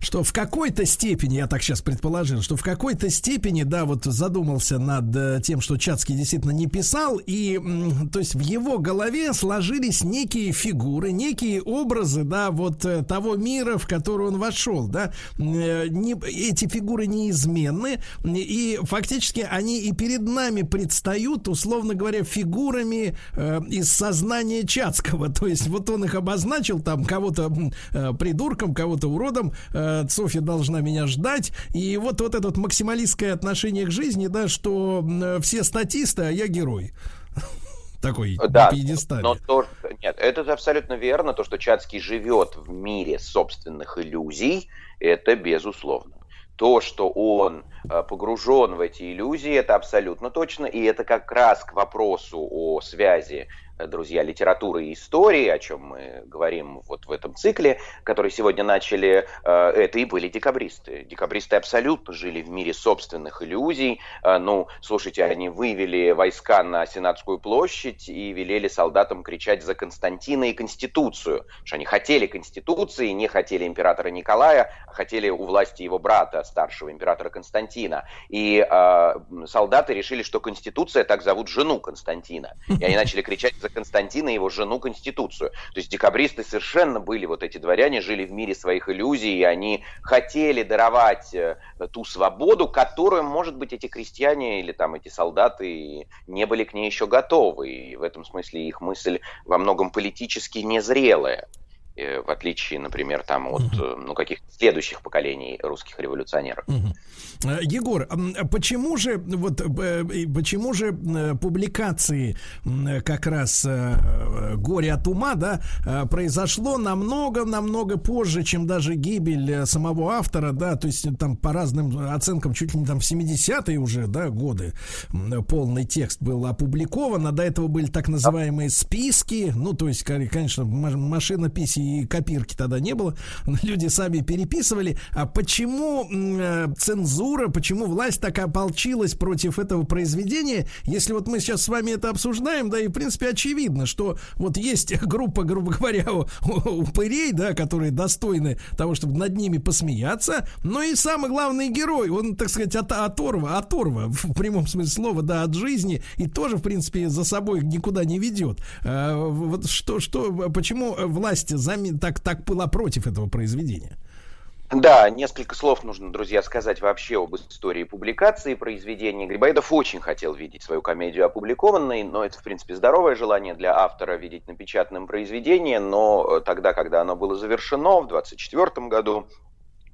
что в какой-то степени, я так сейчас предположил, что в какой-то степени, да, вот задумался над э, тем, что Чацкий действительно не писал, и, то есть в его голове сложились некие фигуры, некие образы, да, вот э, того мира, в который он вошел, да, э, не, эти фигуры неизменны, и фактически они и перед нами предстают, условно говоря, фигурами э, из сознания Чацкого. То есть вот он их обозначил, там кого-то э, придурком, кого-то уродом, э, Софья должна меня ждать. И вот, вот это вот максималистское отношение к жизни, да, что э, все статисты, а я герой. Такой Да, на пьедестале. но то, нет, это абсолютно верно. То, что Чацкий живет в мире собственных иллюзий, это безусловно. То, что он э, погружен в эти иллюзии, это абсолютно точно. И это как раз к вопросу о связи, друзья, литературы и истории, о чем мы говорим вот в этом цикле, который сегодня начали, э, это и были декабристы. Декабристы абсолютно жили в мире собственных иллюзий. Э, Ну, слушайте, они вывели войска на Сенатскую площадь и велели солдатам кричать за Константина и Конституцию. Потому что они хотели Конституции, не хотели императора Николая, а хотели у власти его брата, старшего императора Константина. И э, солдаты решили, что Конституция так зовут жену Константина. И они начали кричать за Константина и его жену Конституцию. То есть декабристы совершенно были, вот эти дворяне, жили в мире своих иллюзий, и они хотели даровать э, ту свободу, которую, может быть, эти крестьяне или там эти солдаты не были к ней еще готовы. И в этом смысле их мысль во многом политически незрелая в отличие, например, там от э, ну, каких-то следующих поколений русских революционеров. Э, Егор, почему же вот э, почему же э, публикации как раз э, горе от ума, да, э, произошло намного намного позже, чем даже гибель э, самого автора, да, то есть там по разным оценкам чуть ли не там в 70-е уже, да, годы полный текст был опубликован, а до этого были так называемые списки, ну то есть, кон- конечно, ма- машинописи и копирки тогда не было, люди сами переписывали. А почему э, цензура, почему власть так ополчилась против этого произведения, если вот мы сейчас с вами это обсуждаем, да, и в принципе очевидно, что вот есть группа, грубо говоря, упырей, да, которые достойны того, чтобы над ними посмеяться, но и самый главный герой, он, так сказать, от, оторва, оторва, в прямом смысле слова, да, от жизни, и тоже, в принципе, за собой никуда не ведет. А, Вот что, что, почему власть зами- так, так была против этого произведения? Да, несколько слов нужно, друзья, сказать вообще об истории публикации произведения. Грибоедов очень хотел видеть свою комедию опубликованной, но это, в принципе, здоровое желание для автора видеть напечатанным произведение, но э, тогда, когда оно было завершено, в 24 году,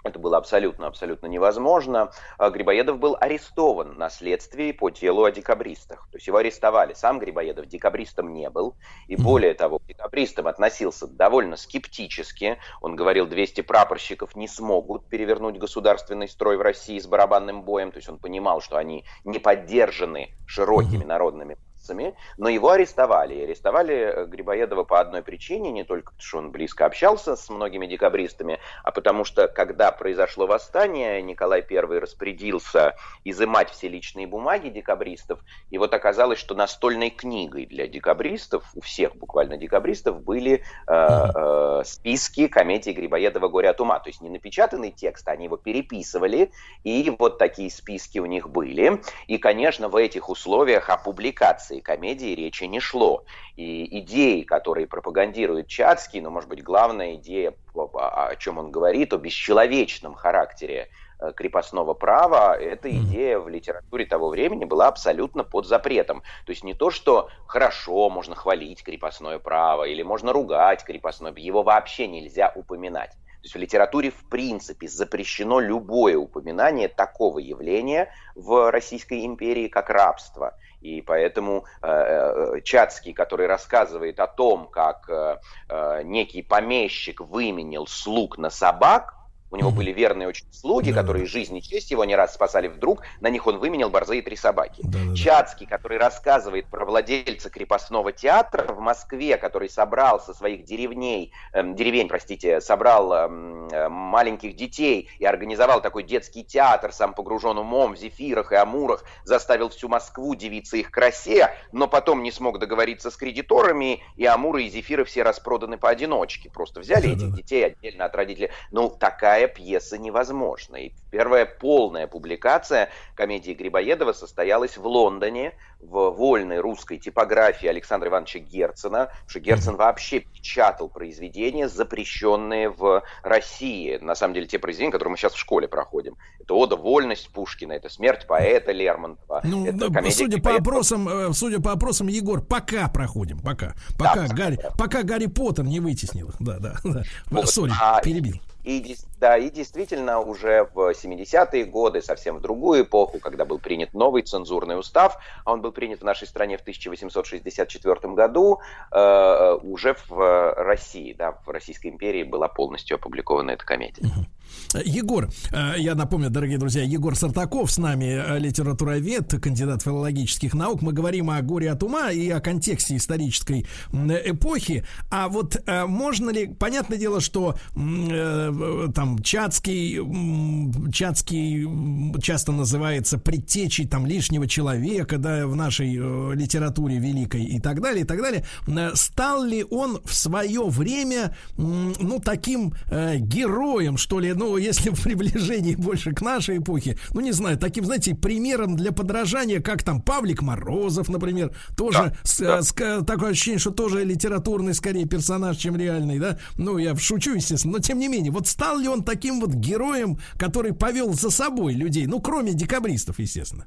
это было абсолютно-абсолютно невозможно. А Грибоедов был арестован на следствии по делу о декабристах. То есть его арестовали. Сам Грибоедов декабристом не был. И более того, к декабристам относился довольно скептически. Он говорил, 200 прапорщиков не смогут перевернуть государственный строй в России с барабанным боем. То есть он понимал, что они не поддержаны широкими народными массами, но его арестовали. И арестовали э, Грибоедова по одной причине, не только потому, что он близко общался с многими декабристами, а потому что, когда произошло восстание, Николай I распорядился изымать все личные бумаги декабристов, и вот оказалось, что настольной книгой для декабристов, у всех буквально декабристов, были э, э, списки комедий Грибоедова «Горе от ума». То есть не напечатанный текст, они его переписывали, и вот такие списки у них были. И, конечно, в этих условиях о публикации комедии речи не шло. И идеи, которые пропагандирует Чацкий, ну, может быть, главная идея, о о чем он говорит, о бесчеловечном характере э, крепостного права, эта идея в литературе того времени была абсолютно под запретом. То есть не то, что хорошо, можно хвалить крепостное право или можно ругать крепостное, его вообще нельзя упоминать. То есть в литературе в принципе запрещено любое упоминание такого явления в Российской империи, как рабство. И поэтому э, э, Чацкий, который рассказывает о том, как э, э, некий помещик выменил слуг на собак, У него были верные очень слуги, которые жизнь и честь его не раз спасали. Вдруг на них он выменял борзые три собаки. Чацкий, который рассказывает про владельца крепостного театра в Москве, который собрал со своих деревней, эм, деревень, простите, собрал эм, э, маленьких детей и организовал такой детский театр, сам погружен умом в зефирах и амурах, заставил всю Москву дивиться их красе, но потом не смог договориться с кредиторами, и амуры и зефиры все распроданы поодиночке. Просто взяли этих детей отдельно от родителей. Ну, такая пьеса невозможна. И первая полная публикация комедии Грибоедова состоялась в Лондоне в вольной русской типографии Александра Ивановича Герцена, потому что Герцен вообще печатал произведения, запрещенные в России. На самом деле, те произведения, которые мы сейчас в школе проходим. Это «Ода вольность» Пушкина, это «Смерть поэта» Лермонтова. Ну, это да, судя по опросам, э, судя по опросам, Егор, пока проходим, пока, пока Гарри, пока Гарри Поттер не вытеснил. Да, да, да. Вот. Сори, А, перебил. И, да, и действительно уже в 70-е годы, совсем в другую эпоху, когда был принят новый цензурный устав, а он был принят в нашей стране в 1864 году, э, уже в э, России, да, в Российской империи была полностью опубликована эта комедия. Егор, э, я напомню, дорогие друзья, Егор Сартаков с нами, э, литературовед, кандидат филологических наук. Мы говорим о горе от ума и о контексте исторической эпохи. А вот э, можно ли, понятное дело, что там Чацкий, Чацкий часто называется предтечей там лишнего человека, да, в нашей литературе великой и так далее, и так далее. Стал ли он в свое время, ну, таким героем, что ли, ну, если в приближении больше к нашей эпохе, ну, не знаю, таким, знаете, примером для подражания, как там Павлик Морозов, например, тоже с- э, с- такое ощущение, что тоже литературный скорее персонаж, чем реальный, да? Ну, я шучу, естественно, но тем не менее, вот стал ли он таким вот героем, который повел за собой людей, ну, кроме декабристов, естественно?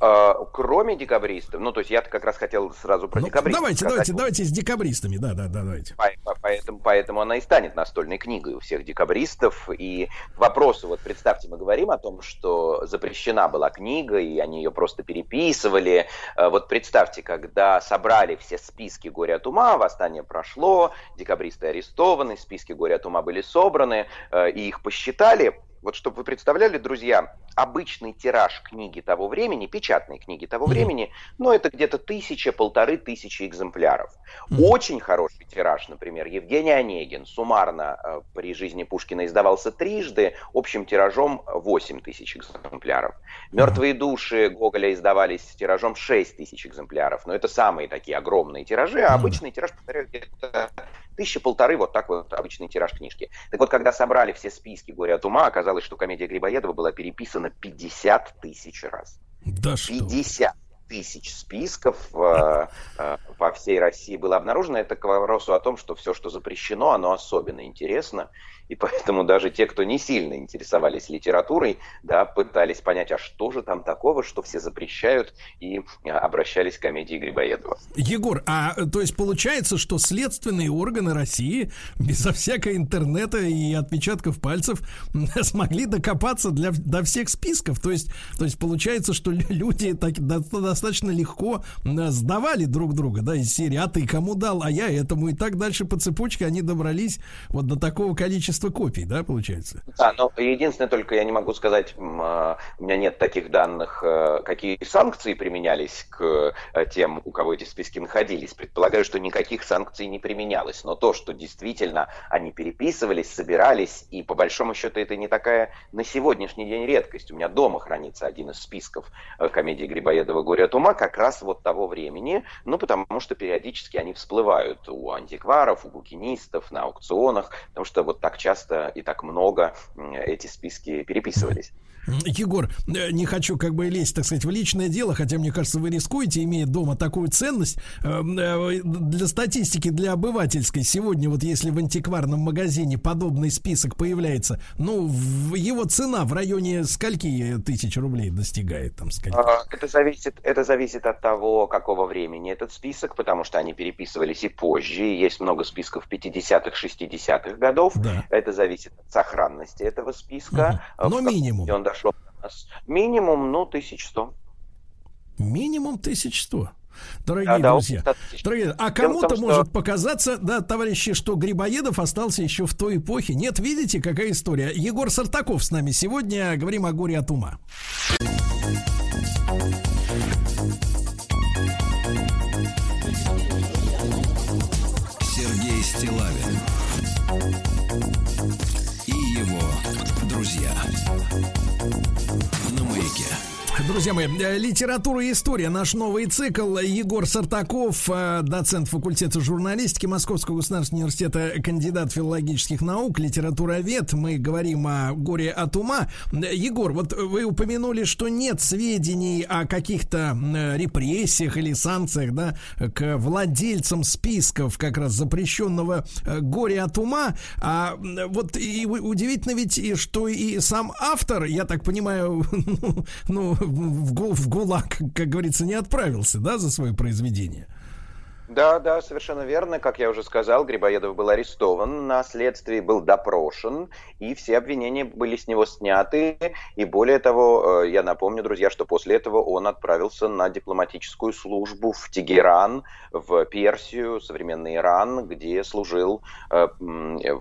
Э, Кроме декабристов, ну, то есть я как раз хотел сразу про Ну, декабристов давайте, сказать. давайте, давайте с декабристами, да, да, да, давайте. По- по- Поэтому, поэтому она и станет настольной книгой у всех декабристов. И к вопросу, вот представьте, мы говорим о том, что запрещена была книга, и они ее просто переписывали. Э, Вот представьте, когда собрали все списки «Горе от ума», восстание прошло, декабристы арестованы, списки «Горе от ума» были собраны, э, и их посчитали, вот чтобы вы представляли, друзья, обычный тираж книги того времени, печатной книги того времени, ну, это где-то тысяча, полторы тысячи экземпляров. Очень хороший тираж, например, Евгений Онегин суммарно э, при жизни Пушкина издавался трижды, общим тиражом 8 тысяч экземпляров. «Мертвые души» Гоголя издавались с тиражом 6 тысяч экземпляров, но это самые такие огромные тиражи, а обычный тираж, повторяю, где-то тысяча полторы, вот так вот обычный тираж книжки. Так вот, когда собрали все списки «Горе от ума», оказалось, что комедия Грибоедова была переписана 50 тысяч раз. Да что? 50 тысяч списков э, э, по всей России было обнаружено. Это к вопросу о том, что все, что запрещено, оно особенно интересно. И поэтому даже те, кто не сильно интересовались литературой, да, пытались понять, а что же там такого, что все запрещают, и э, обращались к комедии Грибоедова. Егор, а то есть получается, что следственные органы России безо всякого интернета и отпечатков пальцев смогли докопаться для, до всех списков. То есть, то есть получается, что лю- люди так, до- достаточно легко сдавали друг друга, да, из серии, а ты кому дал, а я этому, и так дальше по цепочке они добрались вот до такого количества копий, да, получается? Да, но единственное, только я не могу сказать, а, у меня нет таких данных, э, какие санкции применялись к э, тем, у кого эти списки находились. Предполагаю, что никаких санкций не применялось. Но то, что действительно они переписывались, собирались, и по большому счету это не такая на сегодняшний день редкость. У меня дома хранится один из списков э, комедии Грибоедова «Горе от ума» как раз вот того времени, ну, потому что периодически они всплывают у антикваров, у букинистов, на аукционах, потому что вот так часто и так много эти списки переписывались. Егор, э, не хочу как бы лезть, так сказать, в личное дело, хотя мне кажется, вы рискуете, имея дома такую ценность. Э, э, Для статистики, для обывательской, сегодня вот если в антикварном магазине подобный список появляется, ну, его цена в районе скольки тысяч рублей достигает? Там, скольки? А, Это зависит, это зависит от того, какого времени этот список, потому что они переписывались и позже. и Есть много списков 50-х, 60-х годов. Это зависит от сохранности этого списка. В Но каком минимум. Он дошел до нас. Минимум, ну, 1100. Минимум 1100. Дорогие Да, да, друзья, достаточно. дорогие, а кому-то том, что- может показаться, да, товарищи, что Грибоедов остался еще в той эпохе. Нет, видите, какая история. Егор Сартаков с нами сегодня. Говорим о горе от ума. Друзья мои, э, литература и история, наш новый цикл. Егор Сартаков, э, доцент факультета журналистики Московского государственного университета, кандидат филологических наук, литературовед. Мы говорим о горе от ума. Егор, вот вы упомянули, что нет сведений о каких-то э, репрессиях или санкциях, да, к владельцам списков как раз запрещенного горя от ума. А вот и удивительно ведь, что и сам автор, я так понимаю, ну, ну, в, гу- в ГУЛАГ, как говорится, не отправился, да, за свое произведение. Да, да, совершенно верно. Как я уже сказал, Грибоедов был арестован, на следствии был допрошен, и все обвинения были с него сняты. И более того, э, я напомню, друзья, что после этого он отправился на дипломатическую службу в Тегеран, в Персию, современный Иран, где служил э,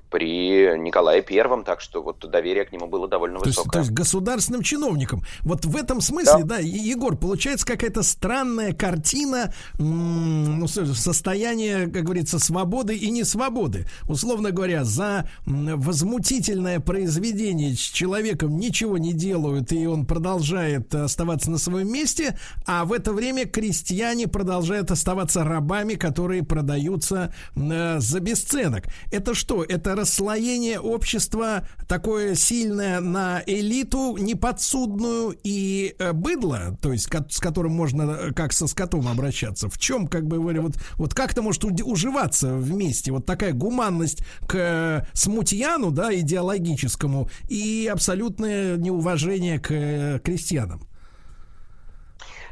при Николае Первом, так что вот доверие к нему было довольно То есть, высокое. то есть государственным чиновникам. Вот в этом смысле, да, Е- Егор, получается какая-то странная картина ну, с- состояния, как говорится, свободы и несвободы. Условно говоря, за возмутительное произведение с человеком ничего не делают, и он продолжает оставаться на своем месте, а в это время крестьяне продолжают оставаться рабами, которые продаются э, за бесценок. Это что? Это расслоение общества такое сильное на элиту неподсудную и э, быдло, то есть с которым можно э, как со скотом обращаться. В чем, как бы говоря, вот, вот как это может уживаться вместе? Вот такая гуманность к э, смутьяну, да, идеологическому, и абсолютное неуважение к э, крестьянам.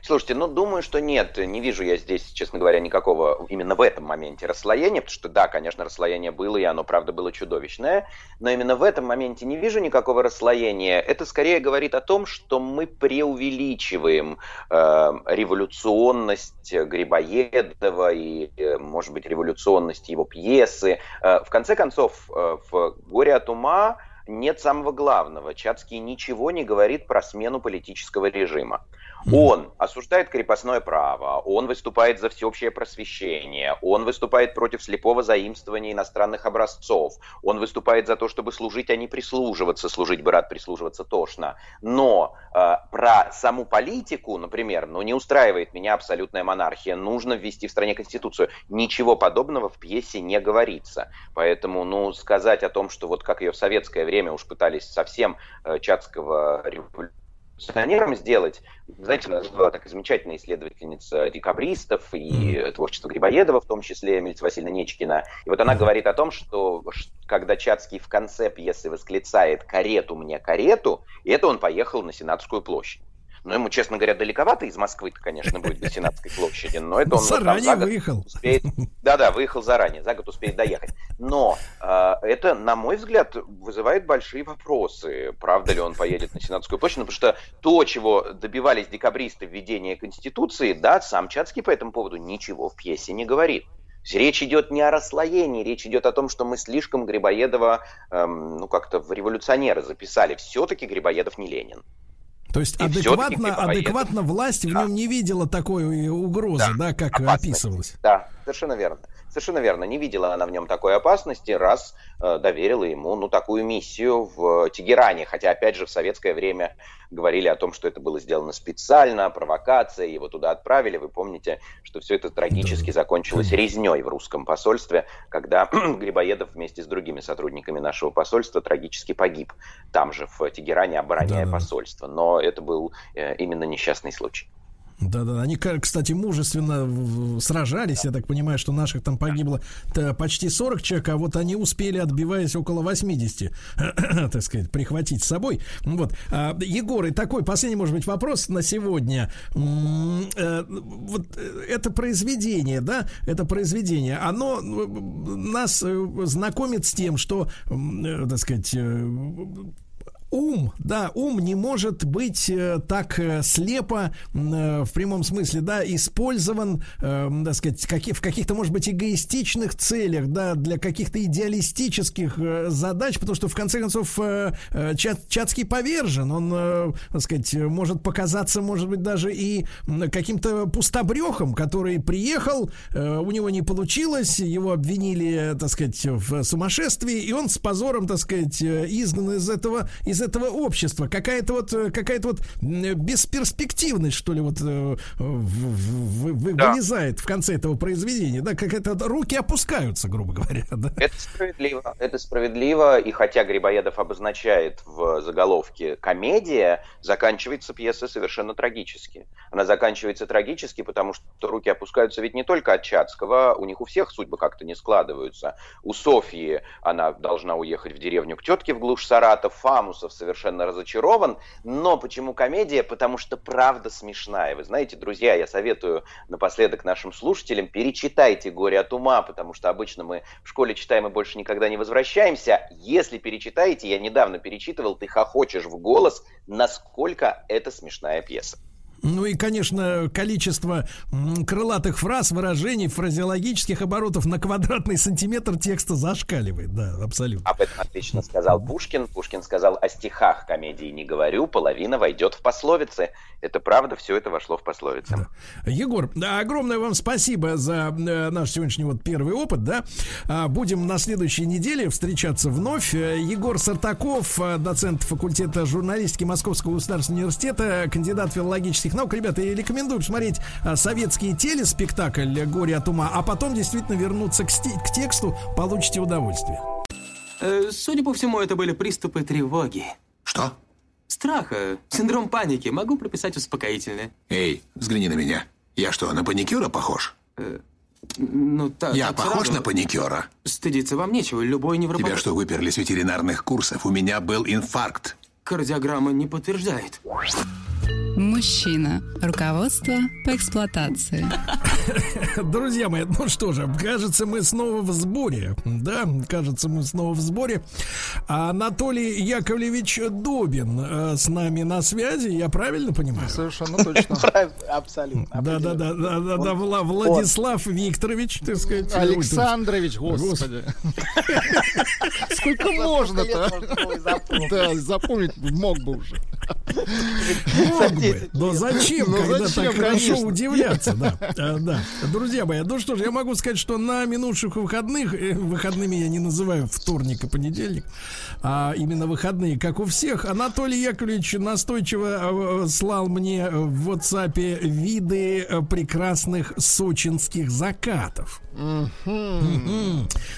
Слушайте, ну думаю, что нет, не вижу я здесь, честно говоря, никакого именно в этом моменте расслоения, потому что да, конечно, расслоение было, и оно, правда, было чудовищное, но именно в этом моменте не вижу никакого расслоения. Это скорее говорит о том, что мы преувеличиваем э, революционность Грибоедова и, э, может быть, революционность его пьесы. Э, в конце концов, э, в «Горе от ума» нет самого главного. Чацкий ничего не говорит про смену политического режима. Он осуждает крепостное право, он выступает за всеобщее просвещение, он выступает против слепого заимствования иностранных образцов, он выступает за то, чтобы служить, а не прислуживаться, служить бы рад, прислуживаться тошно. Но э, про саму политику, например, ну не устраивает меня абсолютная монархия, нужно ввести в стране конституцию. Ничего подобного в пьесе не говорится. Поэтому, ну, сказать о том, что вот как ее в советское время уж пытались совсем э, Чацкого революционером сделать. Знаете, у нас была такая замечательная исследовательница декабристов и э, творчество Грибоедова, в том числе Милица Васильевна Нечкина. И вот она говорит о том, что когда Чацкий в конце пьесы восклицает «карету мне, карету», и это он поехал на Сенатскую площадь. Но ему, честно говоря, далековато из Москвы-то, конечно, будет до Сенатской площади, но это Ну, он вот там заранее за год выехал. успеет. Да-да, выехал заранее, за год успеет доехать. Но э, это, на мой взгляд, вызывает большие вопросы. Правда ли он поедет на Сенатскую площадь? Ну, потому что то, чего добивались декабристы введения Конституции, да, сам Чацкий по этому поводу ничего в пьесе не говорит. Речь идет не о расслоении, речь идет о том, что мы слишком Грибоедова, эм, ну, как-то в революционеры записали. Все-таки Грибоедов не Ленин. То есть И адекватно, адекватно власть в нем не видела такой угрозы, да, как описывалось. Да, совершенно верно. Совершенно верно. Не видела она в нем такой опасности, раз э, доверила ему ну, такую миссию в Тегеране. Хотя, опять же, в советское время говорили о том, что это было сделано специально, провокация, его туда отправили. Вы помните, что все это трагически закончилось резней в русском посольстве, когда Грибоедов вместе с другими сотрудниками нашего посольства трагически погиб там же, в Тегеране, обороняя Да-да-да. посольство. Но это был э, именно несчастный случай. Да-да, они, кстати, мужественно сражались. Я так понимаю, что наших там погибло т- почти 40 человек, а вот они успели, отбиваясь около 80, так сказать, прихватить с собой. Вот. А, Егор, и такой последний, может быть, вопрос на сегодня. Э, Вот э, это произведение, да, это произведение, оно э, нас э, знакомит с тем, что, э, так сказать, э, ум, да, ум не может быть э, так э, слепо э, в прямом смысле, да, использован, э, так сказать, каки- в каких-то, может быть, эгоистичных целях, да, для каких-то идеалистических задач, потому что в конце концов э, Чат- Чацкий повержен, он, э, так сказать, может показаться, может быть, даже и каким-то пустобрехом, который приехал, у него не получилось, его обвинили, так сказать, в сумасшествии, и он с позором, так сказать, изгнан из этого, из этого общества. Какая-то вот, э, какая-то вот м, бесперспективность, что ли, вот э, в- в- в- Да. вылезает в конце этого произведения, да, как это руки опускаются, грубо говоря, да. Это справедливо. Это справедливо. И хотя Грибоедов обозначает в заголовке комедия, заканчивается пьеса совершенно трагически. Она заканчивается трагически, потому что руки опускаются ведь не только от Чацкого, у них у всех судьбы как-то не складываются. У Софьи она должна уехать в деревню к тетке в глушь Саратов, Фамусов совершенно разочарован. Но почему комедия? Потому что правда смешная. Вы знаете, друзья, я советую напоследок нашим слушателям, перечитайте «Горе от ума», потому что обычно мы в школе читаем и больше никогда не возвращаемся. Если перечитаете, я недавно перечитывал, ты хохочешь в голос, насколько это смешная пьеса. Ну и, конечно, количество крылатых фраз, выражений, фразеологических оборотов на квадратный сантиметр текста зашкаливает. Да, абсолютно. Об этом отлично сказал Пушкин. Пушкин сказал, о стихах комедии не говорю, половина войдет в пословицы. Это правда, все это вошло в пословицы. Егор, да, огромное вам спасибо за э, наш сегодняшний вот первый опыт, да. А, Будем на следующей неделе встречаться вновь. Э, Егор Сартаков, э, доцент факультета журналистики Московского государственного университета, кандидат филологических наук. Ребята, я рекомендую посмотреть э, советский телеспектакль «Горе от ума», а потом действительно вернуться к, сти- к тексту, получите удовольствие. Э, Судя по всему, это были приступы тревоги. Что? Страха, синдром паники. Могу прописать успокоительное. Эй, взгляни на меня. Я что, на паникюра похож? Ну, так. Я так похож сразу. на паникюра? Стыдиться вам нечего. Любой невропатолог... Тебя что, выперли с ветеринарных курсов? У меня был инфаркт. Кардиограмма не подтверждает. Мужчина. Руководство по эксплуатации. Друзья мои, ну что же, кажется, мы снова в сборе. Да, кажется, мы снова в сборе. Анатолий Яковлевич Добин э, с нами на связи, я правильно понимаю? Совершенно точно. Абсолютно. Да, да, да, да, да, да, Вла- Владислав Викторович, так сказать. Александрович, господи. Сколько можно-то? Да, запомнить мог бы уже. Мог бы. Но зачем, Ну, когда зачем, так хорошо удивляться, да. А, да. Друзья мои, ну что ж, я могу сказать, что на минувших выходных, э, выходными я не называю вторник и понедельник, а именно выходные, как у всех, Анатолий Яковлевич настойчиво э, слал мне в WhatsApp виды э, прекрасных сочинских закатов.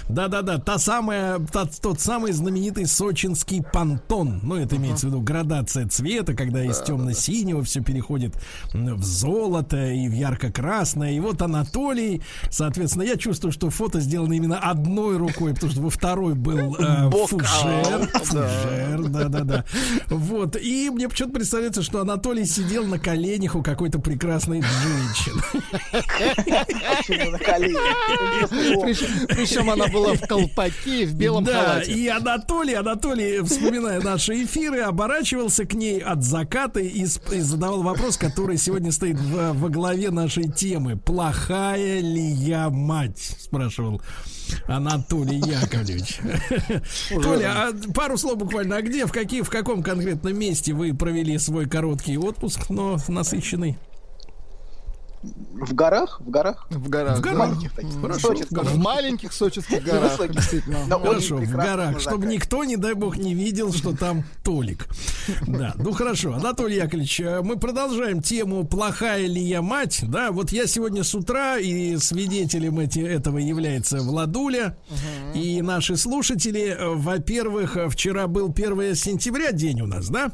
Да-да-да, та самая, та- тот самый знаменитый сочинский понтон. Ну, это имеется в виду градация цвета, когда из темно-синего все переходит в золото и в ярко-красное. И вот Анатолий, соответственно, я чувствую, что фото сделано именно одной рукой, потому что во второй был э, фужер. Фужер, да-да-да. Вот, и мне почему-то представляется, что Анатолий сидел на коленях у какой-то прекрасной женщины. На коленях? Причем, она была в колпаке в белом да, халате. и Анатолий, Анатолий, вспоминая наши эфиры, оборачивался к ней от заката и, задавал вопрос, который сегодня стоит во, во главе нашей темы. Плохая ли я мать? Спрашивал Анатолий Яковлевич. Толя, а пару слов буквально. А где, в, какие, в каком конкретном месте вы провели свой короткий отпуск, но насыщенный? В горах? В горах? В горах. В горах. Маленьких таких. Хорошо. Сочинских. В маленьких сочинских горах, Невысоких. действительно. Но Хорошо, в горах, чтобы никто, не дай бог, не видел, что там Толик. Да, ну хорошо. Анатолий Яковлевич, э, мы продолжаем тему «Плохая ли я мать?» Да, вот я сегодня с утра, и свидетелем эти, этого является Владуля, и наши слушатели. Э, Во-первых, э, вчера был 1 сентября день у нас, да?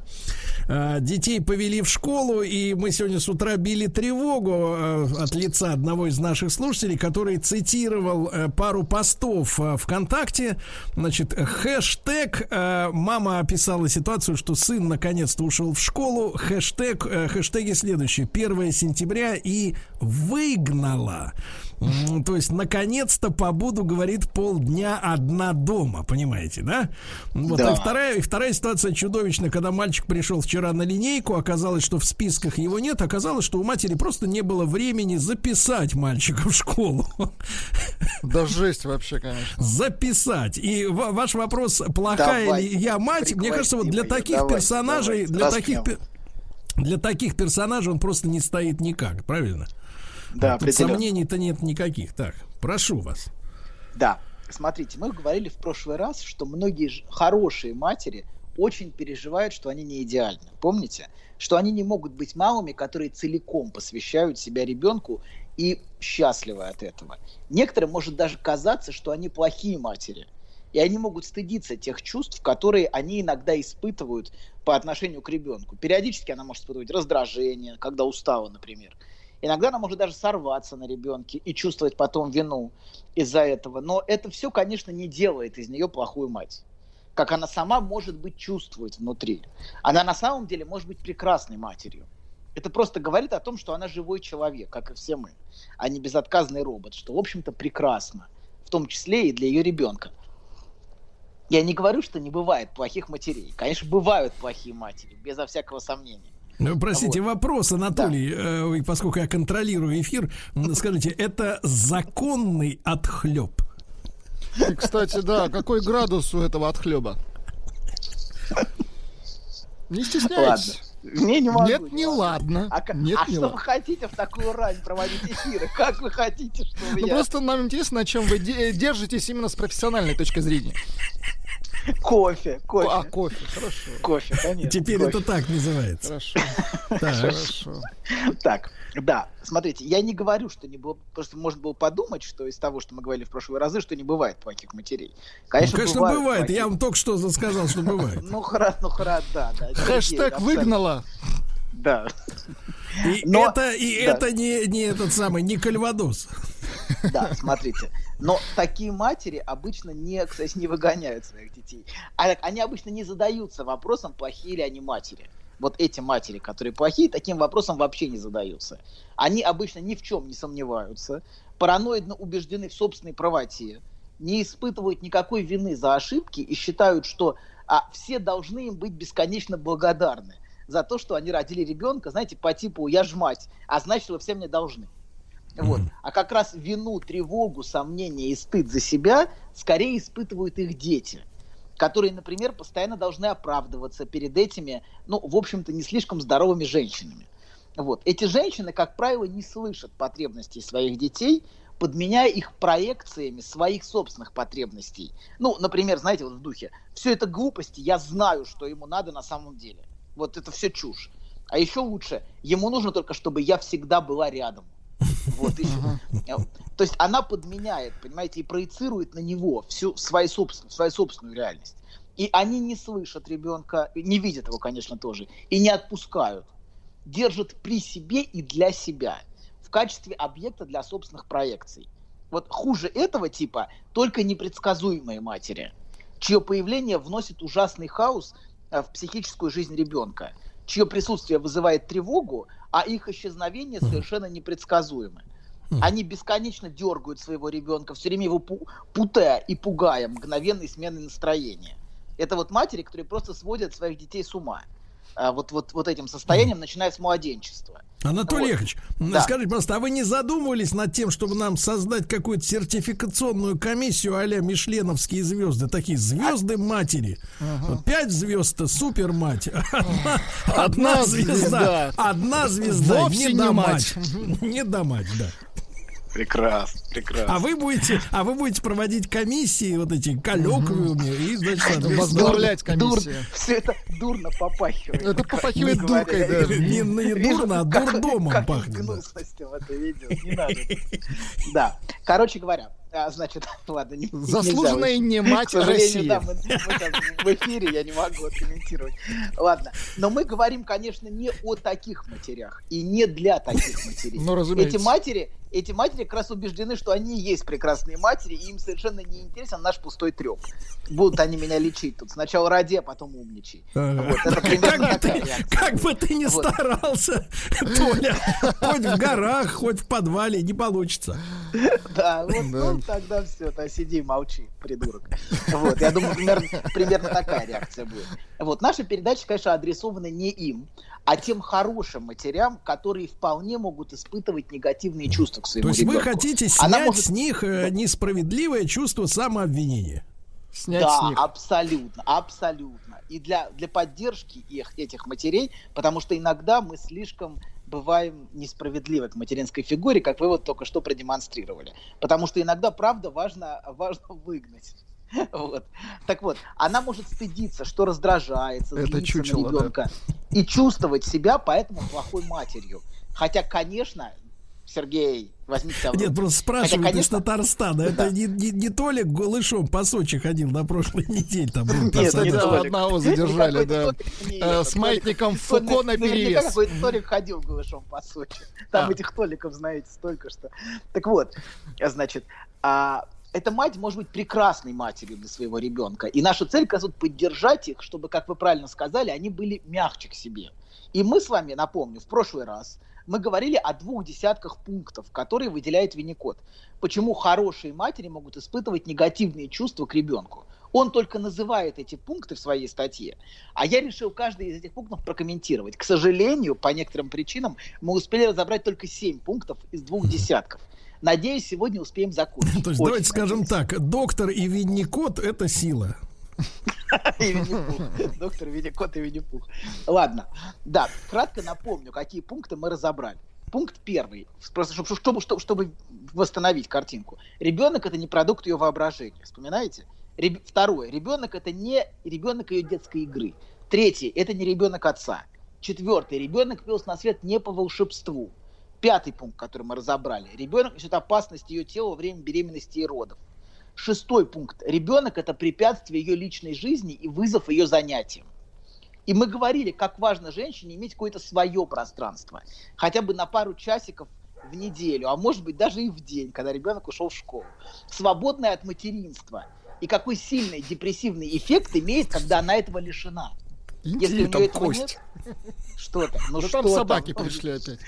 Э, Детей повели в школу, и мы сегодня с утра били тревогу э, от лица одного из наших слушателей, который цитировал э, пару постов ВКонтакте. Значит, хэштег «Мама описала ситуацию, что сын наконец-то ушел в школу». Хэштег, хэштеги следующие. 1 сентября и выгнала. То есть, наконец-то побуду, говорит, полдня одна дома, понимаете, да? Вот, Да. и вторая, и вторая ситуация чудовищная, когда мальчик пришел вчера на линейку, оказалось, что в списках его нет, оказалось, что у матери просто не было времени записать мальчика в школу. Да жесть вообще, конечно. Записать. И ва- ваш вопрос, плохая Давайте, ли я мать, мне кажется, вот для приклади таких её, давайте, персонажей, давайте, для таких распнем. для таких персонажей он просто не стоит никак, правильно? Да, Тут сомнений-то нет никаких. Так, прошу вас. Да, смотрите, мы говорили в прошлый раз, что многие хорошие матери очень переживают, что они не идеальны. Помните? Что они не могут быть мамами, которые целиком посвящают себя ребенку и счастливы от этого. Некоторым может даже казаться, что они плохие матери. И они могут стыдиться тех чувств, которые они иногда испытывают по отношению к ребенку. Периодически она может испытывать раздражение, когда устала, например. Иногда она может даже сорваться на ребенке и чувствовать потом вину из-за этого. Но это все, конечно, не делает из нее плохую мать. Как она сама, может быть, чувствует внутри. Она на самом деле может быть прекрасной матерью. Это просто говорит о том, что она живой человек, как и все мы, а не безотказный робот, что, в общем-то, прекрасно, в том числе и для ее ребенка. Я не говорю, что не бывает плохих матерей. Конечно, бывают плохие матери, безо всякого сомнения. Ну, простите, Вот. вопрос, Анатолий, э, поскольку я контролирую эфир, скажите, это законный отхлеб? И, кстати, да, какой градус у этого отхлеба? Не Ладно. стесняйтесь. Не, не могу. Нет, не ладно. А, Нет, а не что ладно. вы хотите в такую рань проводить эфиры? Как вы хотите, чтобы Ну я... просто нам интересно, на чем вы де- держитесь именно с профессиональной точки зрения. Кофе, кофе. А, кофе, хорошо. Кофе, конечно. Теперь кофе. это так называется. Хорошо. Так. Хорошо. Так, да, смотрите, я не говорю, что не было, просто можно было подумать, что из того, что мы говорили в прошлые разы, что не бывает плохих матерей. Конечно, Ну, конечно, бывают бывает. Я вам только что сказал, что бывает. Ну, хорошо, ну, хорошо, да, да. Хэштег выгнала. Да. И Но- это, и да. это не, не этот самый, не кальвадос. Да, смотрите. Но такие матери обычно не, кстати, не выгоняют своих детей. А они обычно не задаются вопросом, плохие ли они матери. Вот эти матери, которые плохие, таким вопросом вообще не задаются. Они обычно ни в чем не сомневаются, параноидно убеждены в собственной правоте, не испытывают никакой вины за ошибки и считают, что а, все должны им быть бесконечно благодарны за то, что они родили ребенка, знаете, по типу «я ж мать, а значит, вы все мне должны». Вот. А как раз вину, тревогу, сомнения и стыд за себя скорее испытывают их дети, которые, например, постоянно должны оправдываться перед этими, ну, в общем-то, не слишком здоровыми женщинами. Вот. Эти женщины, как правило, не слышат потребностей своих детей, подменяя их проекциями своих собственных потребностей. Ну, например, знаете, вот в духе, все это глупости, я знаю, что ему надо на самом деле. Вот это все чушь. А еще лучше, ему нужно только, чтобы я всегда была рядом. Вот, и. То есть она подменяет, понимаете, и проецирует на него всю свою собственную, свою собственную реальность. И они не слышат ребенка, не видят его, конечно, тоже, и не отпускают. Держат при себе и для себя, в качестве объекта для собственных проекций. Вот хуже этого типа только непредсказуемые матери, чье появление вносит ужасный хаос в психическую жизнь ребенка, чье присутствие вызывает тревогу, а их исчезновение совершенно непредсказуемо. Они бесконечно дергают своего ребенка, все время его пу- путая и пугая мгновенной сменой настроения. Это вот матери, которые просто сводят своих детей с ума. А вот, вот, вот этим состоянием, начиная с младенчества. Анатолий Вот. Яковлевич, Да. скажите, просто, а вы не задумывались над тем, чтобы нам создать какую-то сертификационную комиссию а-ля Мишленовские звезды, такие звезды матери? Вот пять звезд супер мать, одна, одна Одна звезда, одна звезда Вовсе не не мать. мать, не да мать, да. Прекрасно, прекрасно. А вы будете, а вы будете проводить комиссии вот эти коллоквиумы и значит Возглавлять Дур- комиссию. все это дурно попахивает. Это попахивает дуркой, да. не, не Вижу, дурно, а как- дурдомом как пахнет. да. гнусностью это ведет. Не надо. Да. Короче говоря, а, значит, ладно, не Заслуженная нельзя. не мать К России. да, мы, мы сейчас в эфире, я не могу комментировать. Ладно, но мы говорим, конечно, не о таких матерях и не для таких матерей. Ну, разумеется. Эти матери эти матери как раз убеждены, что они и есть прекрасные матери, и им совершенно не интересен наш пустой треп. Будут они меня лечить тут. Сначала ради, а потом умничай. Ага. Вот, это примерно Как бы такая ты- реакция. Как бы ты ни Вот. старался, Толя, хоть в горах, хоть в подвале, не получится. Да, вот, ну тогда все, то сиди, молчи, придурок. Вот, я думаю, примерно, примерно такая реакция будет. Вот, наша передача, конечно, адресована не им, а тем хорошим матерям, которые вполне могут испытывать негативные чувства к своему То есть вы ребенку. хотите Она снять может- с них э, несправедливое чувство самообвинения? Снять да, с них. абсолютно, абсолютно. И для, для поддержки их, этих матерей, потому что иногда мы слишком бываем несправедливы к материнской фигуре, как вы вот только что продемонстрировали. Потому что иногда, правда, важно, важно выгнать. Вот. Так вот, она может стыдиться, что раздражается, Это чучело, на да. ребенка, и чувствовать себя поэтому плохой матерью. Хотя, конечно, Сергей, возьмите себя в Нет, просто спрашивают Хотя, из конечно, Татарстана. Это не, не, не Толик голышом по Сочи ходил на прошлой неделе. Там был Нет, не одного задержали, да. Э, С маятником Фуко наперевес. какой-то Толик ходил голышом по Сочи. Там А. этих Толиков, знаете, столько что. Так вот, значит, а, эта мать может быть прекрасной матерью для своего ребенка. И наша цель, как раз, вот поддержать их, чтобы, как вы правильно сказали, они были мягче к себе. И мы с вами, напомню, в прошлый раз мы говорили о двух десятках пунктов, которые выделяет Винникот. Почему хорошие матери могут испытывать негативные чувства к ребенку. Он только называет эти пункты в своей статье, а я решил каждый из этих пунктов прокомментировать. К сожалению, по некоторым причинам мы успели разобрать только 7 пунктов из двух десятков. Надеюсь, сегодня успеем закончить. То есть, Очень давайте скажем так, доктор и Винникот это сила. Доктор Винни-Кот и Винни-Пух. Ладно. Да, кратко напомню, какие пункты мы разобрали. Пункт первый, просто чтобы, чтобы, чтобы, восстановить картинку. Ребенок это не продукт ее воображения. Вспоминаете? Реб- Второе. Ребенок это не ребенок ее детской игры. Третье. Это не ребенок отца. Четвертый. Ребенок пелся на свет не по волшебству. Пятый пункт, который мы разобрали. Ребенок несет опасность ее тела во время беременности и родов. Шестой пункт. Ребенок это препятствие ее личной жизни и вызов ее занятиям. И мы говорили, как важно женщине иметь какое-то свое пространство. Хотя бы на пару часиков в неделю, а может быть даже и в день, когда ребенок ушел в школу. Свободное от материнства. И какой сильный депрессивный эффект имеет, когда она этого лишена. Если у там кость. нет, что там? Ну что там собаки там? пришли опять.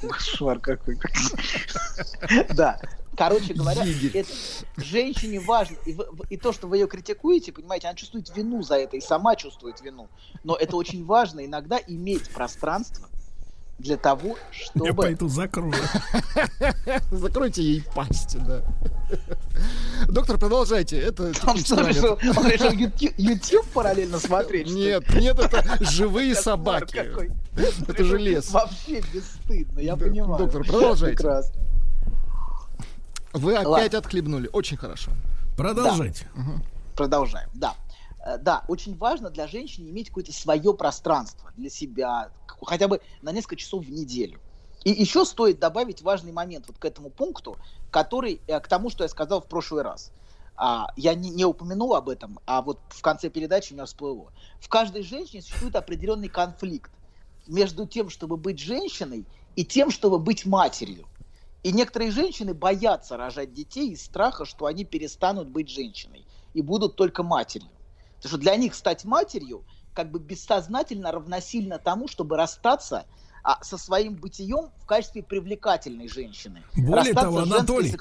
Кошмар какой. Да. Короче говоря, это женщине важно. И, и то, что вы ее критикуете, понимаете, она чувствует вину за это и сама чувствует вину. Но это очень важно иногда иметь пространство для того, Я чтобы... пойду закрою. Закройте ей пасть, да. Доктор, продолжайте. Это Он что, решил, он решил YouTube, YouTube параллельно смотреть? Нет, нет, это живые собаки. Это же лес. Вообще бесстыдно, я понимаю. доктор, продолжайте. Прекрасно. Вы опять отхлебнули. Очень хорошо. Продолжайте. Продолжаем, да. Э, Да, очень важно для женщины иметь какое-то свое пространство для себя, хотя бы на несколько часов в неделю. И еще стоит добавить важный момент вот к этому пункту, который, э, к тому, что я сказал в прошлый раз. А, я не, не упомянул об этом, а вот в конце передачи у меня всплыло. В каждой женщине существует определенный конфликт между тем, чтобы быть женщиной, и тем, чтобы быть матерью. И некоторые женщины боятся рожать детей из страха, что они перестанут быть женщиной и будут только матерью. Потому что для них стать матерью как бы бессознательно равносильно тому, чтобы расстаться а, со своим бытием в качестве привлекательной женщины. Более того, Анатолий.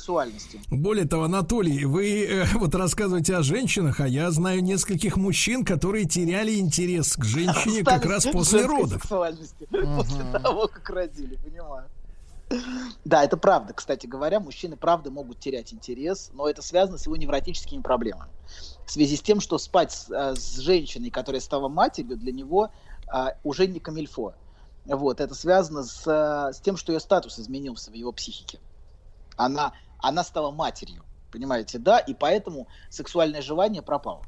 Более того, Анатолий, вы э, вот рассказываете о женщинах, а я знаю нескольких мужчин, которые теряли интерес к женщине как Расстались раз после родов. После того, как родили, понимаю. Да, это правда. Кстати говоря, мужчины правда могут терять интерес, но это связано с его невротическими проблемами. В связи с тем, что спать с, э, с женщиной, которая стала матерью, для него а, уже не камильфо. Вот, это связано с, э, с тем, что ее статус изменился в его психике. Она, она стала матерью, понимаете, да, и поэтому сексуальное желание пропало.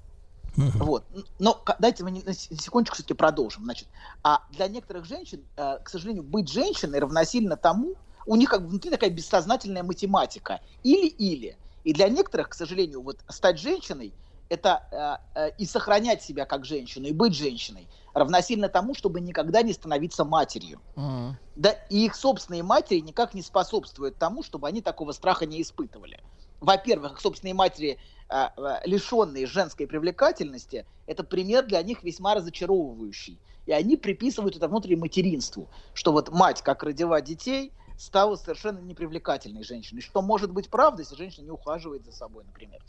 Вот. Н- Но дайте мы на секундочку все-таки продолжим. Значит, а для некоторых женщин, к сожалению, быть женщиной равносильно тому, у них как бы внутри такая бессознательная математика. Или-или. И для некоторых, к сожалению, вот стать женщиной это э, э, и сохранять себя как женщину, и быть женщиной, равносильно тому, чтобы никогда не становиться матерью. Мгм. Да, и их собственные матери никак не способствуют тому, чтобы они такого страха не испытывали. Во-первых, их собственные матери, э, э, лишенные женской привлекательности, это пример для них весьма разочаровывающий. И они приписывают это внутреннему материнству, что вот мать, как родила детей, стала совершенно непривлекательной женщиной. Что может быть правдой, если женщина не ухаживает за собой, например.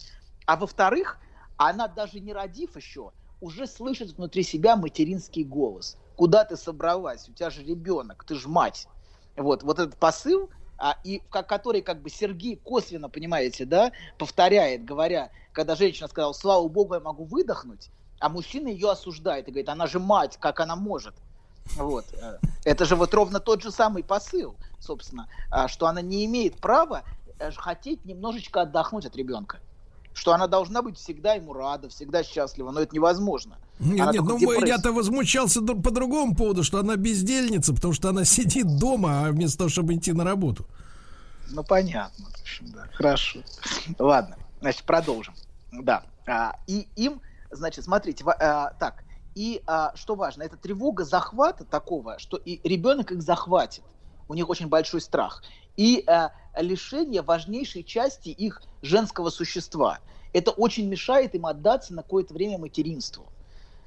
А во-вторых, она даже не родив еще, уже слышит внутри себя материнский голос. Куда ты собралась? У тебя же ребенок, ты же мать. Вот, вот этот посыл, а, и как, который как бы Сергей косвенно, понимаете, да, повторяет, говоря, когда женщина сказала, слава богу, я могу выдохнуть, а мужчина ее осуждает и говорит, она же мать, как она может. Вот. э, Это же вот ровно тот же самый посыл, собственно, а, что она не имеет права э, хотеть немножечко отдохнуть от ребенка. Что она должна быть всегда ему рада, всегда счастлива, но это невозможно. Нет, Она нет, ну я-то возмущался по другому поводу, что она бездельница, потому что она сидит дома, а вместо того, чтобы идти на работу. Ну, понятно. да. Хорошо. Ладно, значит, продолжим. Да. А, и им, значит, смотрите, а, так, и а, что важно, это тревога захвата такого, что и ребенок их захватит. У них очень большой страх. И а, лишение важнейшей части их женского существа. Это очень мешает им отдаться на какое-то время материнству.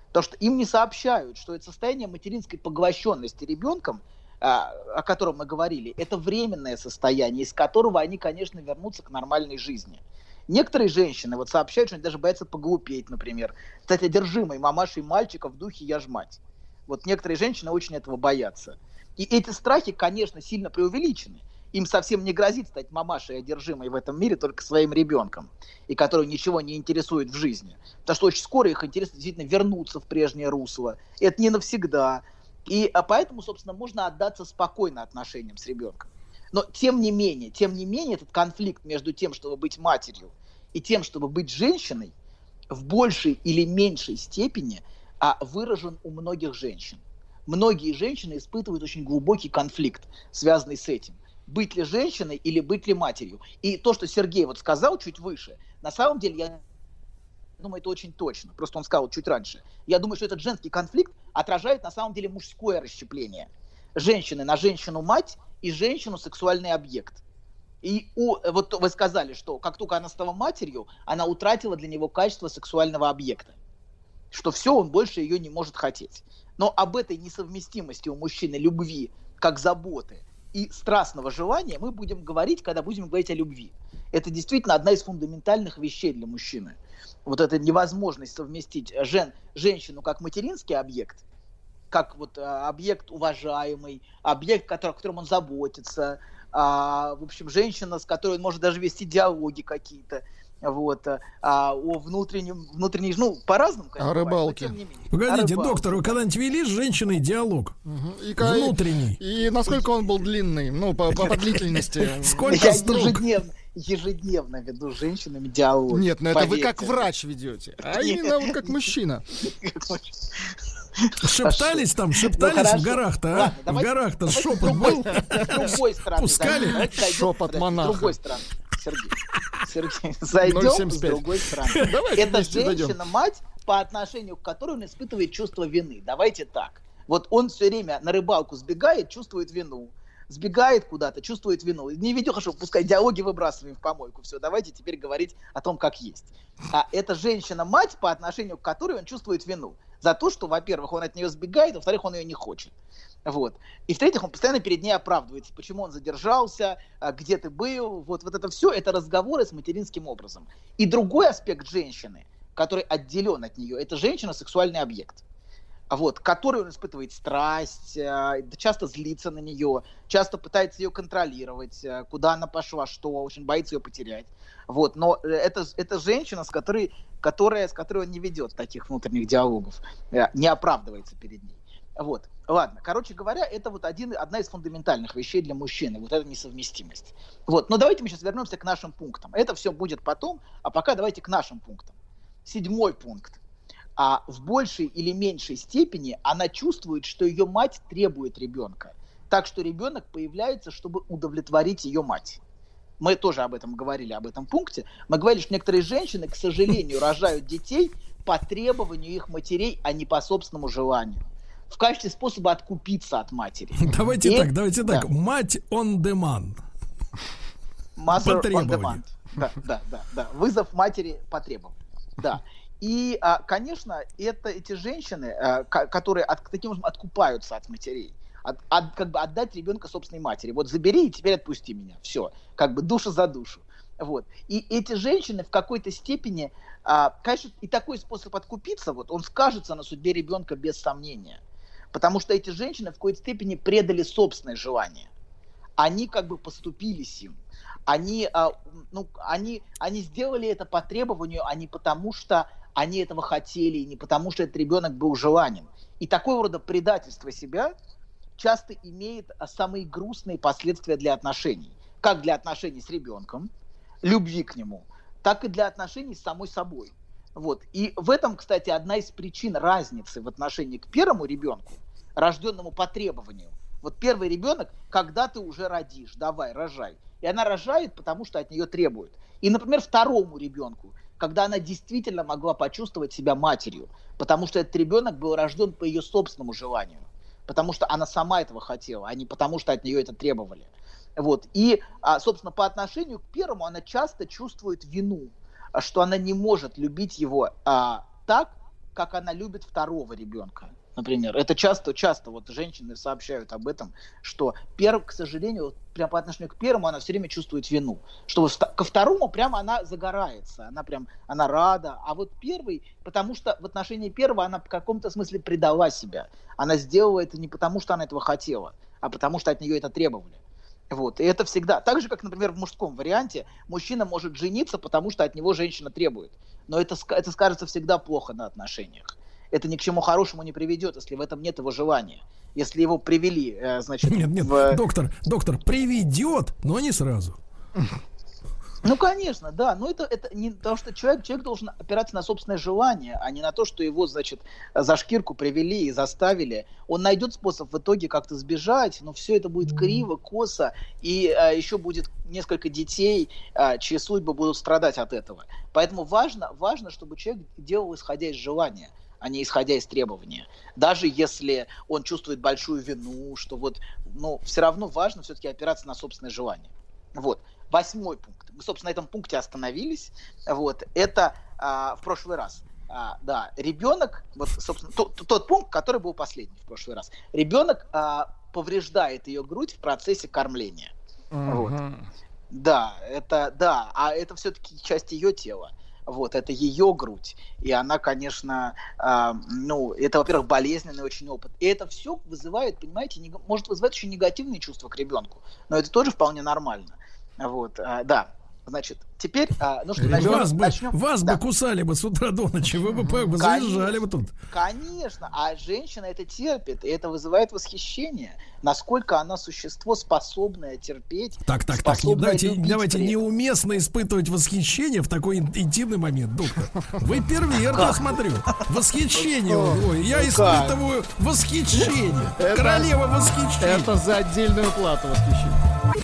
Потому что им не сообщают, что это состояние материнской поглощенности ребенком, а, о котором мы говорили, это временное состояние, из которого они, конечно, вернутся к нормальной жизни. Некоторые женщины вот сообщают, что они даже боятся поглупеть, например. Стать одержимой мамашей мальчика в духе «я ж мать». Вот некоторые женщины очень этого боятся. И эти страхи, конечно, сильно преувеличены. Им совсем не грозит стать мамашей одержимой в этом мире только своим ребенком, и которую ничего не интересует в жизни. Потому что очень скоро их интерес действительно вернуться в прежнее русло. Это не навсегда. И а поэтому, собственно, можно отдаться спокойно отношениям с ребенком. Но тем не менее, тем не менее, этот конфликт между тем, чтобы быть матерью, и тем, чтобы быть женщиной, в большей или меньшей степени а, выражен у многих женщин. Многие женщины испытывают очень глубокий конфликт, связанный с этим. Быть ли женщиной или быть ли матерью. И то, что Сергей вот сказал чуть выше, на самом деле я думаю, это очень точно. Просто он сказал чуть раньше. Я думаю, что этот женский конфликт отражает на самом деле мужское расщепление. Женщины на женщину-мать и женщину сексуальный объект. И у, вот вы сказали, что как только она стала матерью, она утратила для него качество сексуального объекта. Что все, он больше ее не может хотеть. Но об этой несовместимости у мужчины любви как заботы и страстного желания мы будем говорить, когда будем говорить о любви. Это действительно одна из фундаментальных вещей для мужчины. Вот эта невозможность совместить жен, женщину как материнский объект, как вот а, объект уважаемый, объект, который, о котором он заботится, а, в общем, женщина, с которой он может даже вести диалоги какие-то, вот, а, о внутреннем, внутренней, ну, по-разному, конечно, О бывает, но рыбалке. тем не менее. О Погодите, рыбалке. доктор, вы когда-нибудь вели с женщиной диалог? И, ка- Внутренний. И насколько он был длинный, ну, по, по, по длительности. Сколько Я ежедневно, ежедневно веду с женщинами диалог. Нет, ну это вы как врач ведете, а именно вот как мужчина. Шептались там, Ну, шептались в горах-то, а? Ладно, В горах-то шепот был? с другой стороны. Пускали? Шепот монаха. С другой стороны. Сергей, Сергей, зайдем с 0,75. другой стороны. Давайте Это женщина-мать, по отношению к которой он испытывает чувство вины. Давайте так. Вот он все время на рыбалку сбегает, чувствует вину. Сбегает куда-то, чувствует вину. Не видео хорошо, пускай диалоги выбрасываем в помойку. Все, давайте теперь говорить о том, как есть. А это женщина-мать, по отношению к которой он чувствует вину. За то, что, во-первых, он от нее сбегает, во-вторых, он ее не хочет. Вот. И в-третьих, он постоянно перед ней оправдывается, почему он задержался, а, где ты был. Вот, вот это все, это разговоры с материнским образом. И другой аспект женщины, который отделен от нее, это женщина сексуальный объект. А Вот, который он испытывает страсть, а, часто злится на нее, часто пытается ее контролировать, а, куда она пошла, что, очень боится ее потерять. Вот, но э, это, это женщина, с которой, которая, с которой он не ведет таких внутренних диалогов, э, не оправдывается перед ней. Вот. Ладно, короче говоря, это вот один, одна из фундаментальных вещей для мужчины, вот эта несовместимость. Вот, но давайте мы сейчас вернемся к нашим пунктам. Это все будет потом, а пока давайте к нашим пунктам. Седьмой пункт. А в большей или меньшей степени она чувствует, что ее мать требует ребенка. Так что ребенок появляется, чтобы удовлетворить ее мать. мы тоже об этом говорили, об этом пункте, мы говорили, что некоторые женщины, к сожалению, рожают детей по требованию их матерей, а не по собственному желанию. В качестве способа откупиться от матери. Давайте И- так, давайте да. так. Мать on demand. Mother on demand. Да, да, да, да. Вызов матери по требованию. Да. И, а, конечно, это эти женщины, ко- которые от- таким образом откупаются от матерей. От- от- как бы отдать ребенка собственной матери. Вот забери и теперь отпусти меня. Все. Как бы душа за душу. Вот. И эти женщины в какой-то степени, а, конечно, и такой способ откупиться, вот, он скажется на судьбе ребенка без сомнения. Потому что эти женщины в какой-то степени предали собственное желание они как бы поступились им. Они, а, ну, они, они сделали это по требованию, а не потому, что они этого хотели, и не потому, что этот ребенок был желанен. И такого рода предательство себя часто имеет а, самые грустные последствия для отношений. Как для отношений с ребенком, любви к нему, так и для отношений с самой собой. Вот. И в этом, кстати, одна из причин разницы в отношении к первому ребенку, рожденному по требованию. Вот первый ребенок, когда ты уже родишь, давай, рожай. И она рожает, потому что от нее требуют. И, например, второму ребенку, когда она действительно могла почувствовать себя матерью, потому что этот ребенок был рожден по ее собственному желанию, потому что она сама этого хотела, а не потому что от нее это требовали. Вот. И, а, собственно, по отношению к первому она часто чувствует вину, что она не может любить его а, так, как она любит второго ребенка. Например, это часто, часто вот женщины сообщают об этом, что перв, к сожалению, вот прям по отношению к первому она все время чувствует вину, что ко второму прямо она загорается, она прям, она рада, а вот первый, потому что в отношении первого она в каком-то смысле предала себя, она сделала это не потому, что она этого хотела, а потому что от нее это требовали. Вот. И это всегда. Так же, как, например, в мужском варианте, мужчина может жениться, потому что от него женщина требует. Но это, это скажется всегда плохо на отношениях. Это ни к чему хорошему не приведет, если в этом нет его желания. Если его привели, э, значит, Нет, нет, в- доктор, доктор, приведет, но не сразу. Ну, конечно, да. Но это, это не потому, что человек, человек должен опираться на собственное желание, а не на то, что его, значит, за шкирку привели и заставили. Он найдет способ в итоге как-то сбежать, но все это будет криво, косо, и а, еще будет несколько детей, а, чьи судьбы будут страдать от этого. Поэтому важно, важно, чтобы человек делал исходя из желания а не исходя из требования. Даже если он чувствует большую вину, что вот, ну, все равно важно все-таки опираться на собственное желание. Вот. Восьмой пункт. Мы, собственно, на этом пункте остановились. Вот. Это а, в прошлый раз. А, да, ребенок, вот, собственно, тот, тот пункт, который был последний в прошлый раз. Ребенок а, повреждает ее грудь в процессе кормления. Вот. Да, это да, а это все-таки часть ее тела. Вот, это ее грудь. И она, конечно, а, ну, это, во-первых, болезненный очень опыт. И это все вызывает, понимаете, нег- может вызывать очень негативные чувства к ребенку. Но это тоже вполне нормально. Вот, а, да. Значит, теперь, а, ну что, начнем, вас бы, начнем- вас да. бы кусали бы с утра до ночи, вы бы, бы заезжали бы тут. Конечно, а женщина это терпит, и это вызывает восхищение, насколько она существо, способное терпеть. Так, так, так, не, давайте, давайте неуместно испытывать восхищение в такой ин- интимный момент, доктор. Вы перверт, я смотрю. Восхищение. Ну? Ой, я Ну испытываю восхищение. Королева восхищения. Это за отдельную плату восхищение.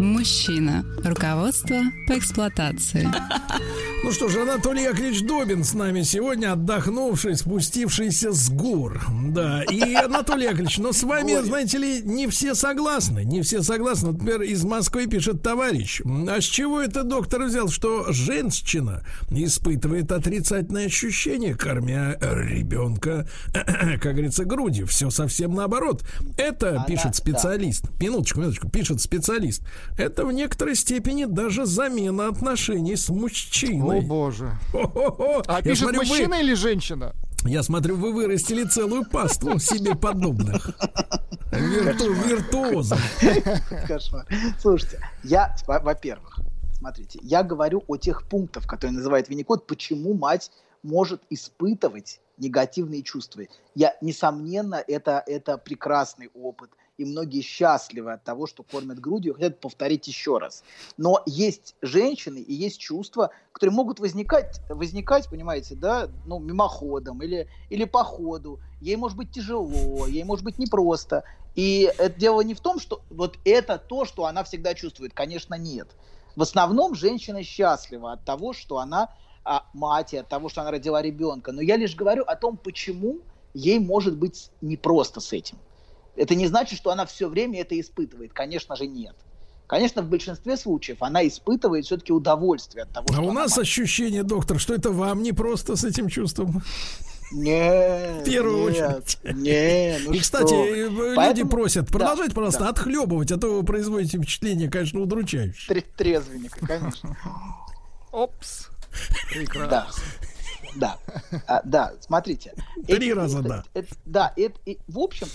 Мужчина. Руководство по эксплуатации. Ну что ж, Анатолий Яковлевич Добин с нами сегодня, отдохнувший, спустившийся с гор. Да, и Анатолий Яковлевич, но с вами, знаете ли, не все согласны. Не все согласны. Например, из Москвы пишет товарищ. А с чего это доктор взял, что женщина испытывает отрицательное ощущение, кормя ребенка, как говорится, грудью? Все совсем наоборот. Это, Она- пишет специалист, минуточку, минуточку, пишет специалист, это в некоторой степени даже замена отношений с мужчиной. О боже. Хо-хо-хо. А Я пишет смотрю, вы- мужчина или женщина? Я смотрю, вы вырастили целую паству себе подобных. Вирту, виртуозов. Кошмар. Слушайте, я, во- во-первых, смотрите, я говорю о тех пунктах, которые называет Винникот, почему мать может испытывать негативные чувства. Я, несомненно, это, это прекрасный опыт, и многие счастливы от того, что кормят грудью, хотят повторить еще раз. Но есть женщины и есть чувства, которые могут возникать, возникать, понимаете, да, ну, мимоходом или, или по ходу. Ей может быть тяжело, ей может быть непросто. И это дело не в том, что вот это то, что она всегда чувствует. Конечно, нет. В основном женщина счастлива от того, что она а, мать, от того, что она родила ребенка. Но я лишь говорю о том, почему ей может быть непросто с этим. Это не значит, что она все время это испытывает. Конечно же, нет. Конечно, в большинстве случаев она испытывает все-таки удовольствие от того, а что у она нас мать. ощущение, доктор, что это вам не просто с этим чувством. Нет, В первую нет, очередь. Не, ну И, кстати, что э, люди Поэтому- просят, Да, продолжайте, пожалуйста, да. отхлебывать, а то вы производите впечатление, конечно, удручающее. Тре- трезвенника, конечно. Опс. Да. Да, А, да, смотрите. Три раза это- да. это- да, это- и, в общем,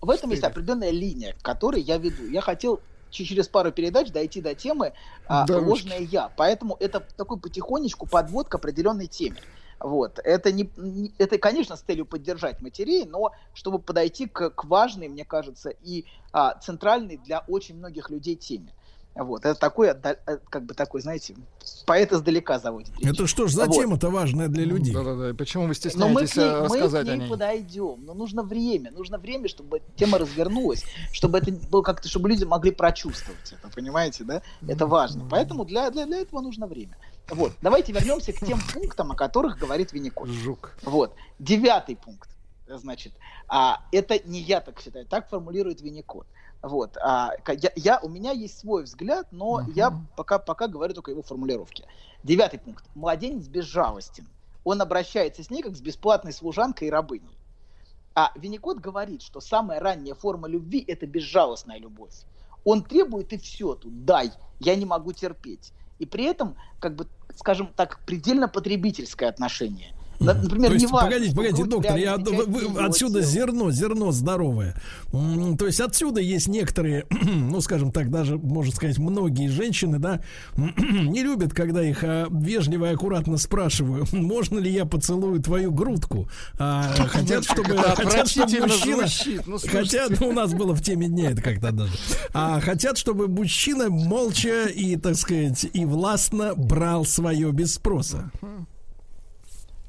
в этом есть определенная линия, к которой я веду. Я хотел через пару передач дойти до темы а, Да, ложное я. Поэтому это такой потихонечку подвод к определенной теме. Вот. Это, не, не- это, конечно, с целью поддержать матерей, но чтобы подойти к, к важной, мне кажется, и а, центральной для очень многих людей теме. Вот. Это такой, э, как бы такой, знаете, поэт издалека заводит. речь. Это что ж за Вот. тема-то важная для людей? Да-да-да. и Почему вы Но мы стесняетесь к ней, э, мы к рассказать ней? подойдем. Но нужно время. Нужно время, чтобы тема развернулась, чтобы это было как-то, чтобы люди могли прочувствовать это, понимаете, да? Это важно. Поэтому для, для, для этого нужно время. Вот. Давайте вернемся к тем пунктам, о которых говорит Винникот. Жук. Вот. Девятый пункт. Значит, а, это не я так считаю, так формулирует Винникот. Вот. А, я, я- у меня есть свой взгляд, но я пока, пока говорю только его формулировке. Девятый пункт. Младенец безжалостен. Он обращается с ней как с бесплатной служанкой и рабыней. А Винникот говорит, что самая ранняя форма любви – это безжалостная любовь. Он требует и все тут, дай, я не могу терпеть. И при этом, как бы, скажем так, предельно потребительское отношение. На- Например, То есть, не важно, погодите, погодите, доктор, я, вы- отсюда зерно, зерно здоровое. То есть отсюда есть некоторые, ну, скажем так, даже, можно сказать, многие женщины, да, не любят, когда их а, вежливо и аккуратно спрашиваю, можно ли я поцелую твою грудку. А, хотят, чтобы, Это хотят, чтобы мужчина... звучит, ну, хотят, ну, у нас было в теме дня это как-то даже. А хотят, чтобы мужчина молча и, так сказать, и властно брал свое без спроса.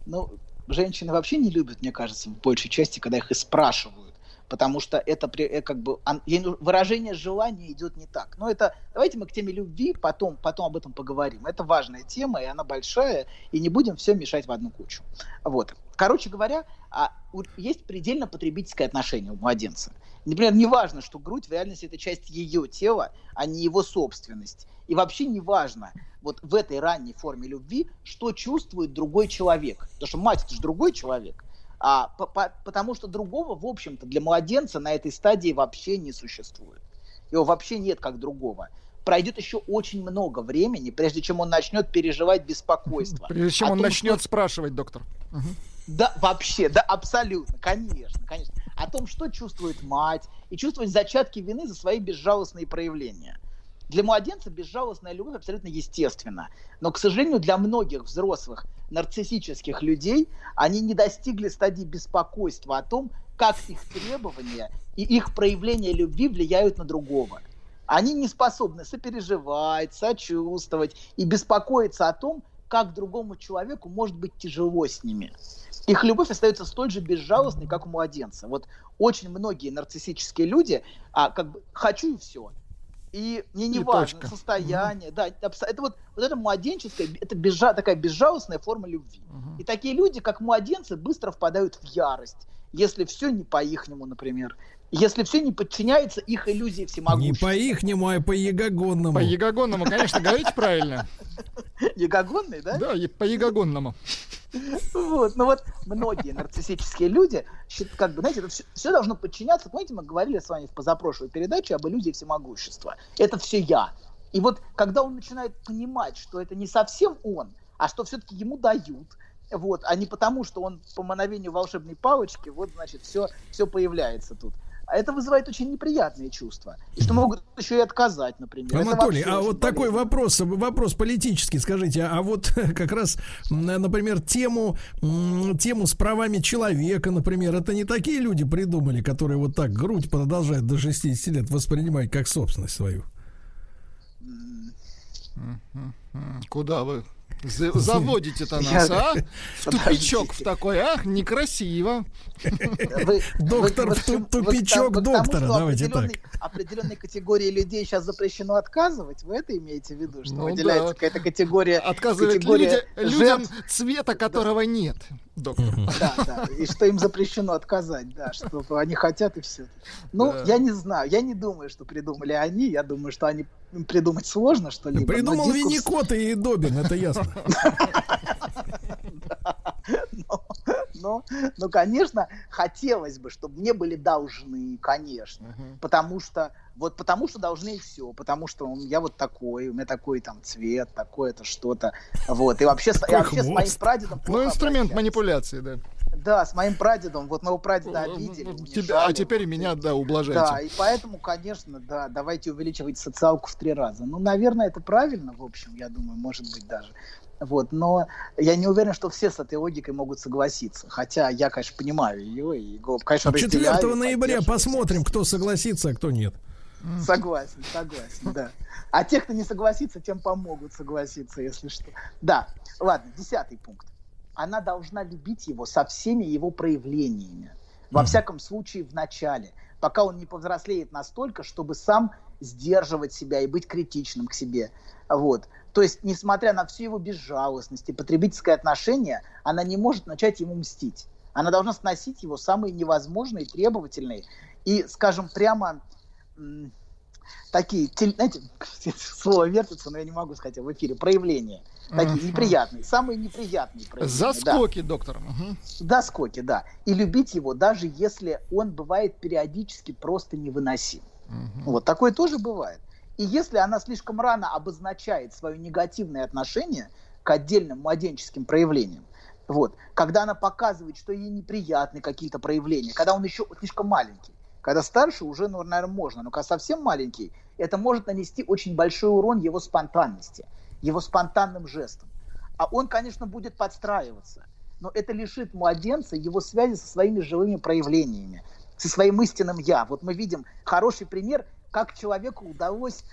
Ну, женщины вообще не любят, мне кажется, в большей части, когда их и спрашивают. Потому что это э, как бы ну- выражение желания идет не так. Но это давайте мы к теме любви потом, потом об этом поговорим. Это важная тема, и она большая, и не будем все мешать в одну кучу. Вот. Короче говоря, а, есть предельно потребительское отношение у младенца. Например, не важно, что грудь в реальности это часть ее тела, а не его собственность. И вообще не важно, вот в этой ранней форме любви, что чувствует другой человек. Потому что мать это же другой человек. А, по- по- потому что другого, в общем-то, для младенца на этой стадии вообще не существует. Его вообще нет как другого. Пройдет еще очень много времени, прежде чем он начнет переживать беспокойство. Прежде чем О он том, начнет что- спрашивать, доктор. да, вообще, да, абсолютно, конечно, конечно. О том, что чувствует мать, и чувствовать зачатки вины за свои безжалостные проявления. Для младенца безжалостная любовь абсолютно естественна. Но, к сожалению, для многих взрослых нарциссических людей они не достигли стадии беспокойства о том, как их требования и их проявления любви влияют на другого. Они не способны сопереживать, сочувствовать и беспокоиться о том, как другому человеку может быть тяжело с ними. Их любовь остается столь же безжалостной, как у младенца. Вот очень многие нарциссические люди, а, как бы хочу и все. И мне не И важно точка. состояние, да, абсо- это вот, вот это младенческая, это безжа, такая безжалостная форма любви. И такие люди, как младенцы, быстро впадают в ярость, если все не по-ихнему, например. Если все не подчиняется их иллюзии Не всемогущества. по ихнему, а по ягогонному. По ягогонному, конечно, говорите правильно. Ягогонный, да? Да, по ягогонному. Вот, ну вот многие нарциссические люди, как бы, знаете, это все, должно подчиняться. Помните, мы говорили с вами в позапрошлой передаче об иллюзии всемогущества. Это все я. И вот когда он начинает понимать, что это не совсем он, а что все-таки ему дают, вот, а не потому, что он по мановению волшебной палочки, вот, значит, все, все появляется тут. А это вызывает очень неприятные чувства. И что могут еще и отказать, например. Анатолий, а вот такой вопрос, вопрос политический, скажите, а вот как раз, например, тему, тему с правами человека, например, это не такие люди придумали, которые вот так грудь продолжают до 60 лет воспринимать как собственность свою? Куда вы заводите-то нас, а? В тупичок в такой, а? Некрасиво. Доктор в тупичок доктора, давайте так. определенной- категории людей сейчас запрещено отказывать. Вы это имеете в виду, что Ну выделяется какая-то категория, люди- людям, цвета которого нет, доктор. да, да, и что им запрещено отказать, да, что они хотят и все. Ну, я не знаю, я не думаю, что придумали они, я думаю, что они придумать сложно что-либо. но Придумал дискурс- Винникот и Добин, это ясно. Но, ну, конечно, хотелось бы, чтобы мне были должны, конечно. Потому что, вот потому что должны и все. Потому что он- я вот такой, у меня такой там цвет, такое-то что-то. Вот. И вообще, с- и вообще с моим прадедом Ну, инструмент манипуляции, да. Да, с моим прадедом. Вот моего прадеда обидели. Тебя, а теперь меня, да, ублажайте. Да, и поэтому, конечно, да, давайте увеличивать социалку в три раза. Ну, наверное, это правильно, в общем, я думаю, может быть даже. Вот, но я не уверен, что все с этой логикой могут согласиться. Хотя я, конечно, понимаю ее и, го- конечно, 4 разделяю, ноября посмотрим, кто согласится, а кто нет. Согласен, согласен, да. А те, кто не согласится, тем помогут согласиться, если что. Да, ладно, десятый пункт. Она должна любить его со всеми его проявлениями. Во всяком случае, в начале. Пока он не повзрослеет настолько, чтобы сам сдерживать себя и быть критичным к себе. Вот. То есть, несмотря на всю его безжалостность и потребительское отношение, она не может начать ему мстить. Она должна сносить его самые невозможные, требовательные и, скажем, прямо м, такие, знаете, слово вертится, но я не могу сказать в эфире, проявления. Такие Мгм. неприятные, самые неприятные проявления. да. Заскоки, доктор. Мгм. Доскоки, да. И любить его, даже если он бывает периодически просто невыносим. Вот такое тоже бывает. И если она слишком рано обозначает свое негативное отношение к отдельным младенческим проявлениям, вот, когда она показывает, что ей неприятны какие-то проявления, когда он еще слишком маленький, когда старше уже, ну, наверное, можно, но когда совсем маленький, это может нанести очень большой урон его спонтанности, его спонтанным жестам. А он, конечно, будет подстраиваться, но это лишит младенца его связи со своими живыми проявлениями, со своим истинным «я». Вот мы видим хороший пример, как человеку удалось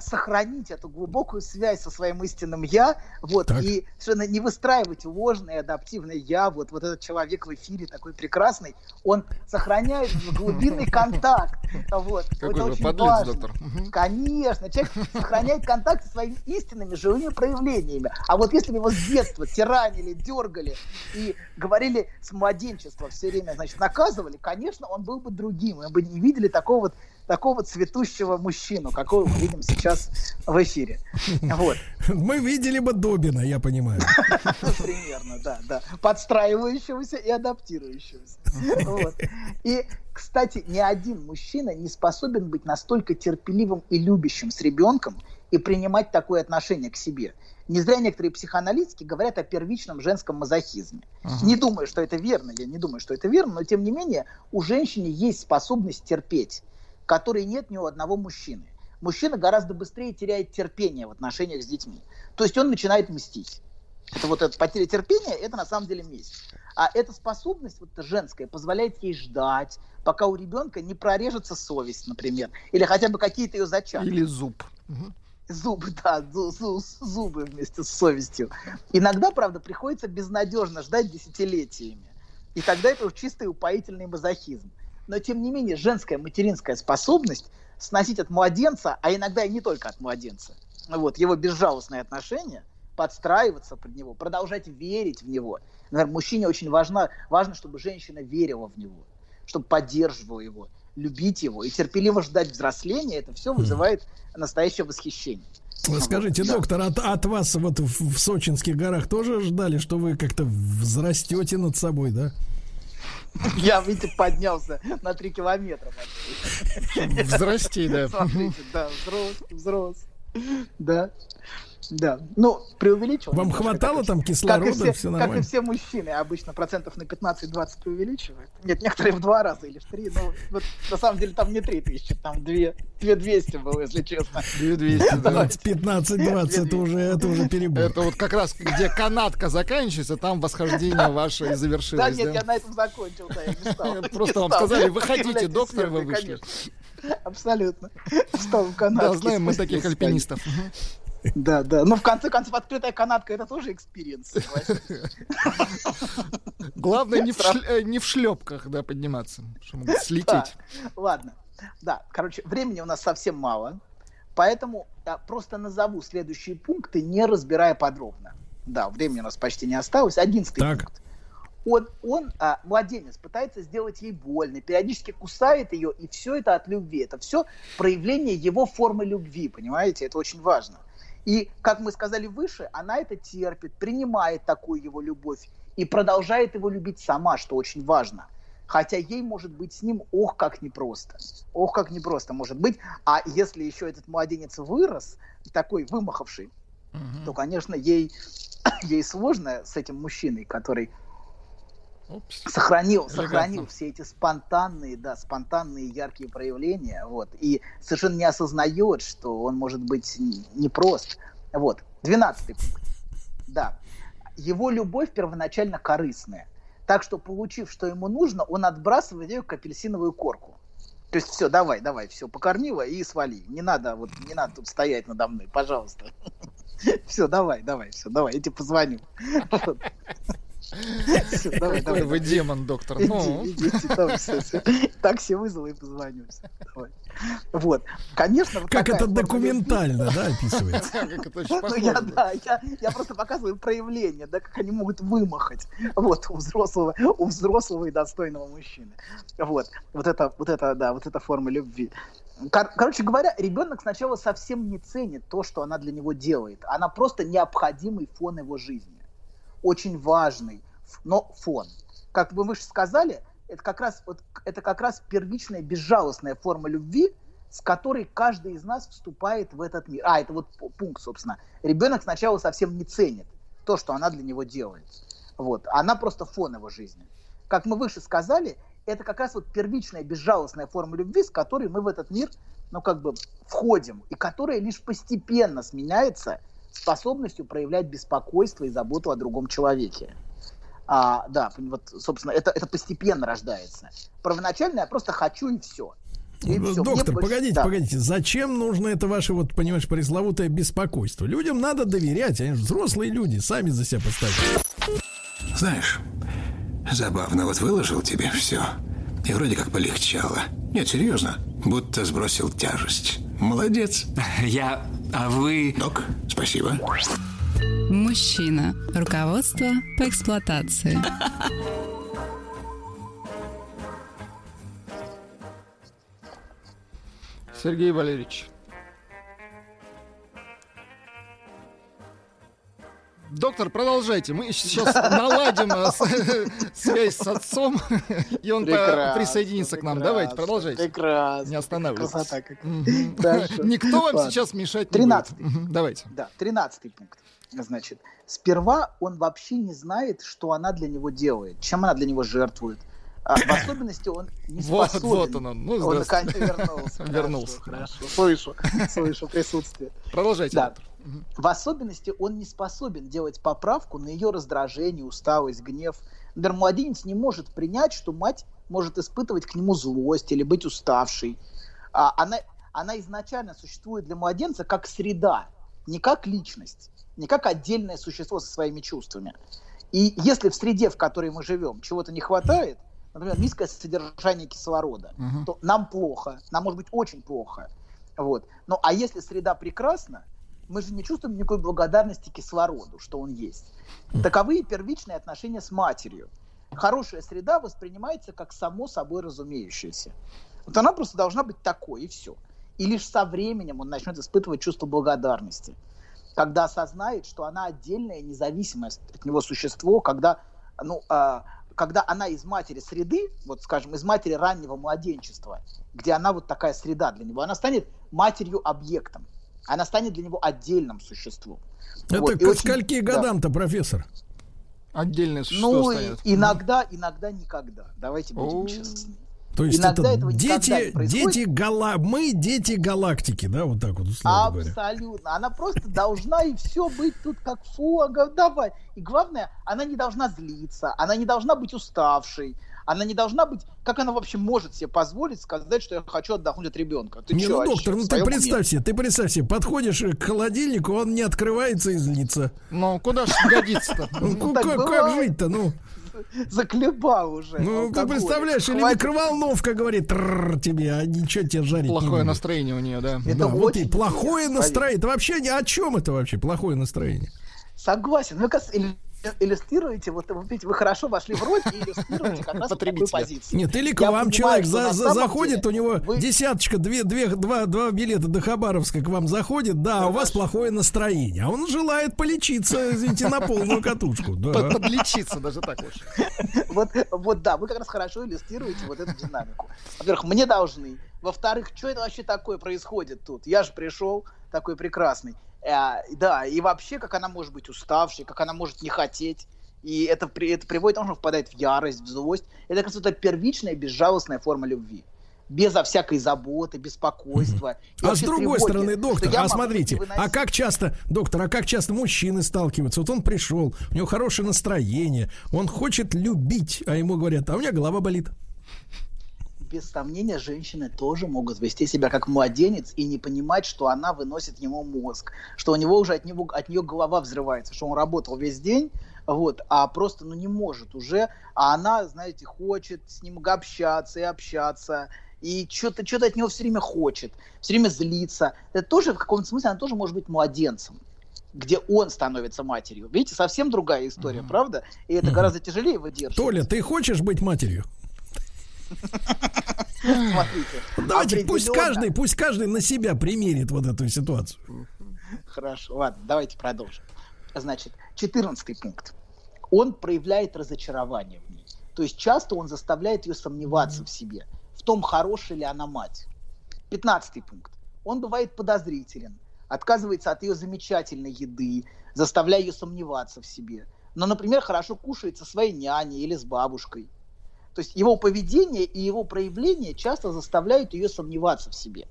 сохранить эту глубокую связь со своим истинным я, вот, Так. и совершенно не выстраивать ложное адаптивное я, вот, вот этот человек в эфире такой прекрасный, он сохраняет глубинный контакт, вот, Какой это очень подлец, важно. доктор. Конечно, человек сохраняет контакт со своими истинными живыми проявлениями. А вот если бы его с детства тиранили, дергали и говорили с младенчества все время, значит, наказывали, конечно, он был бы другим. Мы бы не видели такого вот такого цветущего мужчину, какого мы видим сейчас в эфире. Вот. Мы видели бы Добина, я понимаю. Примерно, да, да. Подстраивающегося и адаптирующегося. Вот. И, кстати, ни один мужчина не способен быть настолько терпеливым и любящим с ребенком и принимать такое отношение к себе. Не зря некоторые психоаналитики говорят о первичном женском мазохизме. Ага. Не думаю, что это верно, я не думаю, что это верно, но тем не менее у женщины есть способность терпеть, которой нет ни у одного мужчины. Мужчина гораздо быстрее теряет терпение в отношениях с детьми. То есть он начинает мстить. Это вот эта потеря терпения, это на самом деле месть. А эта способность вот эта женская позволяет ей ждать, пока у ребенка не прорежется совесть, например, или хотя бы какие-то ее зачатки. Или зуб. Зубы, да, зу- зу- зубы вместе с совестью. Иногда, правда, приходится безнадежно ждать десятилетиями. И тогда это чистый упоительный мазохизм. Но, тем не менее, женская материнская способность сносить от младенца, а иногда и не только от младенца, вот, его безжалостное отношение, подстраиваться под него, продолжать верить в него. Наверное, мужчине очень важно, важно, чтобы женщина верила в него, чтобы поддерживала его, любить его и терпеливо ждать взросления. Это все вызывает настоящее восхищение. Скажите, Да. доктор, от, от вас вот в, в Сочинских горах тоже ждали, что вы как-то взрастете над собой, да? Я, видите, поднялся на 3 километра. Взрасти, да. Смотрите, да, взрос, взрос. Да. Да, ну, преувеличил. Вам немножко, хватало там как и кислорода, все, все Как и все мужчины, обычно процентов на 15-20 преувеличивают. Нет, некоторые в два раза или в три, но вот, на самом деле там не три тысячи, там две, две 200 было, если честно. 2200, да. 15-20 это уже, это уже перебор. Это вот как раз, где канатка заканчивается, там восхождение ваше и Да, завершилось. нет, я на этом закончил, да, я не стал. Просто вам сказали, выходите, доктор, вы вышли. Абсолютно. Встал в канатке. Да, знаем мы таких альпинистов. Да, да. Ну, в конце концов, открытая канатка это тоже experience. Главное не в, э, не в шлепках, да, подниматься, что могут слететь. Да, Ладно. Да, короче, времени у нас совсем мало. Поэтому я просто назову следующие пункты, не разбирая подробно. Да, времени у нас почти не осталось. Одиннадцатый Так. пункт. Он, он а, младенец, пытается сделать ей больно, периодически кусает ее, и все это от любви. Это все проявление его формы любви, понимаете? Это очень важно. И, как мы сказали выше, она это терпит, принимает такую его любовь и продолжает его любить сама, что очень важно. Хотя ей может быть с ним ох, как непросто. Ох, как непросто может быть. А если еще этот младенец вырос, такой вымахавший, то, конечно, ей, ей сложно с этим мужчиной, который сохранил, Элегантно. сохранил все эти спонтанные, да, спонтанные яркие проявления, вот, и совершенно не осознает, что он может быть непрост. Вот, двенадцатый пункт. Да, его любовь первоначально корыстная, так что, получив, что ему нужно, он отбрасывает ее как апельсиновую корку. То есть все, давай, давай, все, покормила и свали. Не надо, вот, не надо тут стоять надо мной, пожалуйста. Все, давай, давай, все, давай, я тебе позвоню. Давай, давай, вы демон, доктор. Ну. Такси вызвал и давай. Вот. Конечно, вот Как это документально, да, описывается? ну, похоже. я, да, я, я просто показываю проявление, да, как они могут вымахать вот, у взрослого, у взрослого и достойного мужчины. Вот, вот это, вот это, да, вот эта форма любви. Кор- короче говоря, ребенок сначала совсем не ценит то, что она для него делает. Она просто необходимый фон его жизни. Очень важный, но фон. Как вы выше сказали, это как раз, вот, это как раз первичная безжалостная форма любви, с которой каждый из нас вступает в этот мир. А, это вот пункт, собственно. Ребенок сначала совсем не ценит то, что она для него делает. Вот. Она просто фон его жизни. Как мы выше сказали, это как раз вот первичная безжалостная форма любви, с которой мы в этот мир, ну, как бы входим, и которая лишь постепенно сменяется способностью проявлять беспокойство и заботу о другом человеке. А, да, вот, собственно, это, это постепенно рождается. Первоначально я просто хочу и все. И мне Доктор, больше- погодите, да. погодите, зачем нужно это ваше, вот, понимаешь, пресловутое беспокойство? Людям надо доверять, они же взрослые люди, сами за себя поставят. Знаешь, забавно, вот выложил тебе все. И вроде как полегчало. Нет, серьезно, будто сбросил тяжесть. Молодец. Я... А вы... Док, спасибо. Мужчина. Руководство по эксплуатации. Сергей Валерьевич. Доктор, продолжайте. Мы сейчас наладим э, связь с отцом, и он присоединится к нам. Давайте, продолжайте. Прекрасно. Не останавливайтесь. Никто вам сейчас мешать не будет. 13. Мгм, Давайте. Да, тринадцатый пункт. Значит, сперва он вообще не знает, что она для него делает, чем она для него жертвует. А, в особенности он не Вот, способен. вот он, он. Ну, он наконец вернулся. Вернулся. Хорошо, хорошо. Слышу, слышу присутствие. Продолжайте, Да. доктор. В особенности он не способен делать поправку на ее раздражение, усталость, гнев. Например, младенец не может принять, что мать может испытывать к нему злость или быть уставшей. А она, она изначально существует для младенца как среда, не как личность, не как отдельное существо со своими чувствами. И если в среде, в которой мы живем, чего-то не хватает, например, низкое содержание кислорода, Мгм. то нам плохо, нам может быть очень плохо. Вот. Ну, а если среда прекрасна, мы же не чувствуем никакой благодарности кислороду, что он есть. Таковы и первичные отношения с матерью. Хорошая среда воспринимается как само собой разумеющееся. Вот она просто должна быть такой, и все. И лишь со временем он начнет испытывать чувство благодарности. Когда осознает, что она отдельное, независимое от него существо, когда, ну, а, когда она из матери среды, вот скажем, из матери раннего младенчества, где она вот такая среда для него, она станет матерью-объектом. Она станет для него отдельным существом. Это Вот, к очень- скольки да. годам-то, профессор? Отдельное существо Ну, и- иногда, иногда никогда. Давайте будем честны. То есть Иногда это дети, дети гала... мы дети галактики, да, вот так вот условно говоря. Абсолютно. Она просто должна и все быть тут как говорю, Давай. И главное, она не должна злиться, она не должна быть уставшей, она не должна быть... Как она вообще может себе позволить сказать, что я хочу отдохнуть от ребенка? Ты не, чё, ну, доктор, ну ты представь себе, ты представь себе, подходишь к холодильнику, он не открывается и злится. Ну, куда ж годится-то? Ну, Ну, как, жить-то, ну? Заколебал уже. Ну, ты представляешь, или Хватит. микроволновка говорит тебе, а ничего тебе жарить Плохое настроение у нее, да. Да, вот и плохое настроение. Это вообще ни о чем это вообще, плохое настроение? Согласен. Как иллю- иллюстрируете, вот вы видите, вы хорошо вошли в роль и иллюстрируете как раз такую позицию. Нет, или к Я вам понимаю, человек за- за- заходит, деле у него вы- десяточка, две, две, два, два билета до Хабаровска к вам заходит, да, у вас плохое настроение, а он желает полечиться, извините, на полную катушку. Да. Подлечиться даже так уж. вот, вот да, вы как раз хорошо иллюстрируете вот эту динамику. Во-первых, мне должны. Во-вторых, что это вообще такое происходит тут? Я же пришел такой прекрасный. Э, да, и вообще, как она может быть уставшей, как она может не хотеть. И это, это приводит к тому, что впадает в ярость, в злость. Это, это первичная, безжалостная форма любви. Безо всякой заботы, беспокойства. и А с другой тревоги, стороны, доктор, а смотрите, а как часто, доктор, а как часто мужчины сталкиваются? Вот он пришел, у него хорошее настроение, он хочет любить, а ему говорят, а у меня голова болит. Без сомнения, женщины тоже могут вести себя как младенец и не понимать, что она выносит ему мозг, что у него уже от, него, от нее голова взрывается, что он работал весь день, вот, а просто ну, не может уже, а она, знаете, хочет с ним общаться и общаться, и что-то что от него все время хочет, все время злится. Это тоже в каком-то смысле она тоже может быть младенцем где он становится матерью. Видите, совсем другая история, правда? И это гораздо тяжелее выдерживать. Толя, ты хочешь быть матерью? Смотрите. Давайте, пусть каждый, пусть каждый на себя примерит вот эту ситуацию. Хорошо, ладно, давайте продолжим. Значит, 14 пункт. Он проявляет разочарование в ней. То есть часто он заставляет ее сомневаться в себе, в том, хорошая ли она мать. 15 пункт. Он бывает подозрителен, отказывается от ее замечательной еды, заставляя ее сомневаться в себе. Но, например, хорошо кушает со своей няней или с бабушкой. То есть его поведение и его проявление часто заставляют ее сомневаться в себе.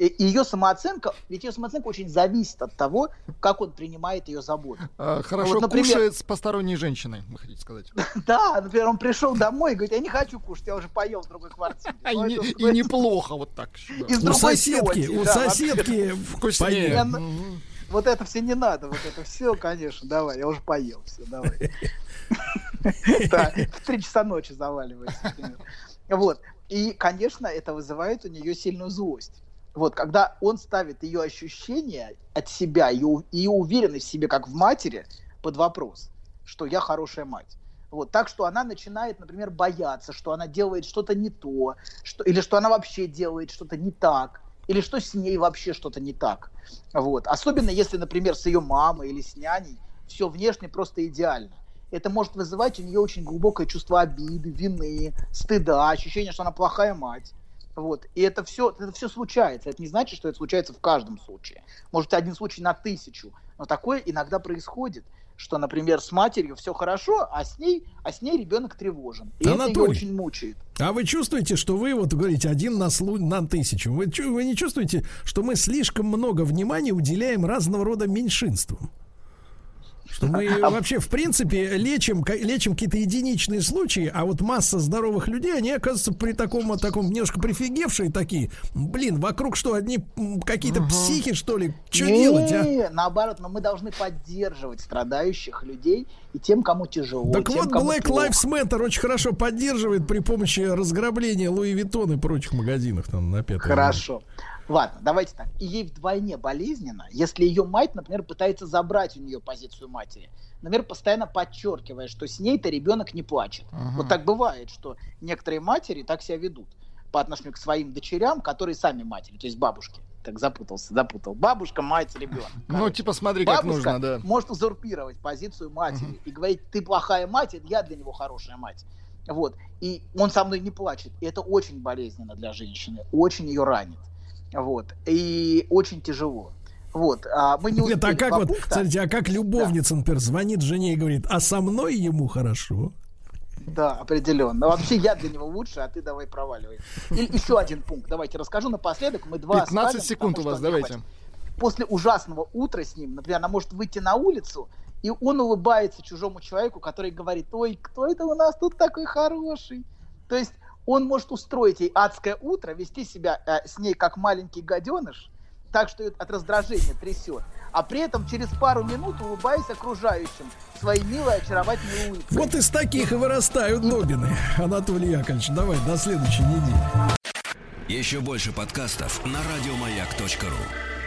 И ее самооценка, ведь ее самооценка очень зависит от того, как он принимает ее заботу. А, Хорошо Вот, например- кушает с посторонней женщиной, вы хотите сказать. Да, например, он пришел домой и говорит, я не хочу кушать, я уже поел в другой квартире. А и Ну, это, неплохо вот так. Из У соседки, у да, соседки. Вкуснее. Вот это все не надо, вот это все, конечно, давай, я уже поел, все, давай. Да, в три часа ночи заваливается. например. Вот. И, конечно, это вызывает у нее сильную злость. Вот, когда он ставит ее ощущения от себя, ее, ее уверенность в себе, как в матери, под вопрос, что я хорошая мать. Вот, так что она начинает, например, бояться, что она делает что-то не то, что, или что она вообще делает что-то не так, или что с ней вообще что-то не так. Вот. Особенно если, например, с ее мамой или с няней все внешне просто идеально. Это может вызывать у нее очень глубокое чувство обиды, вины, стыда, ощущение, что она плохая мать. Вот. И это все, это все случается. Это не значит, что это случается в каждом случае. Может, один случай на тысячу. Но такое иногда происходит, что, например, с матерью все хорошо, а с ней, а с ней ребенок тревожен. И это ее Анатолий. очень мучает. А вы чувствуете, что вы, вот говорите, один на, слу- на тысячу? Вы, вы не чувствуете, что мы слишком много внимания уделяем разного рода меньшинствам? Что мы А вообще, в принципе, лечим, лечим какие-то единичные случаи, а вот масса здоровых людей, они, оказывается, при таком, таком немножко прифигевшие такие. Блин, вокруг что, одни какие-то психи, что ли? Что Не, делать, а? Наоборот, но мы должны поддерживать страдающих людей и тем, кому тяжело. Так тем, вот, Black плохо. Lives Matter очень хорошо поддерживает при помощи разграбления Луи Виттон и прочих магазинов там на пятом. Хорошо. Ладно, давайте так. И ей вдвойне болезненно, если ее мать, например, пытается забрать у нее позицию матери. Например, постоянно подчеркивая, что с ней-то ребенок не плачет. Ага. Вот так бывает, что некоторые матери так себя ведут по отношению к своим дочерям, которые сами матери, то есть бабушки. Так запутался, запутал. Бабушка, мать, ребенок. Ну, типа, смотри, как Бабушка нужно, да. может узурпировать позицию матери и говорить, ты плохая мать, я для него хорошая мать. Вот. И он со мной не плачет. И это очень болезненно для женщины, очень ее ранит. Вот. И очень тяжело. Вот, а мы не Нет, а как вот, пункта. смотрите, а как любовница, например, звонит жене и говорит, а со мной ему хорошо? Да, определенно. Вообще я для него лучше, а ты давай проваливай. И еще один пункт. Давайте расскажу напоследок. Мы два 15 оставим, секунд потому у вас, давайте. хватит. После ужасного утра с ним, например, она может выйти на улицу, и он улыбается чужому человеку, который говорит, ой, кто это у нас тут такой хороший? То есть он может устроить ей адское утро, вести себя э, с ней как маленький гаденыш, так что её от раздражения трясет, а при этом через пару минут улыбаясь окружающим своей милой, очаровательной улыбкой. Вот из таких и вырастают Добины. Анатолий Яковлевич, давай до следующей недели. Еще больше подкастов на радиомаяк.ру.